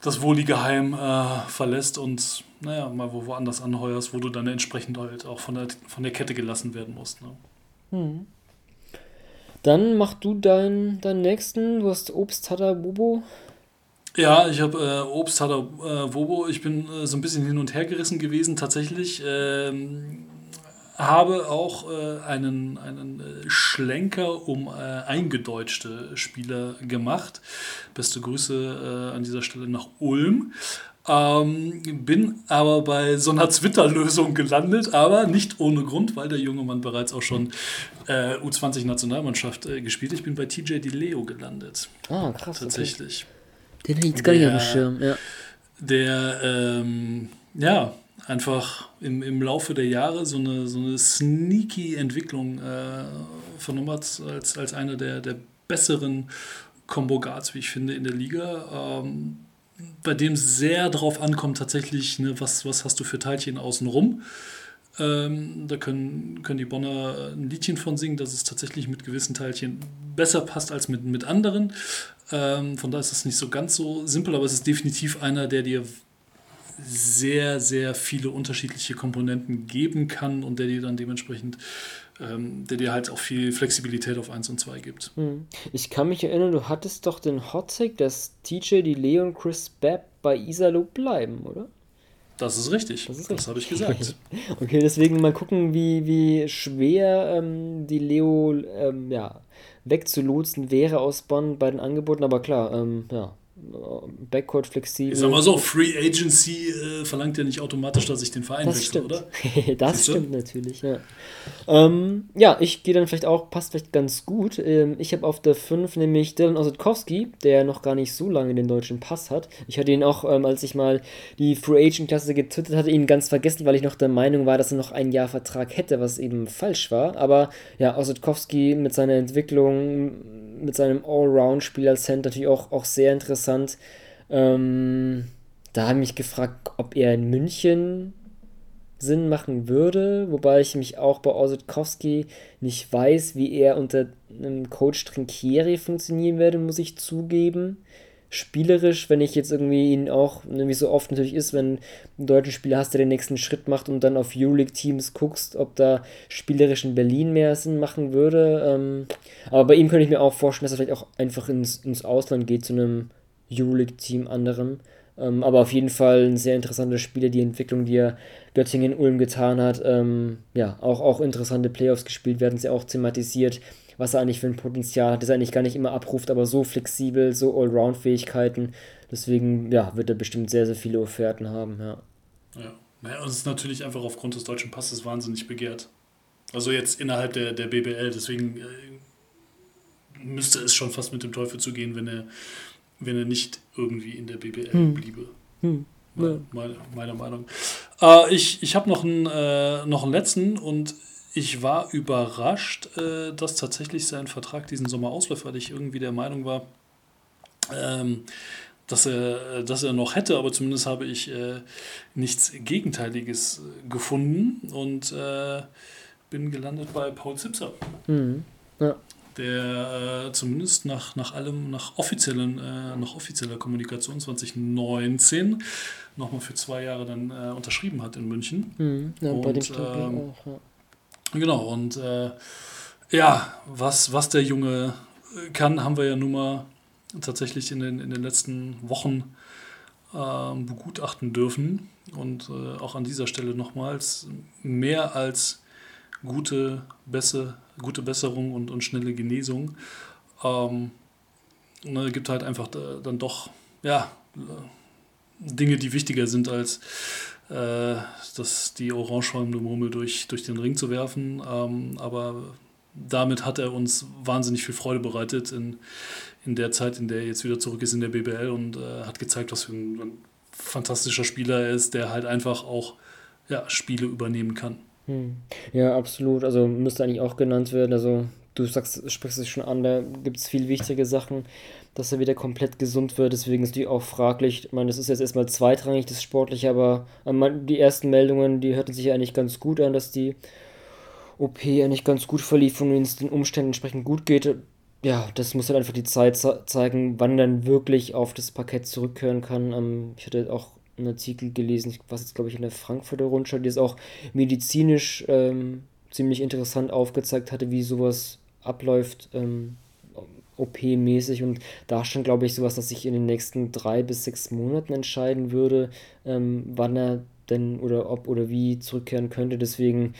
das wohlige Heim äh, verlässt und naja, mal wo, woanders anheuerst, wo du dann entsprechend halt auch von der, von der Kette gelassen werden musst. Ne? Hm. Dann mach du deinen, deinen nächsten. Du hast Obst, Hatter, Bobo. Ja, ich habe äh, Obst, Hatter, äh, Bobo. Ich bin äh, so ein bisschen hin und her gerissen gewesen, tatsächlich. Ähm, habe auch äh, einen, einen äh, Schlenker um eingedeutschte Spieler gemacht. Beste Grüße an dieser Stelle nach Ulm. Ähm, bin aber bei so einer Twitter-Lösung gelandet, aber nicht ohne Grund, weil der junge Mann bereits auch schon äh, U20-Nationalmannschaft äh, gespielt hat. Ich bin bei TJ Di Leo gelandet. Ah, krass. Tatsächlich. Okay. Den hätte ich gar nicht auf dem Schirm, ja. Der, ähm, ja, einfach im, im Laufe der Jahre so eine, so eine sneaky Entwicklung äh, vernommen hat, als, als einer der, der besseren Combo Guards, wie ich finde, in der Liga. Ähm, bei dem sehr darauf ankommt, tatsächlich, ne, was, was hast du für Teilchen außenrum. Ähm, da können, können die Bonner ein Liedchen von singen, dass es tatsächlich mit gewissen Teilchen besser passt als mit, mit anderen. Ähm, von daher ist es nicht so ganz so simpel, aber es ist definitiv einer, der dir sehr, sehr viele unterschiedliche Komponenten geben kann und der dir dann dementsprechend ähm, der dir halt auch viel Flexibilität auf 1 und 2 gibt. Hm. Ich kann mich erinnern, du hattest doch den Hot Take, dass TJ, die Leon, Chris Babb bei Isalo bleiben, oder? Das ist richtig. Das, das habe ich gesagt. okay, deswegen mal gucken, wie, wie schwer ähm, die Leo ähm, ja, wegzulotsen wäre aus Bonn bei den Angeboten. Aber klar, ähm, ja, Backcourt flexibel. Ich sag mal so, Free Agency äh, verlangt ja nicht automatisch, dass ich den Verein das wechsle, stimmt. oder? das stimmt natürlich, ja. Ähm, ja, ich gehe dann vielleicht auch, passt vielleicht ganz gut. Ähm, ich habe auf der 5 nämlich Dylan Osetkowski, der noch gar nicht so lange den deutschen Pass hat. Ich hatte ihn auch, ähm, als ich mal die Free Agent Klasse getwittert hatte, ihn ganz vergessen, weil ich noch der Meinung war, dass er noch ein Jahr Vertrag hätte, was eben falsch war. Aber ja, Osetkowski mit seiner Entwicklung, mit seinem Allround-Spiel als Center natürlich auch, auch sehr interessant. Ähm, da habe ich mich gefragt, ob er in München Sinn machen würde, wobei ich mich auch bei Osetkowski nicht weiß, wie er unter einem Coach Trinkieri funktionieren werde, muss ich zugeben. Spielerisch, wenn ich jetzt irgendwie ihn auch, wie so oft natürlich ist, wenn du einen deutschen Spieler hast, der den nächsten Schritt macht und dann auf Euroleague-Teams guckst, ob da spielerisch in Berlin mehr Sinn machen würde. Ähm, aber bei ihm könnte ich mir auch vorstellen, dass er vielleicht auch einfach ins, ins Ausland geht, zu einem Euroleague-Team anderem. Ähm, aber auf jeden Fall ein sehr interessanter Spieler, die Entwicklung, die er Göttingen-Ulm getan hat. Ähm, ja, auch, auch interessante Playoffs gespielt, werden sie auch thematisiert, was er eigentlich für ein Potenzial hat, das er eigentlich gar nicht immer abruft, aber so flexibel, so Allround-Fähigkeiten. Deswegen, ja, wird er bestimmt sehr, sehr viele Offerten haben, ja. Ja, naja, und es ist natürlich einfach aufgrund des deutschen Passes wahnsinnig begehrt. Also jetzt innerhalb der, der BBL, deswegen äh, müsste es schon fast mit dem Teufel zugehen, wenn er wenn er nicht irgendwie in der BBL hm. bliebe. Hm. Ja. Meine, meine, Meinung. Äh, ich ich habe noch, einen, äh, noch einen letzten und ich war überrascht, äh, dass tatsächlich sein Vertrag diesen Sommer ausläuft, weil ich irgendwie der Meinung war, ähm, dass er, dass er noch hätte, aber zumindest habe ich äh, nichts Gegenteiliges gefunden und äh, bin gelandet bei Paul Zipser. Mhm. Ja der äh, zumindest nach, nach allem, nach offiziellen, äh, nach offizieller Kommunikation 2019 nochmal für zwei Jahre dann äh, unterschrieben hat in München. Mhm, ja, und, bei dem ähm, auch, ja. Genau, und äh, ja, was, was der Junge kann, haben wir ja nun mal tatsächlich in den, in den letzten Wochen ähm, begutachten dürfen. Und äh, auch an dieser Stelle nochmals mehr als gute, Besse, gute Besserung und, und schnelle Genesung. Ähm, ne, gibt halt einfach da, dann doch, ja, Dinge, die wichtiger sind, als äh, das, die orangeschäumende Murmel durch, durch den Ring zu werfen. Ähm, aber damit hat er uns wahnsinnig viel Freude bereitet in, in der Zeit, in der er jetzt wieder zurück ist in der BBL und äh, hat gezeigt, was für ein, ein fantastischer Spieler er ist, der halt einfach auch ja, Spiele übernehmen kann. Hm. Ja, absolut. Also müsste eigentlich auch genannt werden. Also du sagst, sprichst es schon an, da gibt es viel wichtige Sachen, dass er wieder komplett gesund wird. Deswegen ist die auch fraglich. Ich meine, das ist jetzt erstmal zweitrangig, das Sportliche, aber die ersten Meldungen, die hörten sich eigentlich ganz gut an, dass die OP eigentlich ganz gut verlief und es den Umständen entsprechend gut geht. Ja, das muss halt einfach die Zeit zeigen, wann dann wirklich auf das Parkett zurückkehren kann. Ähm, ich hatte auch einen Artikel gelesen, was jetzt glaube ich in der Frankfurter Rundschau, die es auch medizinisch ähm, ziemlich interessant aufgezeigt hatte, wie sowas abläuft, ähm, OP-mäßig. Und da stand, glaube ich, sowas, dass sich in den nächsten drei bis sechs Monaten entscheiden würde, ähm, wann er denn oder ob oder wie zurückkehren könnte. Deswegen,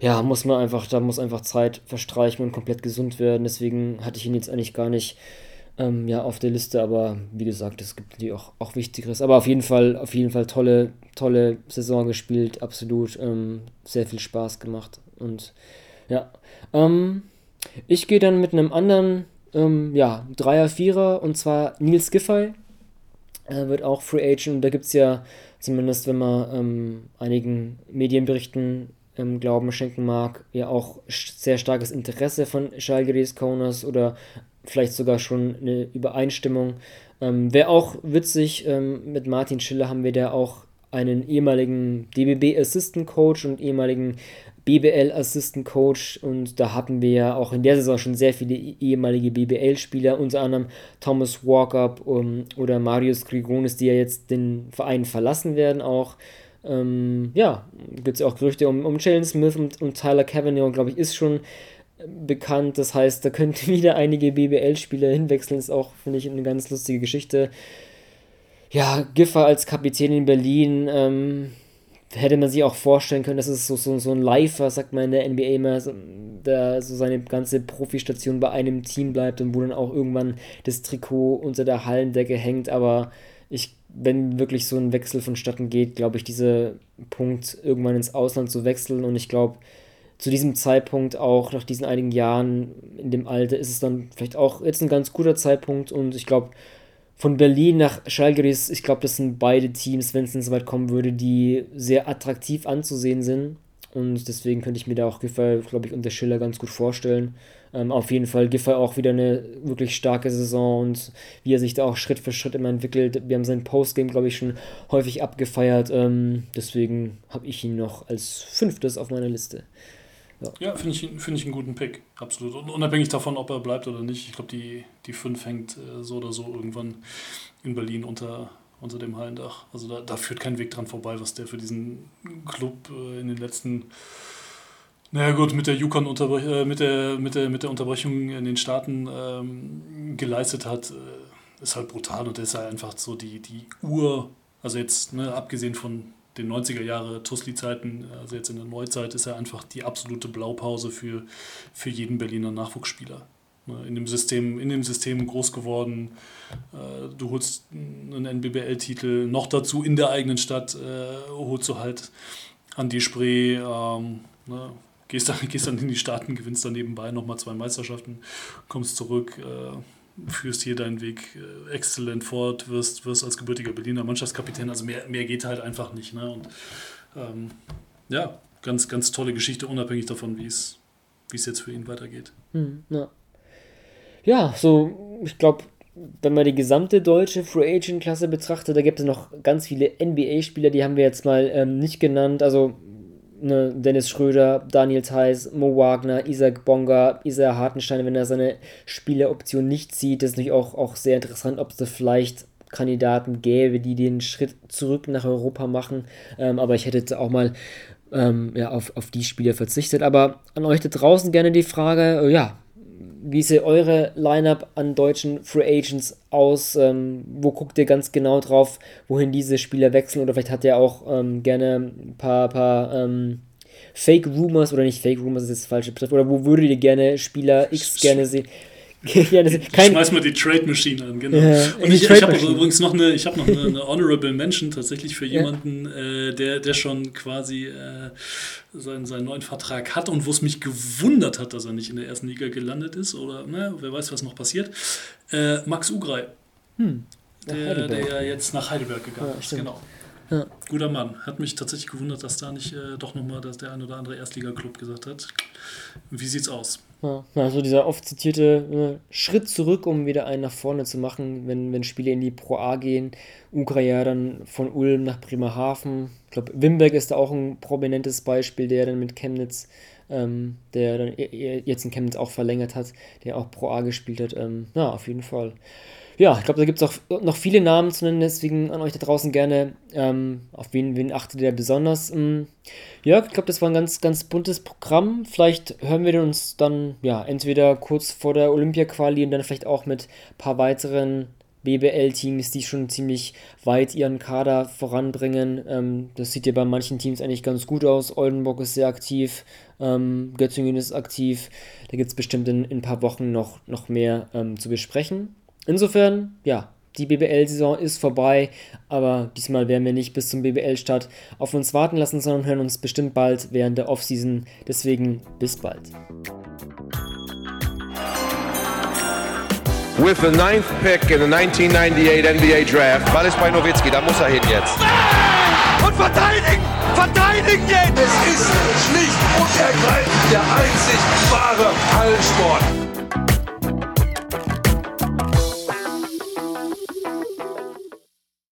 ja, muss man einfach, da muss einfach Zeit verstreichen und komplett gesund werden. Deswegen hatte ich ihn jetzt eigentlich gar nicht ähm, ja, auf der Liste, aber wie gesagt, es gibt natürlich auch, auch Wichtigeres. Aber auf jeden Fall, auf jeden Fall tolle, tolle Saison gespielt, absolut ähm, sehr viel Spaß gemacht. Und ja, ähm, ich gehe dann mit einem anderen, ähm, ja, Dreier, Vierer und zwar Nils Giffey. Er wird auch Free Agent da gibt es ja, zumindest wenn man ähm, einigen Medienberichten ähm, Glauben schenken mag, ja auch sehr starkes Interesse von Schalke Kaunas oder vielleicht sogar schon eine Übereinstimmung. Ähm, Wäre auch witzig, ähm, mit Martin Schiller haben wir da auch einen ehemaligen DBB Assistant Coach und ehemaligen BBL Assistant Coach und da hatten wir ja auch in der Saison schon sehr viele e-, ehemalige BBL-Spieler, unter anderem Thomas Walkup um, oder Marius Grigonis, die ja jetzt den Verein verlassen werden auch. Ähm, ja, gibt es ja auch Gerüchte um, um Jalen Smith und, und Tyler Cavanaugh, glaube ich, ist schon bekannt. Das heißt, da könnten wieder einige BBL-Spieler hinwechseln. Ist auch, finde ich, eine ganz lustige Geschichte. Ja, Giffer als Kapitän in Berlin, ähm, hätte man sich auch vorstellen können, dass es so, so, so ein Lifer, sagt man in der NBA immer, der so seine ganze Profistation bei einem Team bleibt und wo dann auch irgendwann das Trikot unter der Hallendecke hängt. Aber ich, wenn wirklich so ein Wechsel vonstatten geht, glaube ich, dieser Punkt, irgendwann ins Ausland zu wechseln und ich glaube, zu diesem Zeitpunkt auch, nach diesen einigen Jahren in dem Alter, ist es dann vielleicht auch jetzt ein ganz guter Zeitpunkt und ich glaube, von Berlin nach Schalke, ich glaube, das sind beide Teams, wenn es denn so weit kommen würde, die sehr attraktiv anzusehen sind. Und deswegen könnte ich mir da auch Giffey, glaube ich, unter Schiller ganz gut vorstellen. Ähm, auf jeden Fall Giffey auch wieder eine wirklich starke Saison und wie er sich da auch Schritt für Schritt immer entwickelt. Wir haben sein Postgame, glaube ich, schon häufig abgefeiert. Ähm, deswegen habe ich ihn noch als fünftes auf meiner Liste. Ja, ja finde ich, find ich einen guten Pick, absolut. Und unabhängig davon, ob er bleibt oder nicht, ich glaube, die, die 5 hängt äh, so oder so irgendwann in Berlin unter, unter dem Hallendach. Also da, da führt kein Weg dran vorbei, was der für diesen Club äh, in den letzten naja gut, mit der Yukon äh, mit, der, mit, der, mit der Unterbrechung in den Staaten ähm, geleistet hat, äh, ist halt brutal und der ist halt einfach so die, die Ur, also jetzt ne, abgesehen von den 90er Jahre Tusli-Zeiten, also jetzt in der Neuzeit, ist er einfach die absolute Blaupause für, für jeden Berliner Nachwuchsspieler. Ne, in dem System, in dem System groß geworden. Äh, du holst einen NBBL-Titel, noch dazu in der eigenen Stadt äh, holst du halt an die Spree, ähm, ne, gehst, dann, gehst dann in die Staaten, gewinnst dann nebenbei nochmal zwei Meisterschaften, kommst zurück. Äh, führst hier deinen Weg äh, exzellent fort, wirst, wirst als gebürtiger Berliner Mannschaftskapitän. Also mehr, mehr geht halt einfach nicht. Ne? Und ähm, ja, ganz, ganz tolle Geschichte, unabhängig davon, wie es jetzt für ihn weitergeht. Hm, ja. ja, so, ich glaube, wenn man die gesamte deutsche Free Agent Klasse betrachtet, da gibt es noch ganz viele NBA-Spieler, die haben wir jetzt mal ähm, nicht genannt. Also ne, Dennis Schröder, Daniel Theiss, Mo Wagner, Isaac Bonga, Isaiah Hartenstein, wenn er seine Spieleroption nicht zieht, ist natürlich auch, auch sehr interessant, ob es da vielleicht Kandidaten gäbe, die den Schritt zurück nach Europa machen. Ähm, aber ich hätte jetzt auch mal ähm, ja, auf, auf die Spieler verzichtet. Aber an euch da draußen gerne die Frage, äh, ja, wie sieht eure Lineup an deutschen Free Agents aus? Ähm, wo guckt ihr ganz genau drauf, wohin diese Spieler wechseln? Oder vielleicht hat ihr auch ähm, gerne ein paar, paar ähm, Fake Rumors oder nicht Fake Rumors ist das falsche Begriff. Oder wo würdet ihr gerne Spieler X gerne sehen? Ja, das ist kein Schmeiß mal die Trade Machine an, genau. Ja, und ich, ich habe übrigens noch eine, ich habe noch eine, eine, Honorable Mention tatsächlich für jemanden, ja. äh, der, der schon quasi äh, seinen, seinen neuen Vertrag hat und wo es mich gewundert hat, dass er nicht in der ersten Liga gelandet ist oder ne, wer weiß, was noch passiert. Äh, Max Ugrei, hm. der, der ja jetzt nach Heidelberg gegangen ja, ist, genau. Ja. Guter Mann. Hat mich tatsächlich gewundert, dass da nicht äh, doch nochmal der ein oder andere Erstliga-Club gesagt hat. Wie sieht's aus? Ja, also dieser oft zitierte äh, Schritt zurück, um wieder einen nach vorne zu machen, wenn, wenn Spiele in die Pro A gehen. Ukra dann von Ulm nach Bremerhaven. Ich glaube, Wimberg ist da auch ein prominentes Beispiel, der dann mit Chemnitz, ähm, der dann jetzt in Chemnitz auch verlängert hat, der auch Pro A gespielt hat. Ähm, ja, auf jeden Fall ja, ich glaube, da gibt es auch noch viele Namen zu nennen, deswegen an euch da draußen gerne, ähm, auf wen, wen achtet ihr besonders? Ähm, ja, ich glaube, das war ein ganz, ganz buntes Programm. Vielleicht hören wir uns dann, ja, entweder kurz vor der Olympia-Quali und dann vielleicht auch mit ein paar weiteren BBL-Teams, die schon ziemlich weit ihren Kader voranbringen. Ähm, das sieht ja bei manchen Teams eigentlich ganz gut aus. Oldenburg ist sehr aktiv, ähm, Göttingen ist aktiv. Da gibt es bestimmt in, in, ein paar Wochen noch, noch mehr ähm, zu besprechen. Insofern, ja, die BBL-Saison ist vorbei, aber diesmal werden wir nicht bis zum BBL-Start auf uns warten lassen, sondern hören uns bestimmt bald während der Offseason. Deswegen bis bald. With the ninth pick in the 1998 NBA Draft. Ball ist bei Nowitzki, da muss er hin jetzt. Und verteidigen! Verteidigen jetzt! Es ist schlicht und ergreifend der einzig wahre Hallensport.